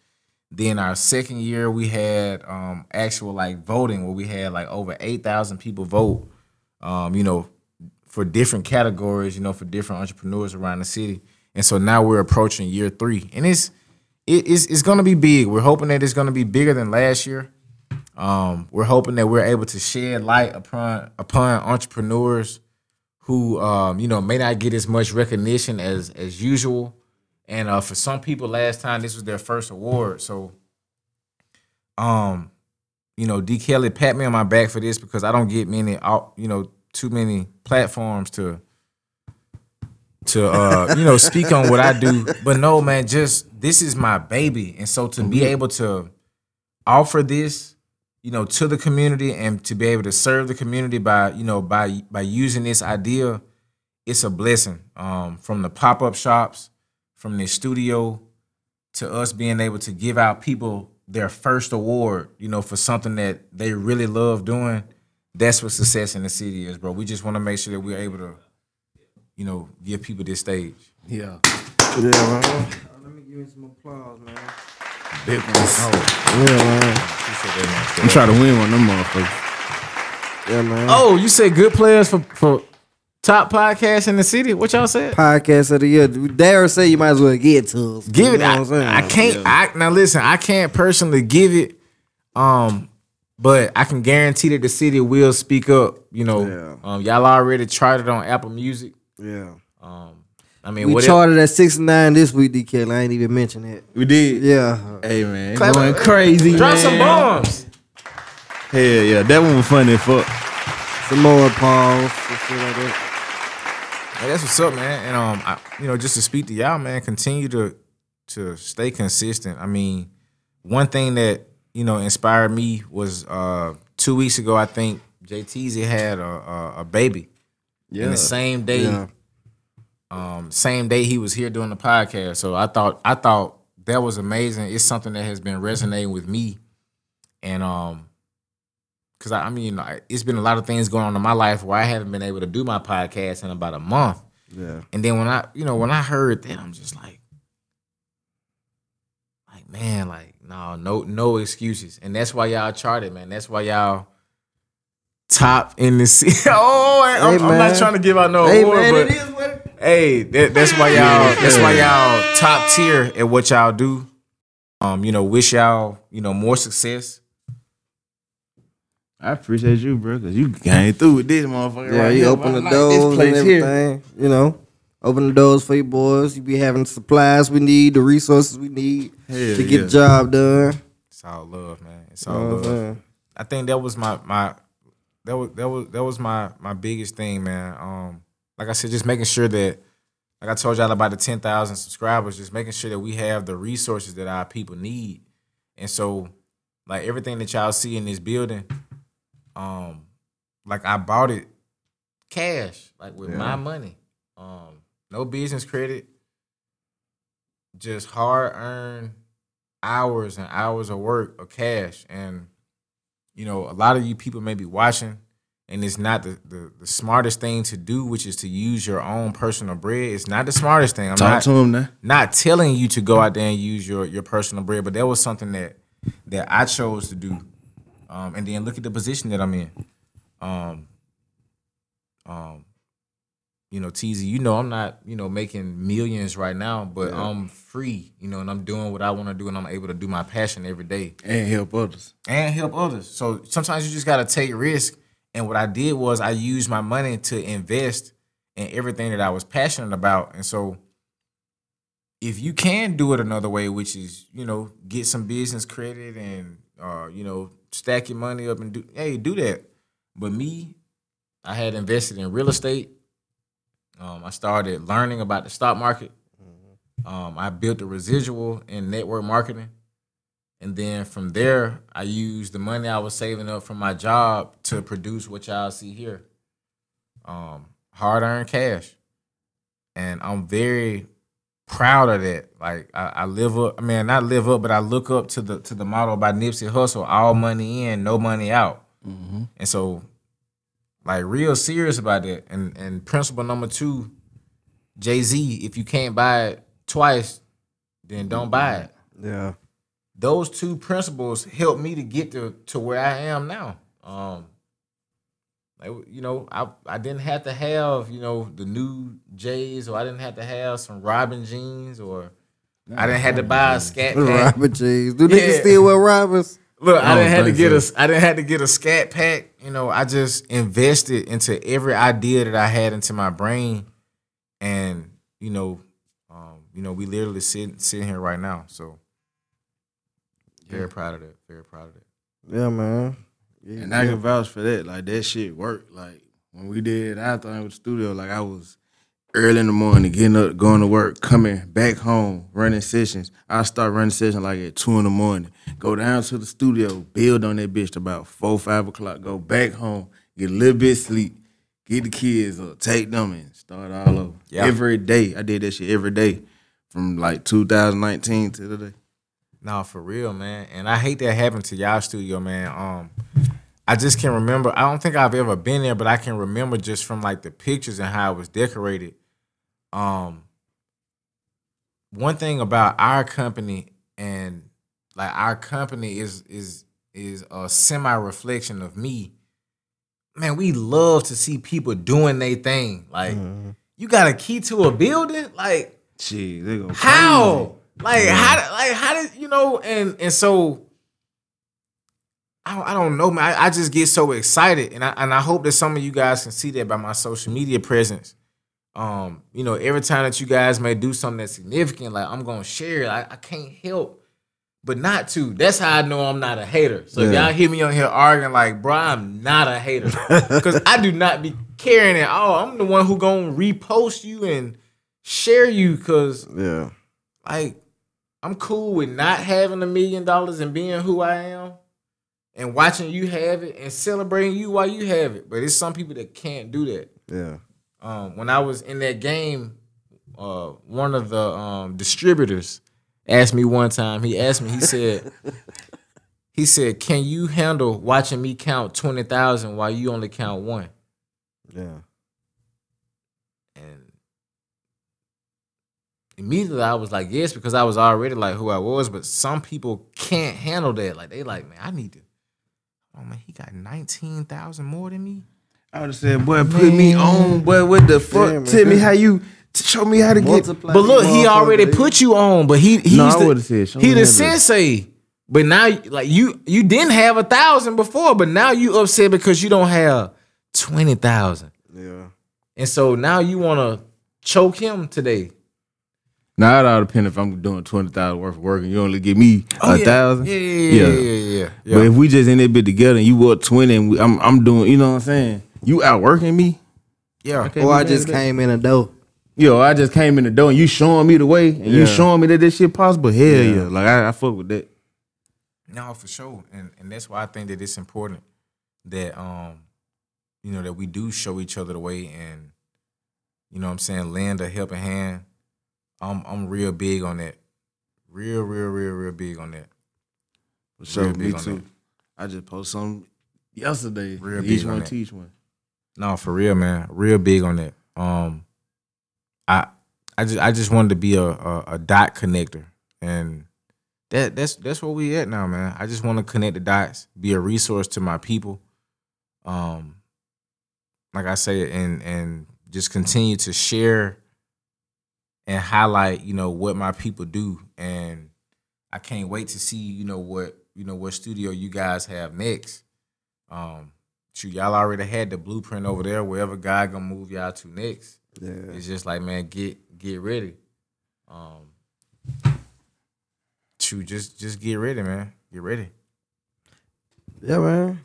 Speaker 7: Then our second year we had um actual like voting where we had like over eight thousand people vote. Um, you know, for different categories, you know, for different entrepreneurs around the city. And so now we're approaching year three. And it's it- it's it's gonna be big. We're hoping that it's gonna be bigger than last year. Um, we're hoping that we're able to shed light upon upon entrepreneurs who um, you know may not get as much recognition as as usual. And uh, for some people, last time this was their first award. So, um, you know, D Kelly pat me on my back for this because I don't get many, out- you know, too many platforms to to uh, you know speak on what I do. But no, man, just this is my baby, and so to be able to offer this you know to the community and to be able to serve the community by you know by by using this idea it's a blessing um from the pop-up shops from the studio to us being able to give out people their first award you know for something that they really love doing that's what success in the city is bro we just want to make sure that we're able to you know give people this stage
Speaker 6: Yeah.
Speaker 4: Yeah, man. Let me give you some applause, man.
Speaker 6: Big one.
Speaker 4: Yeah, man.
Speaker 6: I'm trying to win one of them motherfuckers.
Speaker 4: Yeah, man.
Speaker 7: oh you said Goodplairs for for top podcast in the city what y'all said
Speaker 4: Podcast of the year. Dare say you might as well get to us.
Speaker 7: give
Speaker 4: You
Speaker 7: it.
Speaker 4: know
Speaker 7: I,
Speaker 4: what I'm saying?
Speaker 7: I can't. I now listen. I can't personally give it. Um, but I can guarantee that the city will speak up. You know,
Speaker 4: Yeah.
Speaker 7: um, y'all already tried it on Apple Music.
Speaker 4: Yeah.
Speaker 7: Um, I mean,
Speaker 4: We
Speaker 7: what
Speaker 4: charted at 69 this week, D. Kelly. I ain't even mention it.
Speaker 6: We did.
Speaker 4: Yeah.
Speaker 6: Hey man,
Speaker 7: Clap
Speaker 6: going
Speaker 7: it.
Speaker 6: crazy.
Speaker 7: drop
Speaker 6: man.
Speaker 7: some bombs.
Speaker 6: Hell yeah, that one was funny fuck.
Speaker 4: Some more pause. and shit like that.
Speaker 7: Hey, that's what's up, man. And um, I, you know, just to speak to y'all, man, continue to to stay consistent. I mean, one thing that you know inspired me was uh two weeks ago. I think JTZ had a a, a baby.
Speaker 6: Yeah.
Speaker 7: And the same day,
Speaker 4: Yeah.
Speaker 7: Um, same day he was here doing the podcast. So I thought I thought that was amazing. It's something that has been resonating with me, and um, because I, I mean, I- it's been a lot of things going on in my life where I haven't been able to do my podcast in about a month.
Speaker 4: Yeah.
Speaker 7: And then when I, you know, when I heard that, I'm just like, like man, like no, no, no excuses. And that's why y'all charted, man. That's why y'all top in the city. oh, I'm,
Speaker 4: Hey,
Speaker 7: I'm not trying to give out no
Speaker 4: Hey,
Speaker 7: award,
Speaker 4: man,
Speaker 7: but hey, that, that's why y'all. That's why y'all top tier at what y'all do. Um, you know, wish y'all, you know, more success.
Speaker 6: I appreciate you, bro, because you came through with this motherfucker.
Speaker 4: Yeah,
Speaker 6: right
Speaker 4: he
Speaker 6: here.
Speaker 4: opened the
Speaker 6: like
Speaker 4: doors
Speaker 6: this place
Speaker 4: and
Speaker 6: here.
Speaker 4: everything. You know. Open the doors for you boys. You be having supplies we need, the resources we need
Speaker 7: Hell
Speaker 4: to get
Speaker 7: yeah.
Speaker 4: the job done.
Speaker 7: It's all love, man. It's all
Speaker 4: what I'm
Speaker 7: love.
Speaker 4: saying?
Speaker 7: I think that was my my that was that was that was my my biggest thing, man. Um, like I said, just making sure that, like I told y'all about the ten thousand subscribers, just making sure that we have the resources that our people need, and so like everything that y'all see in this building, um, like I bought it cash, like with my money, um, no business credit, just hard earned hours and hours of work of cash. And, you know, a lot of you people may be watching and it's not the, the, the smartest thing to do, which is to use your own personal bread. It's not the smartest thing. I'm
Speaker 6: Talk
Speaker 7: not,
Speaker 6: to 'em now.
Speaker 7: Not telling you to go out there and use your, your personal bread, but that was something that that I chose to do. Um, and then look at the position that I'm in. Um, um, you know, Teezy, you know, I'm not, you know, making millions right now, but
Speaker 6: Yeah.
Speaker 7: I'm free, you know, and I'm doing what I want to do, and I'm able to do my passion every day
Speaker 6: And help others.
Speaker 7: and help others. So sometimes you just got to take risk. And what I did was I used my money to invest in everything that I was passionate about. And so if you can do it another way, which is, you know, get some business credit and uh, you know, stack your money up and do hey, do that. But me, I had invested in real estate. Um, I started learning about the stock market. Um, I built a residual in network marketing. And then from there, I used the money I was saving up from my job to produce what y'all see here. Um, hard earned cash. And I'm very proud of that. Like I, I live up, I mean, not live up, but I look up to the to the model by Nipsey Hussle, all money in, no money out. And so like real serious about that. And and principle number two, Jay-Z, if you can't buy it twice, then don't buy it
Speaker 4: Yeah.
Speaker 7: Those two principles helped me to get to to where I am now. Um, like you know, I I didn't have to have you know the new J's, or I didn't have to have some Robin jeans, or I didn't have to buy a scat pack.
Speaker 4: Robert Jeans. Do niggas
Speaker 7: Yeah.
Speaker 4: still wear Robbers?
Speaker 7: Look, I,
Speaker 6: I
Speaker 7: didn't have to get
Speaker 6: so.
Speaker 7: a I didn't have to get a scat pack. You know, I just invested into every idea that I had into my brain, and you know, um, you know, we literally sitting sitting here right now. So very proud of that. Very proud of that.
Speaker 4: Yeah, man. Yeah,
Speaker 6: And I can vouch for that. Like that shit worked. Like when we did our thing with the studio, like I was early in the morning, getting up, going to work, coming back home, running sessions. I start running sessions like at two in the morning. Go down to the studio, build on that bitch to about four, five o'clock. Go back home, get a little bit sleep, get the kids up, take them and start all over.
Speaker 7: Yeah.
Speaker 6: Every day. I did that shit every day from like 2019 to today.
Speaker 7: No, for real, man. And I hate that happened to y'all studio, man. Um, I just can't remember. I don't think I've ever been there, but I can remember just from like the pictures and how it was decorated. Um, one thing about our company and like our company is is is a semi reflection of me. Man, we love to see people doing their thing. Like, you got a key to a building, like
Speaker 6: go
Speaker 7: how? Like how? did- Like how did you know? And and so I don't, I don't know, man. I, I just get so excited, and I and I hope that some of you guys can see that by my social media presence. Um, you know, every time that you guys may do something that's significant, like I'm gonna share it. I, I can't help but not to. That's how I know I'm not a hater. So if
Speaker 4: Yeah.
Speaker 7: y'all hear me on here arguing, like, bro, I'm not a hater because I do not be caring at all. I'm the one who gonna repost you and share you because
Speaker 4: Yeah.
Speaker 7: like I'm cool with not having a million dollars and being who I am and watching you have it and celebrating you while you have it. But it's some people that can't do that.
Speaker 4: Yeah.
Speaker 7: Um, when I was in that game, uh, one of the um, distributors asked me one time. He asked me. He said, "He said, can you handle watching me count twenty thousand while you only count one?"
Speaker 4: Yeah.
Speaker 7: And immediately I was like, yes, because I was already like who I was. But some people can't handle that. Like they like, man, I need to. Oh man, he got nineteen thousand more than me.
Speaker 6: I would have said, boy, put me on, boy. What the fuck?
Speaker 7: Damn,
Speaker 6: Tell me how you show me how to get.
Speaker 7: But look, he already put you on. But he he's
Speaker 6: No, I
Speaker 7: the,
Speaker 6: would've said,
Speaker 7: he the sensei. But now, like you, you didn't have a thousand before, but now you upset because you don't have twenty thousand.
Speaker 4: Yeah.
Speaker 7: And so now you want to choke him today.
Speaker 6: Now it all depends if I'm doing twenty thousand worth of work and you only give me a
Speaker 7: yeah.
Speaker 6: thousand.
Speaker 7: Yeah, yeah, yeah, yeah, yeah, yeah.
Speaker 6: But if we just in that bit together and you work twenty and we, I'm I'm doing, you know what I'm saying? You outworking me?
Speaker 7: Yeah.
Speaker 4: Or I just
Speaker 6: at that.
Speaker 4: came in the door.
Speaker 6: Yo, I just came in the door and you showing me the way and you showing me that this shit possible. Hell yeah,
Speaker 4: Yeah.
Speaker 6: like I, I fuck with that.
Speaker 7: No, for sure, and and that's why I think that it's important that um, you know, that we do show each other the way, and you know, what I'm saying, lend a helping hand. I'm I'm real big on that, real, real, real, real big on that.
Speaker 6: For sure, me too.
Speaker 7: that.
Speaker 6: I just posted something yesterday.
Speaker 7: Real
Speaker 6: each
Speaker 7: big on
Speaker 6: one
Speaker 7: that.
Speaker 6: teach one.
Speaker 7: No, for real, man. Real big on that. Um, I I just I just wanted to be a a, a dot connector, and that that's that's where we at now, man. I just want to connect the dots, be a resource to my people. Um, like I say, and and just continue to share and highlight, you know, what my people do, and I can't wait to see, you know, what you know what studio you guys have next. Um, shoot, y'all already had the blueprint over there. Wherever God gonna move y'all to next,
Speaker 4: Yeah.
Speaker 7: it's just like, man, get get ready. Um, shoot, just just get ready, man. Get ready.
Speaker 4: Yeah, man.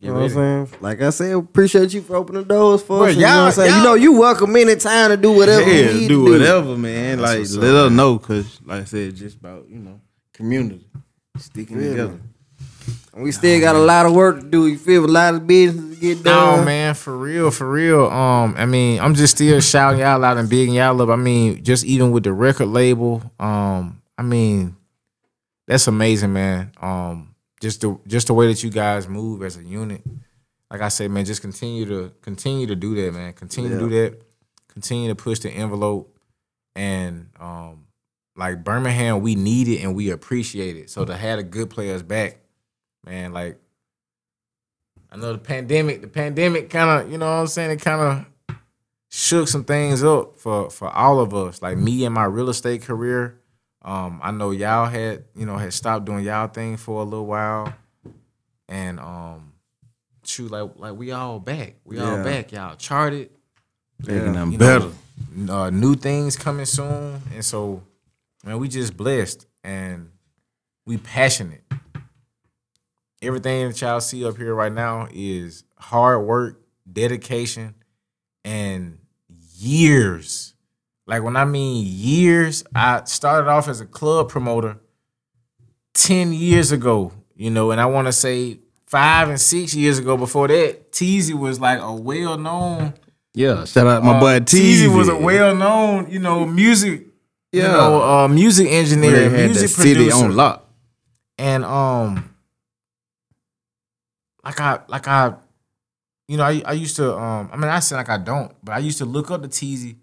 Speaker 7: Get
Speaker 4: You know what I'm saying? Like I said, appreciate you for opening the doors for
Speaker 7: Bro,
Speaker 4: us. You know what
Speaker 7: y'all-
Speaker 4: I'm saying? You know, you welcome anytime to do whatever you need
Speaker 6: do
Speaker 4: to do.
Speaker 6: whatever, man.
Speaker 7: That's
Speaker 6: Like
Speaker 7: what's
Speaker 6: let
Speaker 7: up,
Speaker 6: us know, cause like I said, just about you know community sticking
Speaker 4: Really?
Speaker 6: together.
Speaker 4: We still got a lot of work to do. You feel a lot of business to get done.
Speaker 7: No, man, for real, for real. Um, I mean, I'm just still shouting y'all out and bigging y'all up. I mean, just even with the record label, um, I mean, that's amazing, man. Um, just the just the way that you guys move as a unit. Like I said, man, just continue to continue to do that, man. Continue to do that. Continue to push the envelope, and um, like Birmingham, we need it and we appreciate it. So to have the Goodplairs back, man, like I know the pandemic, the pandemic kind of, you know what I'm saying, it kind of shook some things up for for all of us. Like me and my real estate career. Um, I know y'all had, you know, had stopped doing y'all thing for a little while. And um shoot, like like we all back. We all back, y'all charted.
Speaker 6: Making them
Speaker 7: You
Speaker 6: better.
Speaker 7: know, uh, new things coming soon. And so, man, we just blessed and we passionate. Everything that y'all see up here right now is hard work, dedication, and years. Like when I mean years, I started off as a club promoter 10 years ago, you know, and I want to say five and six years ago before that, Teezy was like a well known
Speaker 6: Yeah, shout out my boy
Speaker 7: Teezy
Speaker 6: Teezy.
Speaker 7: was a well known, you know, music, you
Speaker 6: Yeah.
Speaker 7: know, uh, music engineer, music
Speaker 6: the city
Speaker 7: producer,
Speaker 6: on lock.
Speaker 7: and um, like I, like I, you know, I, I used to, um, I mean, I said like I don't, but I used to look up to Teezy,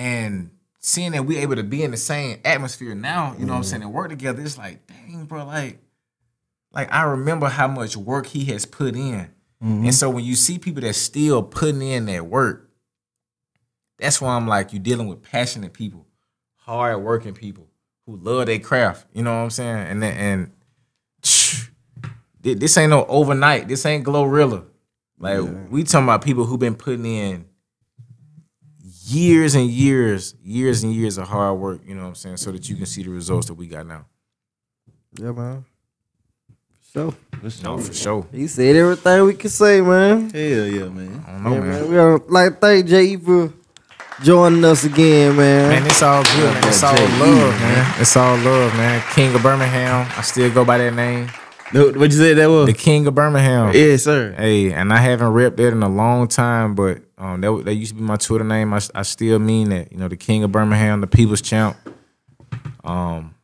Speaker 7: and seeing that we able to be in the same atmosphere now, you know what I'm saying, and work together, it's like, dang, bro, like, like I remember how much work he has put in. Mm-hmm. And so when you see people that still putting in that work, that's why I'm like, you're dealing with passionate people, hard working people who love their craft. You know what I'm saying? And and thi- this ain't no overnight. This ain't Glorilla. Like we talking about people who've been putting in years and years, years and years of hard work. You know what I'm saying? So that you can see the results that we got now.
Speaker 4: Yeah, man. So
Speaker 7: No, for sure.
Speaker 4: he said everything we could say, man.
Speaker 6: Hell yeah, man.
Speaker 7: I don't know,
Speaker 4: Yeah,
Speaker 7: man.
Speaker 4: man. We are like thank Jay for joining us again, man.
Speaker 7: Man, it's all good, man. It's all love, man. It's all love, man. King of Birmingham. I still go by that name.
Speaker 6: No, What you said that was?
Speaker 7: The King of Birmingham.
Speaker 6: Yeah, sir.
Speaker 7: Hey, and I haven't repped that in a long time, but um, that that used to be my Twitter name. I, I still mean that. You know, the King of Birmingham, the People's Champ. Um,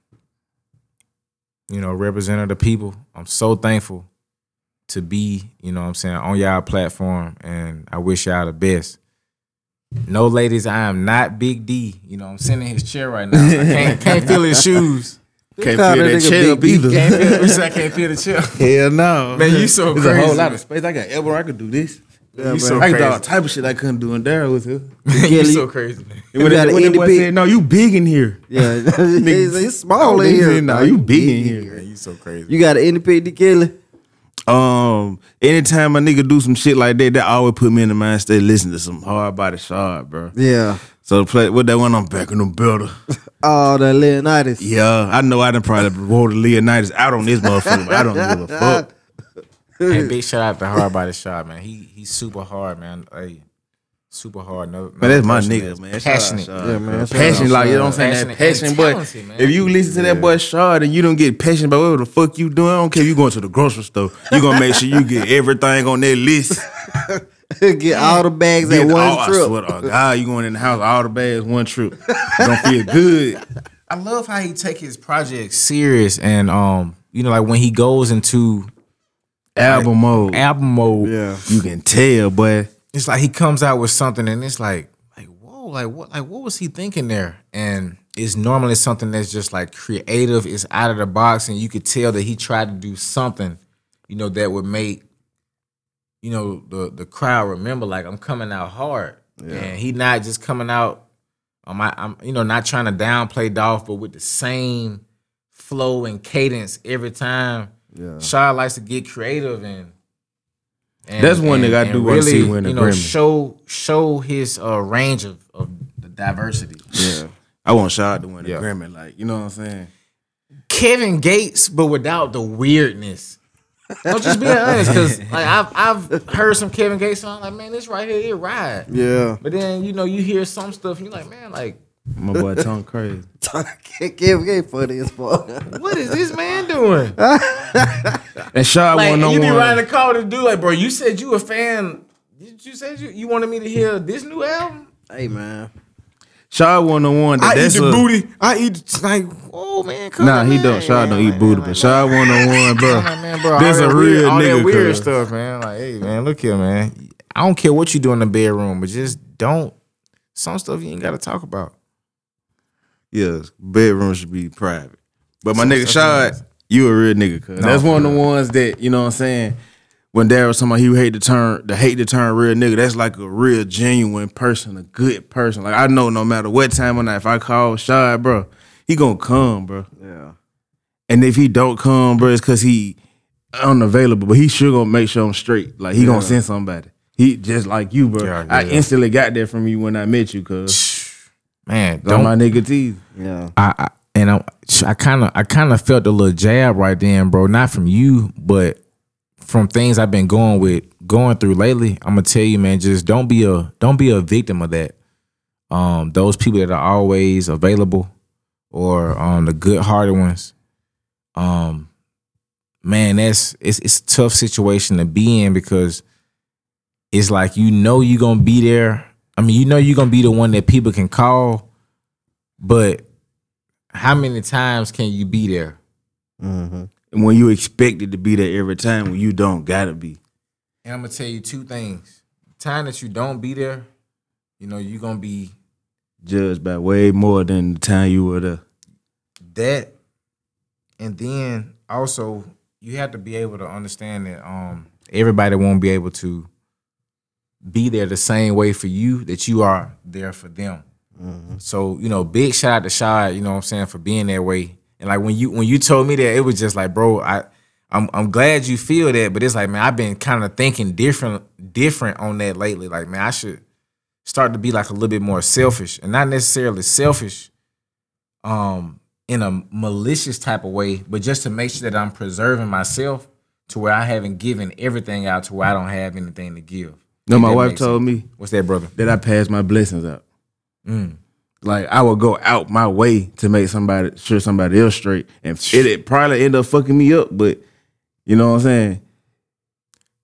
Speaker 7: you know, representing the people. I'm so thankful to be, you know what I'm saying, on y'all platform, and I wish y'all the best. No, ladies, I am not Big D. You know, I'm sitting in his chair right now. I can't, can't feel his shoes.
Speaker 6: Can't feel
Speaker 4: that
Speaker 6: that chair
Speaker 4: Big
Speaker 6: either.
Speaker 7: Can't feel, I can't feel the chair.
Speaker 6: Hell no.
Speaker 7: Man, you so
Speaker 6: There's a whole lot of space. I got elbow. I could do this.
Speaker 4: Yeah,
Speaker 7: you so
Speaker 6: I could do all type of shit I couldn't do in there with her.
Speaker 7: you so crazy, man.
Speaker 6: When
Speaker 4: got
Speaker 6: that-
Speaker 4: an
Speaker 6: when that
Speaker 4: indie
Speaker 6: boy said, no, you big in here.
Speaker 4: Yeah, he's, he's small in here.
Speaker 6: said, "Nah, you big in here."
Speaker 7: Man, you so crazy.
Speaker 4: You got an independent Kelly.
Speaker 6: Um, anytime a nigga do some shit like that, that always put me in the mind state. Listen to some Hardbody Shard, bro.
Speaker 4: Yeah.
Speaker 6: So play with that one, I'm back in them better.
Speaker 4: Oh, that Leonidas.
Speaker 6: Yeah, I know I done probably rolled the Leonidas out on this motherfucker, I don't give a fuck.
Speaker 7: Hey, big shout out to Hardbody Shard, man. He he's super hard, man. Hey, super hard. No,
Speaker 6: Man, that's my nigga, man. Shout
Speaker 7: Passionate.
Speaker 4: Yeah, man. Passionate,
Speaker 6: Passion, like you know what I'm saying. That
Speaker 7: Passionate
Speaker 6: passion, but
Speaker 7: man.
Speaker 6: if you listen to that boy Shard and you don't get passionate about whatever the fuck you doing, I don't care if you going to the grocery store. You gonna make sure you get everything on that list.
Speaker 4: Get all the bags
Speaker 6: Get
Speaker 4: at one
Speaker 6: all, I
Speaker 4: trip.
Speaker 6: swear to God, you going in the house, all the bags, one trip. Don't feel good.
Speaker 7: I love how he take his projects serious and um, you know, like when he goes into
Speaker 6: Album mode.
Speaker 7: album mode,
Speaker 4: Yeah.
Speaker 6: You can tell, but
Speaker 7: it's like he comes out with something and it's like, like whoa, like what, like what was he thinking there? And it's normally something that's just like creative, it's out of the box, and you could tell that he tried to do something, you know, that would make, you know, the the crowd remember like I'm coming out hard, and he not just coming out. Um, I, I'm you know not trying to downplay Dolph, but with the same flow and cadence every time.
Speaker 4: Yeah.
Speaker 7: Shaw likes to get creative and. and
Speaker 6: That's one thing I do wanna see win a
Speaker 7: you know,
Speaker 6: Grammy.
Speaker 7: Show show his uh, range of, of the diversity.
Speaker 6: Yeah. I want Shard to win the
Speaker 7: Yeah.
Speaker 6: Grammy. Like, you know what I'm saying?
Speaker 7: Kevin Gates, but without the weirdness. I'm just being honest, because like I've I've heard some Kevin Gates song, like man, this right here, it ride.
Speaker 4: Yeah.
Speaker 7: But then you know you hear some stuff, and you're like, man, like
Speaker 6: My boy Tom crazy.
Speaker 4: Kevin Gates funny as fuck.
Speaker 7: what is this man doing?
Speaker 6: And Shaw
Speaker 7: like
Speaker 6: won no
Speaker 7: you be
Speaker 6: one.
Speaker 7: riding the call to do like, bro, you said you a fan. Did you say you, you wanted me to hear this new album?
Speaker 4: hey man.
Speaker 6: Shaw won the one that
Speaker 7: I eat
Speaker 6: that's
Speaker 7: the
Speaker 6: a,
Speaker 7: booty. I eat like, oh man, come
Speaker 6: Nah,
Speaker 7: on,
Speaker 6: he
Speaker 7: man.
Speaker 6: don't. Shard don't eat booty, but Shard won the one, bro.
Speaker 7: Nah, man, bro,
Speaker 6: This
Speaker 7: all
Speaker 6: a real
Speaker 7: weird, all
Speaker 6: nigga,
Speaker 7: that weird
Speaker 6: cuz.
Speaker 7: stuff, man. Like, hey, man, look here, man. I don't care what you do in the bedroom, but just don't. Some stuff you ain't got to talk about.
Speaker 6: Yeah, bedroom should be private. But my
Speaker 7: Some
Speaker 6: nigga
Speaker 7: Shad,
Speaker 6: Shard, you a real nigga, cuz.
Speaker 7: No,
Speaker 6: That's one of the ones that, you know what I'm saying? When Daryl was talking about he hate to turn the hate to turn real nigga, that's like a real genuine person, a good person. Like I know no matter what time of night, if I call Shad, bro, he gonna come, bro.
Speaker 4: Yeah.
Speaker 6: And if he don't come, bro, it's cause he unavailable. But he sure gonna make sure I'm straight. Like he
Speaker 4: Yeah.
Speaker 6: gonna send somebody. He just like you, bro.
Speaker 7: Yeah,
Speaker 6: I instantly got that from you when I met you, cuz.
Speaker 7: Man,
Speaker 6: Don't
Speaker 7: don't
Speaker 6: my nigga teeth.
Speaker 4: Yeah.
Speaker 7: I, I and I I kind of I kind of felt a little jab right then, bro. Not from you, but from things I've been going with going through lately. I'm gonna tell you, man, just don't be a don't be a victim of that. Um, those people that are always available or um the good hearted ones. Um, man, that's it's it's a tough situation to be in because it's like you know you're gonna be there. I mean, you know you're gonna be the one that people can call, but how many times can you be there?
Speaker 4: Mm-hmm.
Speaker 6: And when you expect it to be there every time when you don't gotta be.
Speaker 7: And I'm gonna tell you two things. Time that you don't be there, you know, you're gonna be
Speaker 6: Judged by way more than the time you were there.
Speaker 7: that, and then also you have to be able to understand that um everybody won't be able to be there the same way for you that you are there for them. So, you know, big shout out to Shad, you know what I'm saying, for being that way. And like when you when you told me that, it was just like, bro, I I'm I'm glad you feel that, but it's like, man, I've been kind of thinking different different on that lately. Like, man, I should start to be like a little bit more selfish. And not necessarily selfish um in a malicious type of way, but just to make sure that I'm preserving myself to where I haven't given everything out to where I don't have anything to give.
Speaker 6: No, my wife told
Speaker 7: sense.
Speaker 6: me
Speaker 7: What's that, brother?
Speaker 6: that I passed my blessings out.
Speaker 7: Mm.
Speaker 6: Like I would go out my way to make somebody sure somebody else straight, and it, it probably end up fucking me up. But you know what I'm saying?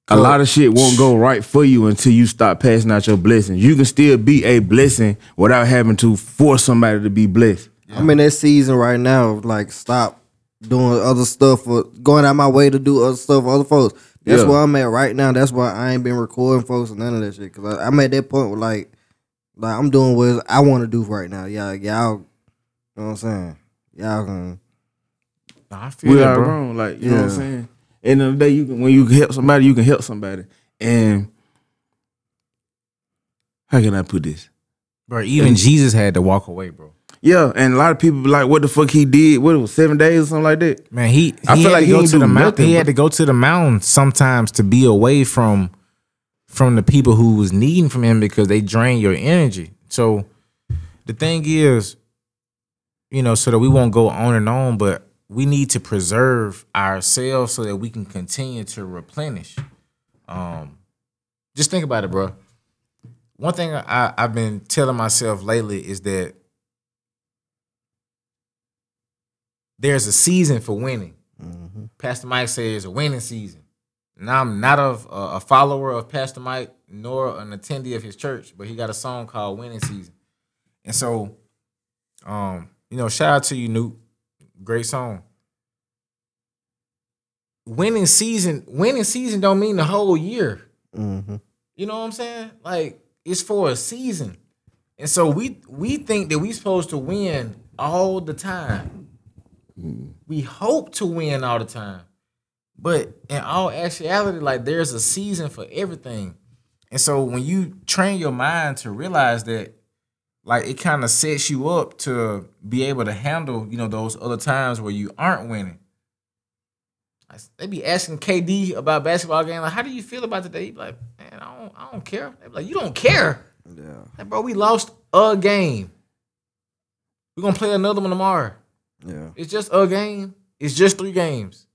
Speaker 6: A lot of shit won't go right for you until you stop passing out your blessings. You can still be a blessing without having to force somebody to be blessed.
Speaker 4: I'm in that season right now. Like, stop doing other stuff or going out my way to do other stuff for other folks. That's
Speaker 6: Yeah.
Speaker 4: where I'm at right now. That's why I ain't been recording folks and none of that shit. Cause I, I'm at that point where like, like I'm doing what I want to do right now. Y'all, y'all, you know what I'm saying? Y'all can.
Speaker 7: I feel
Speaker 6: We
Speaker 7: that, bro.
Speaker 6: wrong, like you know what I'm saying. End of the day, you can when you can help somebody, you can help somebody. And how can I put this?
Speaker 7: Bro, even Jesus had to walk away, bro.
Speaker 6: Yeah, and a lot of people be like, "What the fuck he did? What it was seven days or something like that?"
Speaker 7: Man, he,
Speaker 6: I
Speaker 7: he
Speaker 6: feel
Speaker 7: had
Speaker 6: like
Speaker 7: to
Speaker 6: he
Speaker 7: go to the mountain. He had to go to the mountain sometimes to be away from from the people who was needing from him because they drain your energy. So the thing is, you know, so that we won't go on and on, but we need to preserve ourselves so that we can continue to replenish. Um, just think about it, bro. One thing I, I've been telling myself lately is that there's a season for winning. Pastor Mike says a winning season. Now I'm not a, a follower of Pastor Mike nor an attendee of his church, but he got a song called Winning Season. And so, um, you know, shout out to you, Newt. Great song. Winning season, winning season don't mean the whole year.
Speaker 4: Mm-hmm.
Speaker 7: You know what I'm saying? Like it's for a season. And so we we think that we're supposed to win all the time. We hope to win all the time. But in all actuality, like there's a season for everything. And so when you train your mind to realize that, like it kind of sets you up to be able to handle, you know, those other times where you aren't winning. They be asking KD about basketball game. Like, how do you feel about today? He be like, man, I don't, I don't care. They be like, you don't care.
Speaker 4: Yeah.
Speaker 7: Like, bro, we lost a game. We're gonna play another one tomorrow.
Speaker 4: Yeah.
Speaker 7: It's just a game. It's just three games.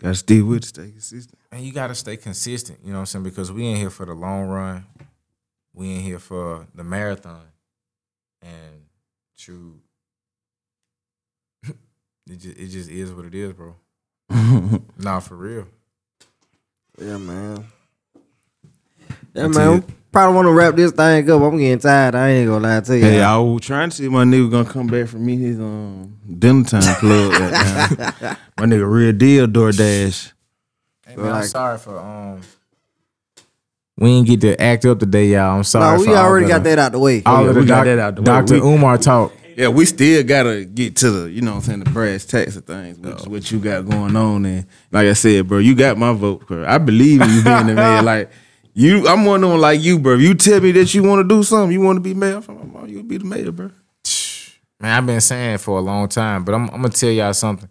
Speaker 6: Gotta stay with it, stay consistent.
Speaker 7: And you gotta stay consistent, you know what I'm saying? Because we ain't here for the long run. We ain't here for the marathon. And true. it just it just is what it is, bro. nah, for real.
Speaker 4: Yeah, man. Yeah,
Speaker 6: That's
Speaker 4: man.
Speaker 6: it.
Speaker 4: Probably want to wrap this thing up. I'm getting tired. I ain't gonna lie to you.
Speaker 6: Hey, I was trying to see if my nigga gonna come back from me his um dinner time club. that time. my nigga real deal DoorDash.
Speaker 7: Hey man, I'm sorry for um we didn't get to act up today, y'all. I'm sorry.
Speaker 4: No, we
Speaker 7: for all
Speaker 4: already
Speaker 7: of
Speaker 4: got
Speaker 7: the-
Speaker 4: that out the way.
Speaker 7: All
Speaker 6: Oh, yeah,
Speaker 7: of the
Speaker 6: we got
Speaker 7: doc-
Speaker 6: that out the way.
Speaker 7: Dr.
Speaker 6: We-
Speaker 7: Umar talk.
Speaker 6: Yeah, we still gotta get to the, you know what I'm saying, the brass tacks of things, which is what you got going on. And like I said, bro, you got my vote, bro. I believe in you being the mayor. Like you, I'm one of them like you, bro. You tell me that you want to do something, you want to be mayor, I'm- you'll be the mayor, bro.
Speaker 7: Man, I've been saying for a long time, but I'm, I'm gonna tell y'all something.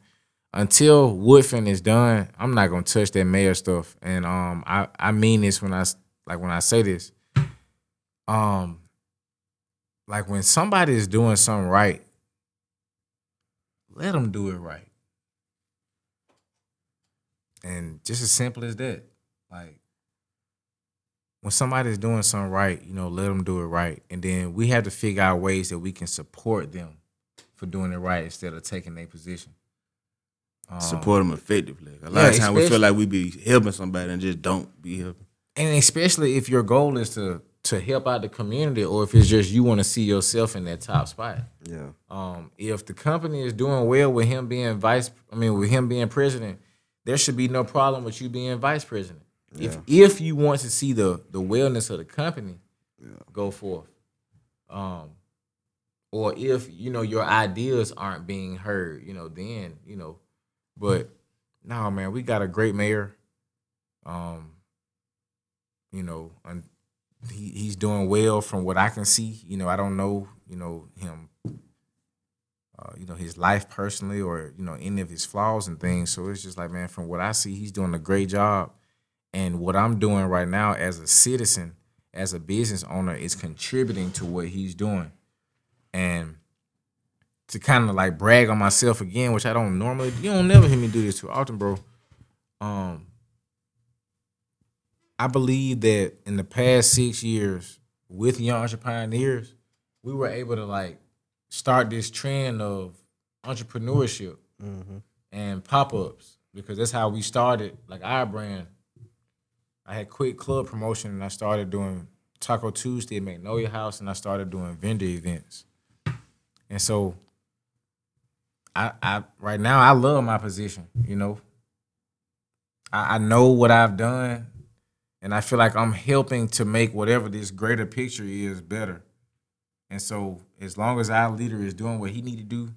Speaker 7: Until Woodfin is done, I'm not gonna touch that mayor stuff. And um, I I mean this when I like when I say this. Um, like when somebody is doing something right, let them do it right. And just as simple as that, like when somebody's doing something right, you know, let them do it right. And then we have to figure out ways that we can support them for doing it right instead of taking their position. Um,
Speaker 6: Support them effectively. A lot
Speaker 7: yeah,
Speaker 6: of times we feel like we be helping somebody and just don't be helping.
Speaker 7: and especially if your goal is to to help out the community or if it's just you want to see yourself in that top spot.
Speaker 4: Yeah.
Speaker 7: Um, if the company is doing well with him being vice, I mean with him being president, there should be no problem with you being vice president. If if you want to see the the wellness of the company, go forth. Um, or if you know your ideas aren't being heard, you know, then you know. But no, man, we got a great mayor. Um, you know, and he he's doing well from what I can see. You know, I don't know, you know, him uh, you know, his life personally or, you know, any of his flaws and things. So it's just like, man, from what I see, he's doing a great job. And what I'm doing right now as a citizen, as a business owner, is contributing to what he's doing. And to kind of like brag on myself again, which I don't normally you don't never hear me do this too often, bro. Um I believe that in the past six years with Young Entrepioneers, we were able to like start this trend of entrepreneurship and pop-ups because that's how we started like our brand. I had quit club promotion and I started doing Taco Tuesday at Magnolia House and I started doing vendor events. And so I I right now I love my position, you know. I, I know what I've done and I feel like I'm helping to make whatever this greater picture is better. And so as long as our leader is doing what he need to do,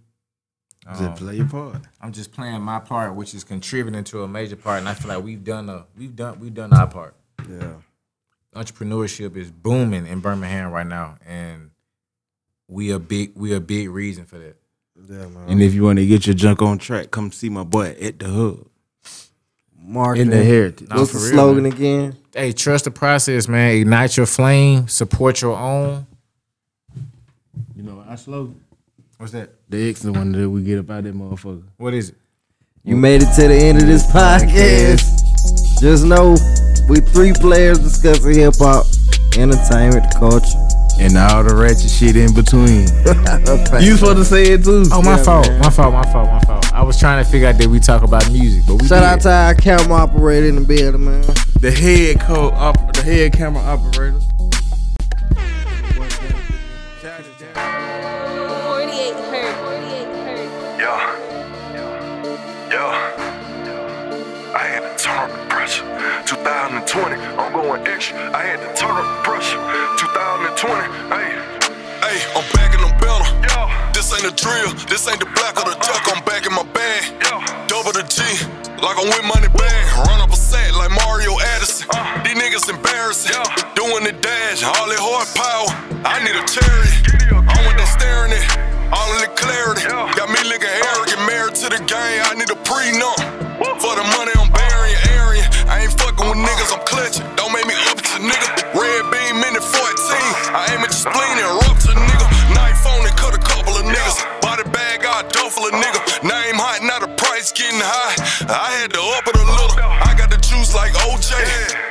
Speaker 6: Just
Speaker 7: um,
Speaker 6: play your part.
Speaker 7: I'm just playing my part, which is contributing to a major part, and I feel like we've done a we've done we've done our part.
Speaker 4: Yeah.
Speaker 7: entrepreneurship is booming in Birmingham right now, and we a big we a big reason for that.
Speaker 4: Yeah, man.
Speaker 6: And if you want to get your junk on track, come see my boy at the hub.
Speaker 4: Marketing.
Speaker 6: In the heritage.
Speaker 7: Nah,
Speaker 4: What's
Speaker 7: for
Speaker 4: the
Speaker 7: real,
Speaker 4: slogan
Speaker 7: man.
Speaker 4: again?
Speaker 7: Hey, trust the process, man. Ignite your flame. Support your own.
Speaker 6: You know our slogan?
Speaker 7: What's that?
Speaker 6: The excellent one that we get up out that motherfucker.
Speaker 7: What is it?
Speaker 4: You made it to the end of this podcast. Just know we three players discussing hip hop, entertainment, culture.
Speaker 6: And all the ratchet shit in between. you supposed to say it too.
Speaker 7: Oh, my
Speaker 4: Yeah,
Speaker 7: fault.
Speaker 4: man.
Speaker 7: My fault. My fault. My fault. I was trying to figure out that we talk about music, but we
Speaker 4: Shout
Speaker 7: did.
Speaker 4: out to our camera operator in the building, man.
Speaker 6: The head co op, the head camera operator.
Speaker 1: 2020, I'm going extra. I had to turn up the pressure. 2020, hey. Hey, I'm back and I'm better. Yeah. This ain't a drill. This ain't the black or the uh-uh. duck. I'm back in my bag. Yeah. Double the G. Like I'm with Moneybagg. Run up a set like Mario Addison. Uh. These niggas embarrassing. Doing the dash. All that horsepower. I need a cherry. I want that staring it. All of the clarity. Got me looking arrogant. Get married to the game. I need a prenup. For the money niggas, I'm clutching. Don't make me up to nigga. Red beam minute 14. I aim at your spleen and rupture, nigga. Knife on it, cut a couple of niggas. Body bag, got duffel a nigga. Name hot, now the price getting high. I had to up it a little. I got the juice like OJ.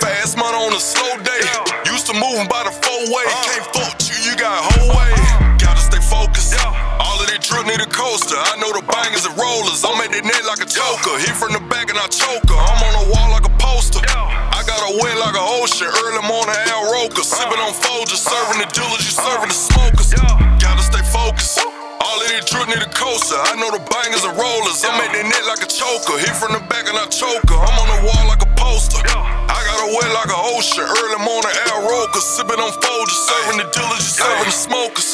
Speaker 1: Fast money on a slow day. Used to moving by the four way. Can't fuck you, you got whole way. Gotta stay focused. All of that drip need a coaster. I know the bangers and rollers. I'm at the net like a choker. Hit from the back and I choke her. I'm on the wall like a poster. A wet like an ocean. Early morning Al Roker. Sipping on Folgers. Serving the dealers, you serving the smokers. Drip need a coaster. I know the bangers and rollers. I'm at the net like a choker. Hit from the back and I choke her. I'm on the wall like a poster. I got a wet like an ocean. Early morning Al Roker. Sipping on Folgers. Serving the dealers, you serving the smokers.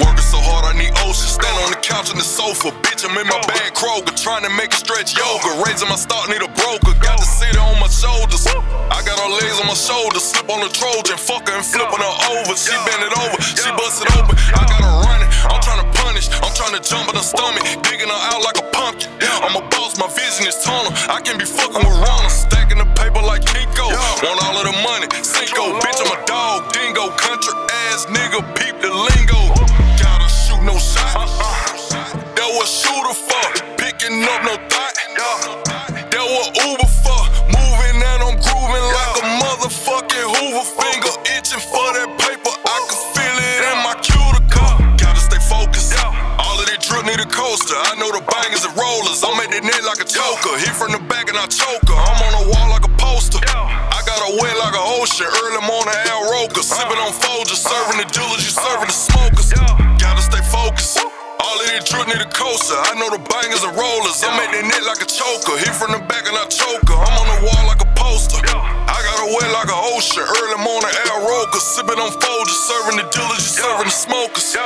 Speaker 1: Working so hard, I need ocean. Stand on the couch on the sofa. Bitch, I'm in my bag Kroger. Trying to make it stretch yoga. Raising my stock, need a broker. Got the city on my shoulders. I got her legs on my shoulders. Slip on the Trojan. Fuck her and flipping her over. She bend it over. She bust it open. I got her running. I'm trying to punish. I'm trying to jump in the stomach. Digging her out like a pumpkin. I'm a boss, my vision is tunnel. I can be fucking with Ronald. Stacking the paper like Kinko. Want all of the money. Cinco. Bitch, I'm a dog. Dingo. Country ass nigga. Peep the lingo. Gotta shoot no shot. Uh-uh. That was shooter for. Picking up no thought. That was Uber for. Moving and I'm grooving like a motherfucking Hoover finger. Itching for that Of need a coaster. I know the bangers and rollers. I'm at the net like a choker. Hit from the back and I choke her. I'm on the wall like a poster. I got a wet like an ocean. Early morning Al Roker. Sipping on Folgers. Serving the dealers, you serving the smokers. Gotta stay focused. All of that drip need a coaster. I know the bangers and rollers. I'm at the net like a choker. Hit from the back and I choke her. I'm on the wall like a poster. I got a wet like an ocean. Early morning Al Roker. Sipping on Folgers. Serving the dealers, you serving the smokers.